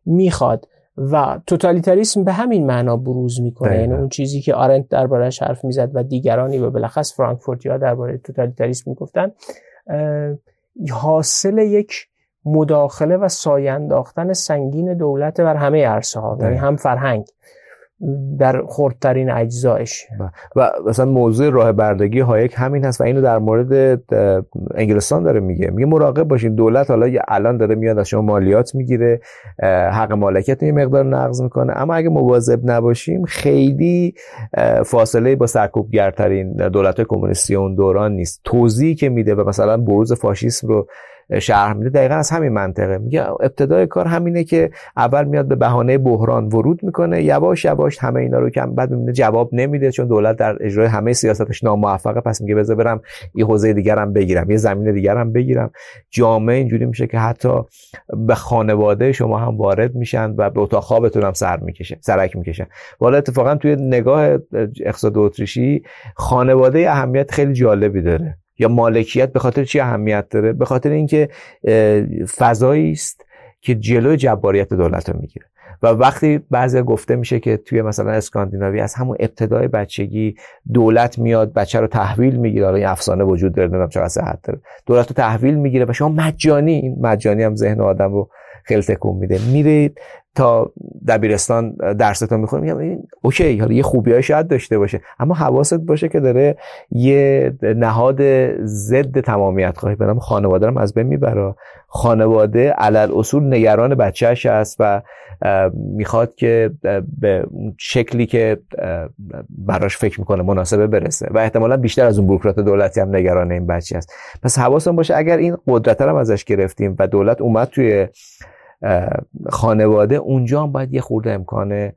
می‌خواد. و توتالیتاریسم به همین معنا بروز می‌کنه یعنی اون چیزی که آرنت دربارهش حرف می‌زد و دیگرانی و بلخص فرانکفورتی ها درباره توتالیتاریسم می‌گفتن حاصل یک مداخله و ساینداختن سنگین دولت بر همه عرصه ها یعنی هم فرهنگ. در خردترین اجزایش. و مثلا موضوع راه بردگی هایک همین هست و اینو در مورد انگلستان داره میگه. میگه مراقب باشین دولت حالا الان داره میاد از شما مالیات می‌گیره حق مالکیت یه مقدار نقض می‌کنه. اما اگه مواظب نباشیم خیلی فاصله با سرکوبگرترین دولت کمونیستی اون دوران نیست. توضیحی که میده و مثلا بروز فاشیسم رو شرح میده دقیقا از همین منطقه. میگه ابتدای کار همینه که اول میاد به بهانه بحران ورود می‌کنه. یواش یواش همه اینا رو که بعد می‌بینه جواب نمیده چون دولت در اجرای همه سیاستش ناموفقه. پس میگه بذار برم یه حوزه دیگرم بگیرم یه زمین دیگرم بگیرم. جامعه اینجوری میشه که حتی به خانواده شما هم وارد میشن و به اتاق خوابتون هم سر می‌کشه سرک می‌کشن والا اتفاقا توی نگاه اقتصاد اتریشی خانواده اهمیت خیلی جالبی داره. یا مالکیت به خاطر چی اهمیت داره؟ به خاطر اینکه فضایی است که جلوی جباریت دولت رو می‌گیره. و وقتی بعضی گفته میشه که توی مثلا اسکاندیناوی از همون ابتدای بچگی دولت میاد بچه رو تحویل می‌گیره. حالا این افسانه وجود داره نمی‌دونم چقدر صحت داره. دولت رو تحویل می‌گیره و شما مجانی مجانی هم ذهن آدم رو خیلی تکون میده. میرید تا دبیرستان درستون می‌خونه میگم اوکی حالا یه خوبی شاید داشته باشه. اما حواست باشه که داره یه نهاد ضد تمامیت خواهی به خانواده رو از بین می‌بره. خانواده علل اصول نگران بچهش است و می‌خواد که به شکلی که براش فکر می‌کنه مناسبه برسه و احتمالا بیشتر از اون بروکرات دولتی هم نگران این بچه است پس حواستون باشه اگر این قدرت هم ازش گرفتیم و دولت اومد توی خانواده اونجا هم باید یه خورده امکان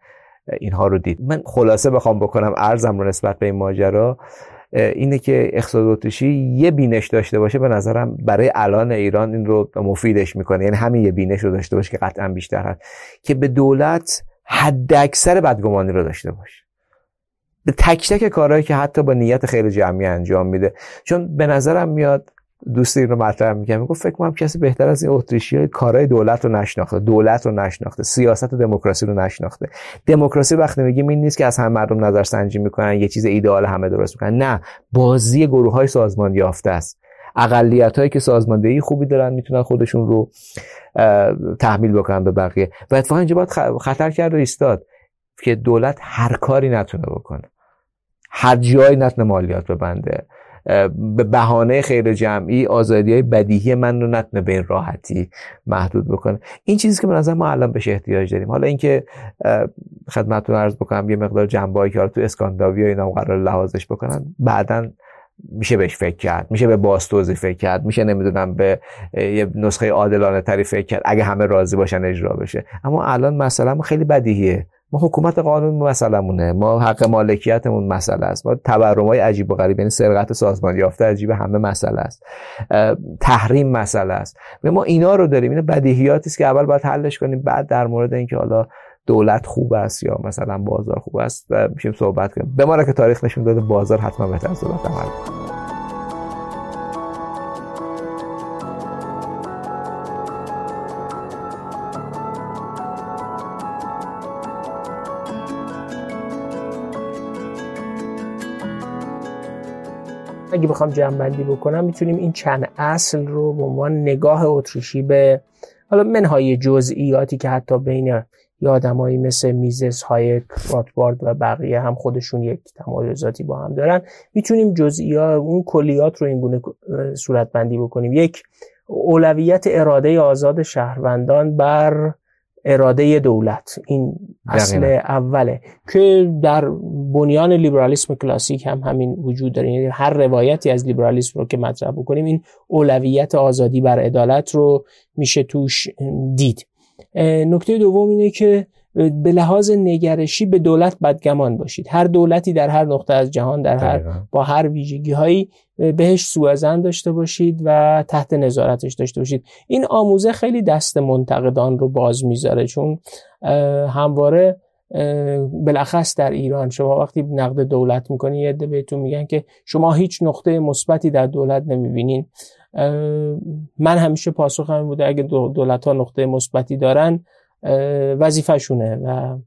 اینها رو دید. من خلاصه بخوام بکنم ارزم رو نسبت به این ماجرا اینه که اقتصاد یه بینش داشته باشه به نظرم برای الان ایران این رو مفیدش می‌کنه. یعنی همین یه بینش رو داشته باشه که قطعا بیشتر هست. که به دولت حد اکثر بدگمانی رو داشته باشه. به تک تک کارهایی که حتی با نیت خیلی جمعی انجام میده. چون به نظرم میاد دوست این رو مطرح می‌کنم. می‌گفت فکر کنم کسی بهتر از این اتریشی های کارهای دولت رو نشناخته دولت رو نشناخته سیاست دموکراسی رو نشناخته. دموکراسی وقتی میگیم این نیست که از همه مردم نظر سنجی می‌کنن یه چیز ایدئال همه درست می‌کنن. نه بازی گروه های سازمان یافته است. اقلیت هایی که سازماندهی خوبی دارن می‌تونن خودشون رو تحمیل بکنن به بقیه. و اتفاقا اینجا باید خطر کرد و ایستاد که دولت هر کاری نتونه بکنه. هر جایی نتونه مالیات ببنده. به بهانه خیر جمعی آزادی های بدیهی من رو نتونه به این راحتی محدود بکنه. این چیزی که به نظر ما الان بهش احتیاج داریم. حالا اینکه خدمتتون عرض بکنم یه مقدار جنبه که تو اسکانداویا اینا قرار لحاظش بکنن بعدا میشه بهش فکر کرد میشه به باستوزی فکر کرد میشه نمی‌دونم به یه نسخه عادلانه تری فکر کرد اگه همه راضی باشن اجرا بشه. اما الان مثلا خیلی بدیهیه. ما حکومت قانون مسئلهمونه. ما حق مالکیتمون مسئله است. ما تورم های عجیب و غریب یعنی سرقت سازمان یافته عجیب همه مسئله است. تحریم مسئله است. ما اینا رو داریم. این بدیهیاتی است که اول باید حلش کنیم. بعد در مورد اینکه حالا دولت خوب است یا مثلا بازار خوب است میشیم صحبت کنیم. به که تاریخ نشون داده بازار حتما بهتر از دولت عمل اگه بخوام جمع بکنم می‌تونیم این چند اصل رو به عنوان نگاه اتریشی به حالا منهای جزئیاتی که حتی بین آدمایی مثل میزس های راتبارد و بقیه هم خودشون یک تمایزاتی با هم دارن می‌تونیم جزئیات اون کلیات رو این گونه صورت بندی بکنیم. یک اولویت اراده آزاد شهروندان بر اراده دولت. این اصل اوله. که در بنیان لیبرالیسم کلاسیک هم همین وجود داره. یعنی هر روایتی از لیبرالیسم رو که مطرح بکنیم این اولویت آزادی بر عدالت رو میشه توش دید. نکته دوم اینه که به لحاظ نگرشی به دولت بدگمان باشید. هر دولتی در هر نقطه از جهان در هر با هر ویژگی هایی بهش سوءظن داشته باشید و تحت نظارتش داشته باشید. این آموزه خیلی دست منتقدان رو باز می‌ذاره چون همواره بالاخص در ایران شما وقتی نقد دولت می‌کنی یه عده بهتون میگن که شما هیچ نقطه مثبتی در دولت نمی‌بینین. من همیشه پاسخ همین بوده اگه دولت ها نقطه مثبتی دارن وظیفهشونه و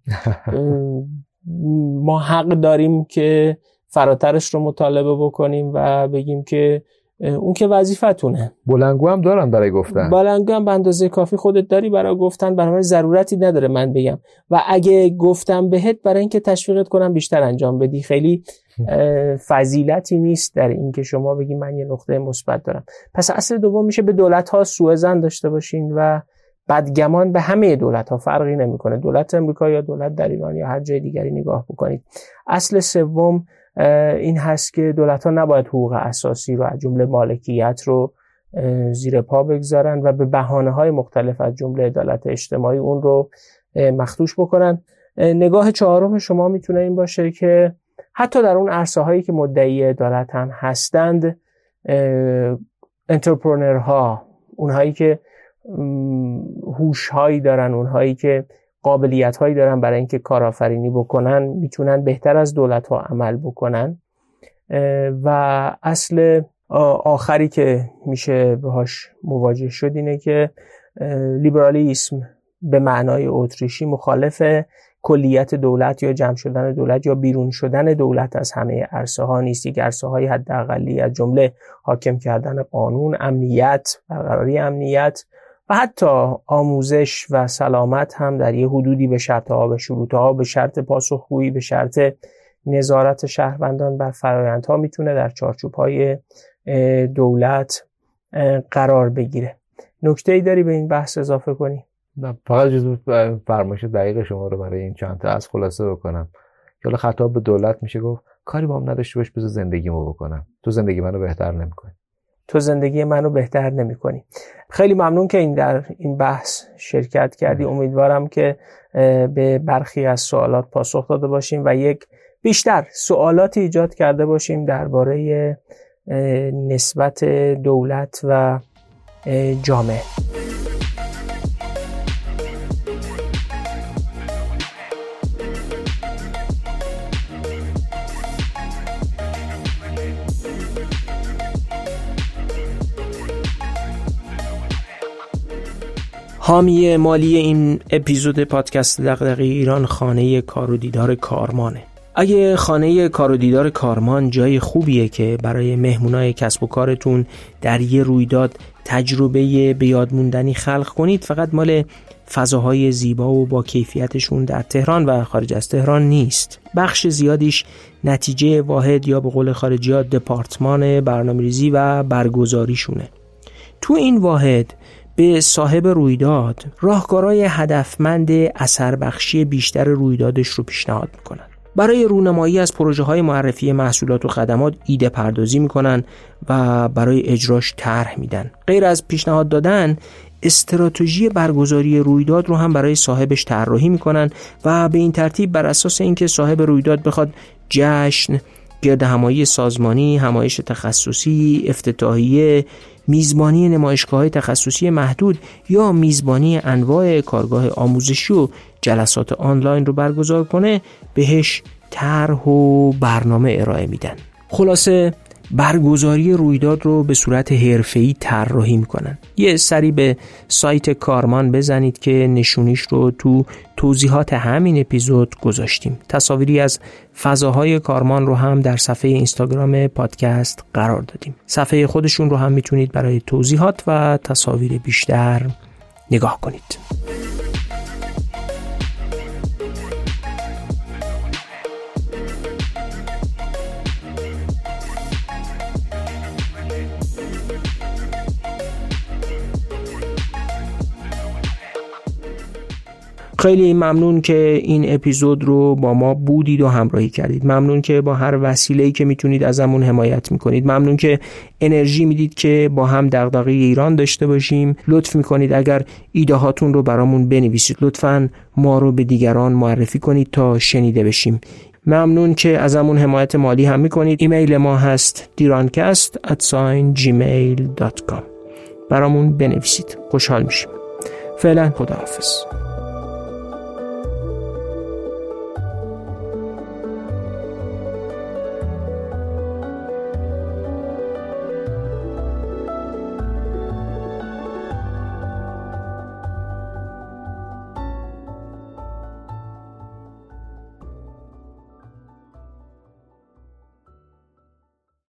ما حق داریم که فراترش رو مطالبه بکنیم و بگیم که اون که وظیفتونه. بلنگو هم دارن برای گفتن. بلنگو هم به اندازه کافی خودت داری برای گفتن برای ضرورتی نداره من بگم. و اگه گفتم بهت برای اینکه تشویقت کنم بیشتر انجام بدی. خیلی فضیلتی نیست در اینکه شما بگی من یه نقطه مثبت دارم. پس اصل دوم میشه به دولت ها سوء زن داشته باشین و بدگمان به همه دولت ها فرقی نمی‌کنه. دولت امریکا یا دولت در ایران یا هر جای دیگری نگاه بکنید. اصل سوم این هست که دولت ها نباید حقوق اساسی رو از جمله مالکیت رو زیر پا بگذارن و به بحانه های مختلف از جمله عدالت اجتماعی اون رو مختوش بکنن. نگاه چهارم شما می‌تونه این باشه که حتی در اون عرصه هایی که مدعی عدالت هم هستند ها اونهایی که هوش هایی دارن اونهایی که قابلیت هایی دارن برای اینکه کارآفرینی بکنن می‌تونن بهتر از دولت ها عمل بکنن. و اصل آخری که میشه باهاش مواجه شد اینه که لیبرالیسم به معنای اتریشی مخالف کلیت دولت یا جمع شدن دولت یا بیرون شدن دولت از همه عرصه ها نیست. یک عرصه های حداقلی از جمله حاکم کردن قانون امنیت برقراری امنیت و حتی آموزش و سلامت هم در یه حدودی به شرط ها به شروط ها به شرط پاسخگویی به شرط نظارت شهروندان بر فرایندها می‌تونه در چارچوب های دولت قرار بگیره. نکته ای داری به این بحث اضافه کنی؟ فقط جزو فرمایش دقیق شما رو برای این چند تا از خلاصه بکنم. که خطاب به دولت میشه گفت کاری با هم نداشته باش بذار زندگیمو بکنم. تو زندگی منو بهتر نمی‌کنی. تو زندگی منو بهتر نمی‌کنی. خیلی ممنون که این در این بحث شرکت کردی. امیدوارم که به برخی از سوالات پاسخ داده باشیم و یک بیشتر سوالاتی ایجاد کرده باشیم درباره نسبت دولت و جامعه. حامی مالی این اپیزود پادکست دغدغه ایران خانه کار و دیدار کارمانه. اگه خانه کار و دیدار کارمان جای خوبیه که برای مهمونای کسب و کارتون در یه رویداد تجربه به یاد موندنی خلق کنید فقط مال فضاهای زیبا و با کیفیتشون در تهران و خارج از تهران نیست. بخش زیادیش نتیجه واحد یا به قول خارجی ها دپارتمان برنامه‌ریزی و برگزاریشونه. تو این واحد به صاحب رویداد راهکارهای هدفمند اثر بخشی بیشتر رویدادش رو پیشنهاد می‌کنن. برای رونمایی از پروژه های معرفی محصولات و خدمات ایده پردازی می‌کنن و برای اجراش طرح میدن. غیر از پیشنهاد دادن استراتژی برگزاری رویداد رو هم برای صاحبش طراحی می‌کنن و به این ترتیب بر اساس اینکه صاحب رویداد بخواد جشن گرد همایی سازمانی، همایش تخصصی، افتتاحیه، میزبانی نمایشگاه تخصصی محدود یا میزبانی انواع کارگاه آموزشی و جلسات آنلاین رو برگزار کنه بهش طرح و برنامه ارائه میدن. خلاصه برگزاری رویداد رو به صورت حرفه‌ای طراحی می‌کنن. یه سری به سایت کارمان بزنید که نشونیش رو تو توضیحات همین اپیزود گذاشتیم. تصاویری از فضاهای کارمان رو هم در صفحه اینستاگرام پادکست قرار دادیم. صفحه خودشون رو هم می‌تونید برای توضیحات و تصاویر بیشتر نگاه کنید. خیلی ممنون که این اپیزود رو با ما بودید و همراهی کردید. ممنون که با هر وسیله‌ای که می‌تونید ازمون حمایت می‌کنید. ممنون که انرژی می‌دید که با هم دغدغه ایران داشته باشیم. لطف می‌کنید اگر ایده هاتون رو برامون بنویسید. لطفا ما رو به دیگران معرفی کنید تا شنیده بشیم. ممنون که ازمون حمایت مالی هم می‌کنید. ایمیل ما هست دیرانکست برامون بنویسید. خوشحال میشیم. فعلا خداحافظ.